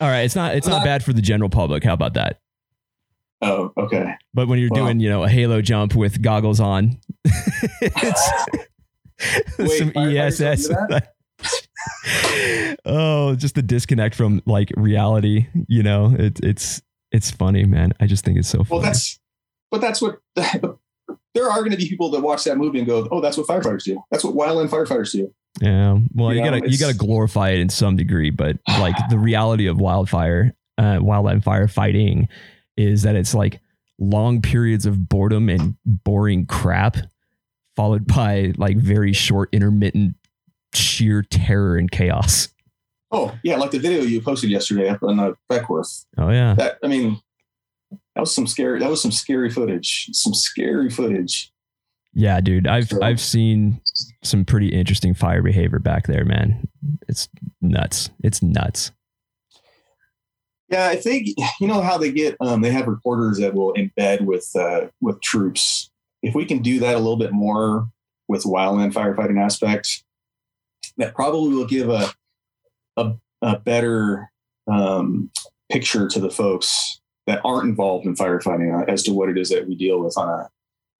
all right, it's not it's not Not- bad for the general public. How about that? oh, okay. But when you're Well- doing, you know, a halo jump with goggles on, it's Wait, some ESS. oh, just the disconnect from like reality. You know, it's it's it's funny, man. I just think it's so funny. Well, that's, but that's what, there are going to be people that watch that movie and go, oh, that's what firefighters do. That's what wildland firefighters do. Yeah. Well, you, You know, gotta you gotta glorify it in some degree, but like the reality of wildfire, uh, wildland firefighting, is that it's like long periods of boredom and boring crap, followed by like very short, intermittent, sheer terror and chaos. Oh, yeah. Like the video you posted yesterday up on uh, Beckwourth. Oh yeah. That, I mean, that was some scary, that was some scary footage, some scary footage. Yeah, dude. I've So- I've seen some pretty interesting fire behavior back there, man. It's nuts. It's nuts. Yeah, I think you know how they get. Um, they have reporters that will embed with uh, with troops. If we can do that a little bit more with wildland firefighting aspects, that probably will give a a, a better um, picture to the folks that aren't involved in firefighting uh, as to what it is that we deal with on a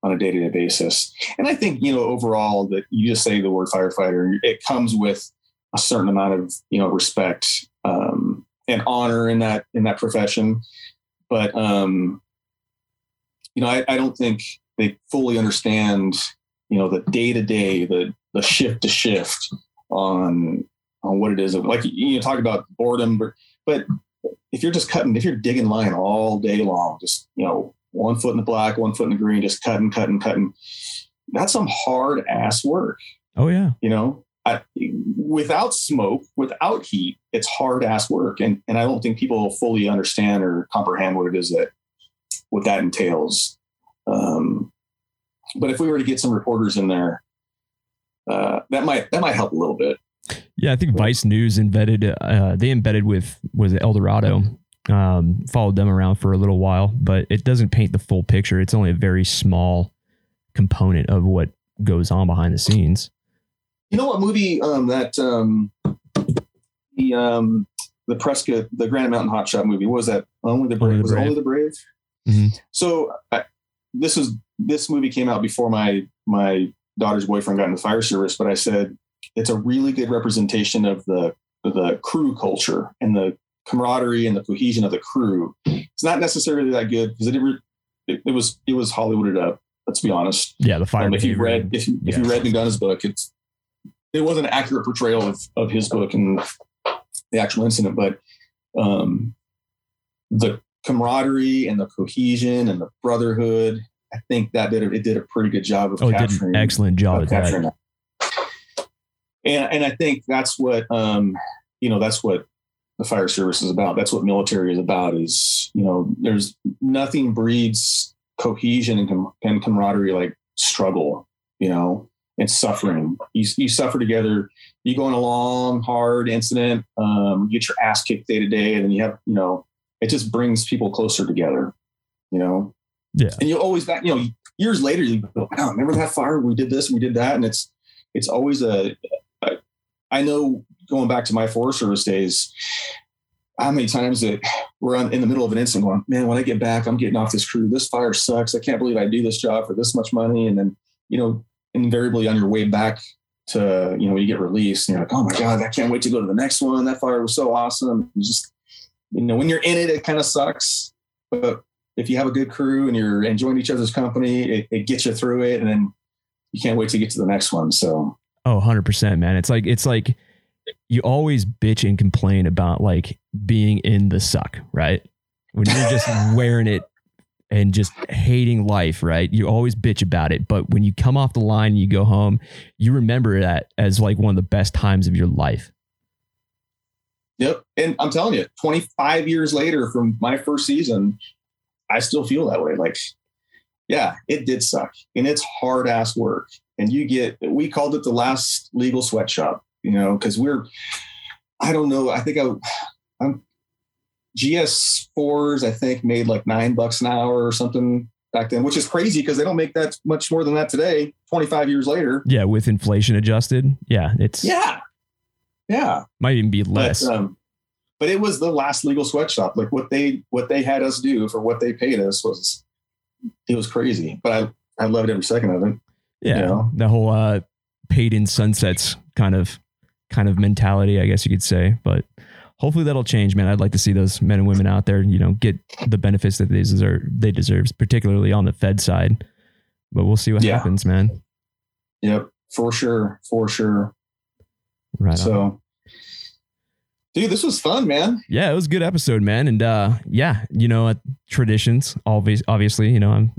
on a day to day basis. And I think, you know, overall that you just say the word firefighter, it comes with a certain amount of, you know, respect um, and honor in that, in that profession. But, um, you know, I, I don't think they fully understand, you know, the day to day, the, the shift to shift on, on what it is. Like you know, talk about boredom, but, but if you're just cutting, if you're digging line all day long, just, you know, one foot in the black, one foot in the green, just cutting, cutting, cutting. That's some hard ass work. Oh yeah. You know, I, without smoke, without heat, it's hard ass work. And, and I don't think people fully understand or comprehend what it is that, what that entails. Um, but if we were to get some reporters in there, uh, that might, that might help a little bit. Yeah. I think Vice News embedded, uh, they embedded with, was it El Dorado um, followed them around for a little while, but it doesn't paint the full picture. It's only a very small component of what goes on behind the scenes. You know what movie um, that um, the um, the Prescott the Granite Mountain Hotshot movie what was that? Only the Brave. Only the was Brave. Only the Brave. Mm-hmm. So I, this is this movie came out before my my daughter's boyfriend got in the fire service, but I said it's a really good representation of the the crew culture and the camaraderie and the cohesion of the crew. It's not necessarily that good because it, it, it, was it was Hollywooded up. Let's be honest. Yeah, the fire. Um, if you read if, you, if you read McDonough's book, it's it was an accurate portrayal of of his book and the actual incident, but um, the camaraderie and the cohesion and the brotherhood. I think that did it did a pretty good job of oh, capturing. Did an excellent job of capturing that. that. And and I think that's what um, you know that's what the fire service is about. That's what military is about. Is you know, there's nothing breeds cohesion and, com- and camaraderie like struggle. You know, and suffering. You, you suffer together. You go on a long, hard incident. Um, you get your ass kicked day to day, and then you have you know, it just brings people closer together. You know, yeah. And you always back. You know, years later, you go, "Oh, remember that fire? We did this, we did that," and it's it's always a. a I know going back to my Forest Service days, how many times that we're on, in the middle of an incident going, man, when I get back, I'm getting off this crew. This fire sucks. I can't believe I do this job for this much money. And then, you know, invariably on your way back to, you know, you get released and you're like, oh my God, I can't wait to go to the next one. That fire was so awesome. just, you know, when you're in it, it kind of sucks. But if you have a good crew and you're enjoying each other's company, it, it gets you through it. And then you can't wait to get to the next one. So, oh, 100%, man. It's like, it's like, you always bitch and complain about like being in the suck, right? When you're just wearing it and just hating life, right? You always bitch about it. But when you come off the line and you go home, you remember that as like one of the best times of your life. Yep. And I'm telling you, 25 years later from my first season, I still feel that way. Like, yeah, it did suck and it's hard ass work. And you get, we called it the last legal sweatshop you know, because we're, I don't know, I think I, I'm GS4s, I think made like nine bucks an hour or something back then, which is crazy because they don't make that much more than that today, 25 years later. Yeah, with inflation adjusted. Yeah, it's yeah, yeah, might even be less. But, um, but it was the last legal sweatshop. Like what they what they had us do for what they paid us was it was crazy. But I I loved every second of it. Yeah, you know? the whole uh, paid in sunsets kind of kind of mentality, I guess you could say. But hopefully that'll change, man. I'd like to see those men and women out there, you know, get the benefits that they deserve, they deserve, particularly on the Fed side. But we'll see what yeah. happens, man. Yep, for sure, for sure. Right. So, on. dude, this was fun, man. Yeah, it was a good episode, man. And uh, yeah, you know, uh, traditions, obviously, obviously, you know, I'm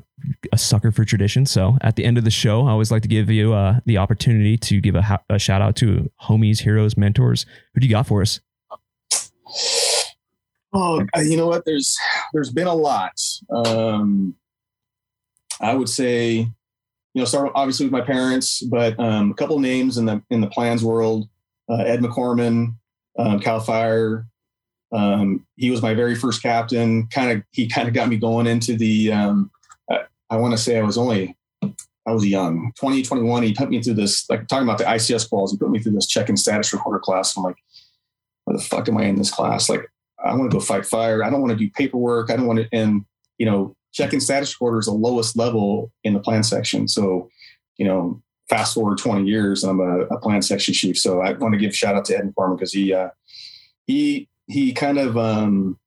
a sucker for tradition. So at the end of the show, I always like to give you uh, the opportunity to give a, a, shout out to homies, heroes, mentors. Who do you got for us? Oh, uh, you know what? There's there's been a lot. Um, I would say, you know, start obviously with my parents, but um, a couple names in the in the plans world. Uh, Ed McCorman, um, Cal Fire. Um, he was my very first captain. Kind of, he kind of got me going into the um, I want to say I was only, I was young, 20, 21. He put me through this, like talking about the ICS quals, he put me through this check-in status recorder class. I'm like, where the fuck am I in this class? Like, I want to go fight fire. I don't want to do paperwork. I don't want to, and, you know, check-in status recorder is the lowest level in the plan section. So, you know, fast forward 20 years, I'm a, a plan section chief. So I want to give shout out to Ed Farmer because he uh, he he kind of um,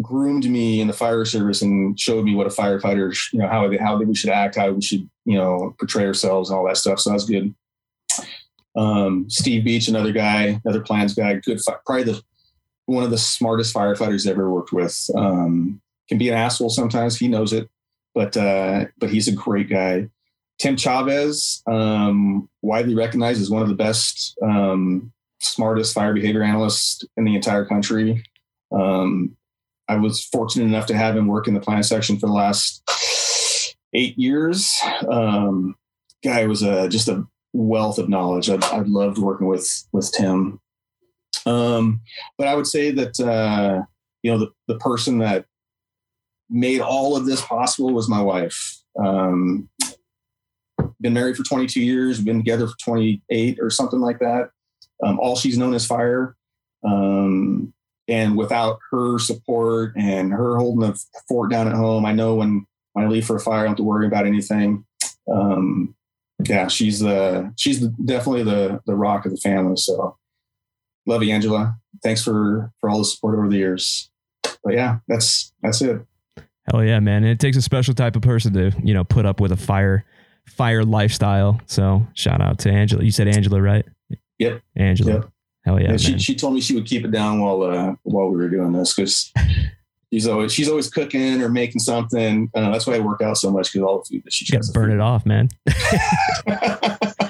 groomed me in the fire service and showed me what a firefighter, you know, how they, how we should act, how we should, you know, portray ourselves and all that stuff. So that's good. Um, Steve Beach, another guy, another plans guy, good, probably the one of the smartest firefighters I've ever worked with. Um, can be an asshole sometimes. He knows it, but uh, but he's a great guy. Tim Chavez, um, widely recognized as one of the best, um, smartest fire behavior analysts in the entire country. Um, I was fortunate enough to have him work in the plan section for the last eight years. Um, guy was a, just a wealth of knowledge. I, I loved working with with Tim. Um, but I would say that uh, you know the the person that made all of this possible was my wife. Um, been married for 22 years, been together for 28 or something like that. Um, all she's known is fire. Um, and without her support and her holding the fort down at home, I know when, when I leave for a fire, I don't have to worry about anything. Um, yeah, she's the she's the, definitely the the rock of the family. So love you, Angela. Thanks for for all the support over the years. But yeah, that's that's it. Hell yeah, man! And it takes a special type of person to you know put up with a fire fire lifestyle. So shout out to Angela. You said Angela, right? Yep. Angela. Yep. Hell yeah. yeah she, she told me she would keep it down while uh, while we were doing this because she's always she's always cooking or making something. Uh, that's why I work out so much because all the food that she got burn it off, man.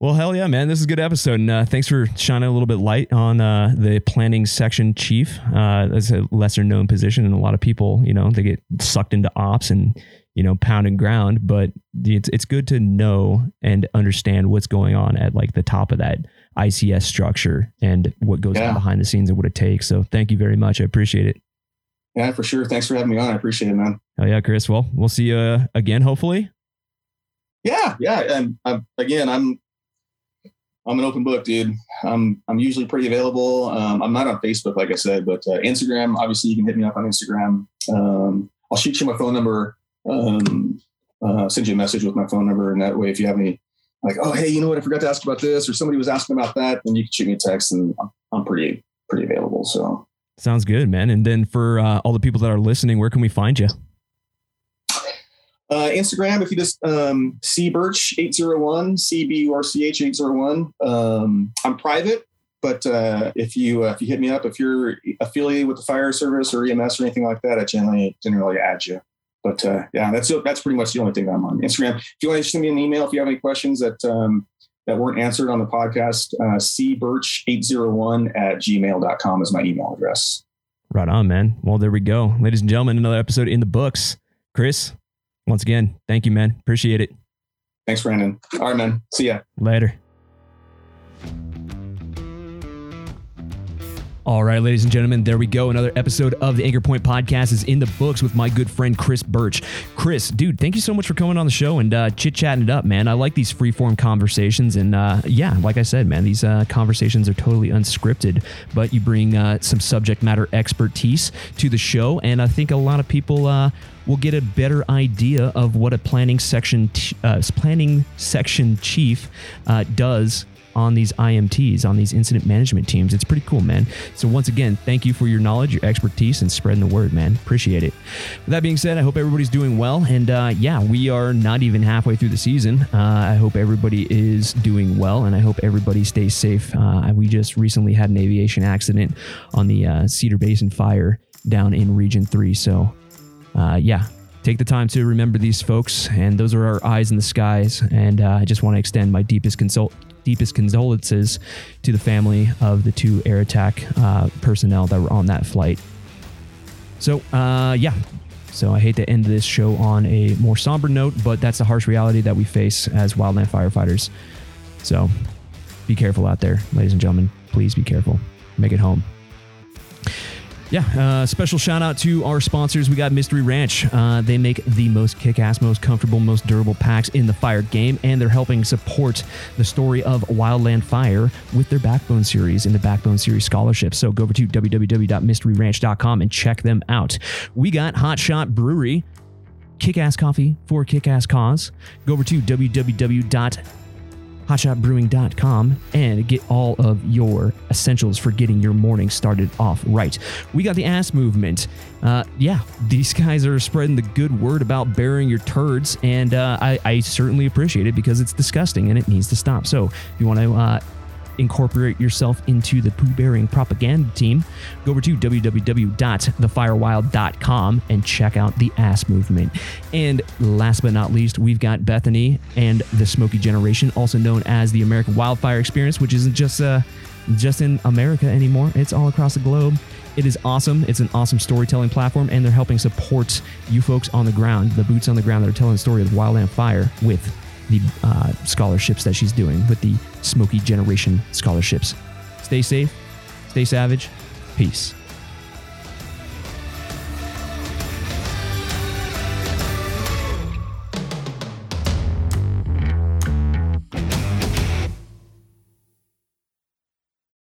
well, hell yeah, man! This is a good episode, and uh, thanks for shining a little bit light on uh, the planning section chief. Uh, that's a lesser known position, and a lot of people, you know, they get sucked into ops and you know, pound and ground, but it's it's good to know and understand what's going on at like the top of that ICS structure and what goes yeah. on behind the scenes and what it takes. So thank you very much. I appreciate it. Yeah, for sure. Thanks for having me on. I appreciate it, man. Oh yeah, Chris. Well, we'll see you uh, again, hopefully. Yeah, yeah. And I'm, again, I'm I'm an open book, dude. I'm I'm usually pretty available. Um, I'm not on Facebook, like I said, but uh, Instagram. Obviously, you can hit me up on Instagram. Um, I'll shoot you my phone number um, uh, send you a message with my phone number. And that way, if you have any, like, oh, hey, you know what? I forgot to ask about this, or somebody was asking about that, then you can shoot me a text and I'm, I'm pretty, pretty available. So sounds good, man. And then for uh, all the people that are listening, where can we find you? Uh, Instagram, if you just um, C Burch 801, C B U R C H 801. Um, I'm private, but uh, if you uh, if you hit me up, if you're affiliated with the fire service or EMS or anything like that, I generally generally add you. But uh, yeah, that's that's pretty much the only thing I'm on Instagram. If you want to send me an email, if you have any questions that um, that weren't answered on the podcast, uh, cburch801 at gmail.com is my email address. Right on, man. Well, there we go. Ladies and gentlemen, another episode in the books. Chris, once again, thank you, man. Appreciate it. Thanks, Brandon. All right, man. See ya. Later. All right, ladies and gentlemen, there we go. Another episode of the Anchor Point podcast is in the books with my good friend Chris Burch. Chris, dude, thank you so much for coming on the show and uh, chit chatting it up, man. I like these freeform conversations. And uh, yeah, like I said, man, these uh, conversations are totally unscripted, but you bring uh, some subject matter expertise to the show. And I think a lot of people uh, will get a better idea of what a planning section, t- uh, planning section chief does on these IMTs, on these incident management teams. It's pretty cool, man. So, once again, thank you for your knowledge, your expertise, and spreading the word, man. Appreciate it. With that being said, I hope everybody's doing well. And uh, yeah, we are not even halfway through the season. Uh, I hope everybody is doing well, and I hope everybody stays safe. Uh, we just recently had an aviation accident on the uh, Cedar Basin fire down in Region 3. So, uh, yeah, take the time to remember these folks, and those are our eyes in the skies. And uh, I just want to extend my deepest consult deepest condolences to the family of the two air attack uh, personnel that were on that flight. So, uh, yeah. So I hate to end this show on a more somber note, but that's the harsh reality that we face as wildland firefighters. So be careful out there, ladies and gentlemen. Please be careful. Make it home yeah, uh, special shout out to our sponsors. We got Mystery Ranch. Uh, they make the most kick ass, most comfortable, most durable packs in the fire game, and they're helping support the story of Wildland Fire with their Backbone series in the Backbone series scholarship. So go over to www.mysteryranch.com and check them out. We got Hot Shot Brewery kick ass coffee for kick ass cause. Go over to www.hotshotbrewing.com and get all of your essentials for getting your morning started off right. We got the ass movement. Uh, yeah, these guys are spreading the good word about burying your turds, and uh, I, I certainly appreciate it because it's disgusting and it needs to stop. So if you want to uh, incorporate yourself into the poo bearing propaganda team, go over to www.thefirewild.com and check out the ass movement. And last but not least, we've got Bethany and the Smokey Generation, also known as the American Wildfire Experience, which isn't just uh, just in America anymore. It's all across the globe. It is awesome. It's an awesome storytelling platform, and they're helping support you folks on the ground, the boots on the ground that are telling the story of wildland fire with the uh, scholarships that she's doing with the Smokey Generation scholarships. Stay safe, stay savage, peace.